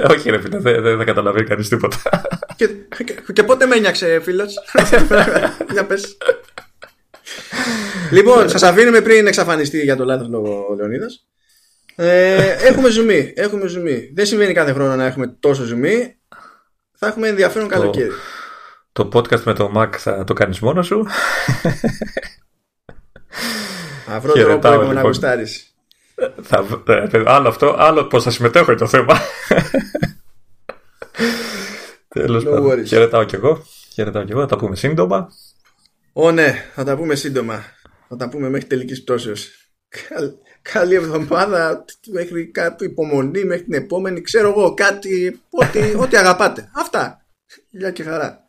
[LAUGHS] Όχι ρε φίλε, δεν, δεν, δεν καταλαβαίνει κανείς τίποτα. και, και, και πότε με ένιαξε, φίλος; [LAUGHS] Για πες. λοιπόν, σας αφήνουμε πριν εξαφανιστεί για το λάθος λόγο ο Λεωνίδας. Ε, έχουμε ζουμί. Έχουμε ζουμί. Δεν συμβαίνει κάθε χρόνο να έχουμε τόσο ζουμί. Θα έχουμε ενδιαφέρον καλοκαίρι. Το podcast με το Mac θα το κάνεις μόνος σου. Θα βρω τρόπο Χαιρετάω, λοιπόν, να λοιπόν. γουστάρεις. Θα, ε, παιδί, άλλο αυτό, άλλο πώς θα συμμετέχω είναι το θέμα. Τέλος No πάντων. worries. Χαιρετάω κι εγώ. Χαιρετάω κι εγώ. Θα τα πούμε σύντομα. Ω ναι, θα τα πούμε σύντομα. Θα τα πούμε μέχρι τελικής πτώσεως. Καλή εβδομάδα, μέχρι κάπου υπομονή, μέχρι την επόμενη. Ξέρω εγώ κάτι, ό,τι, ό,τι αγαπάτε. Αυτά. Γεια και χαρά.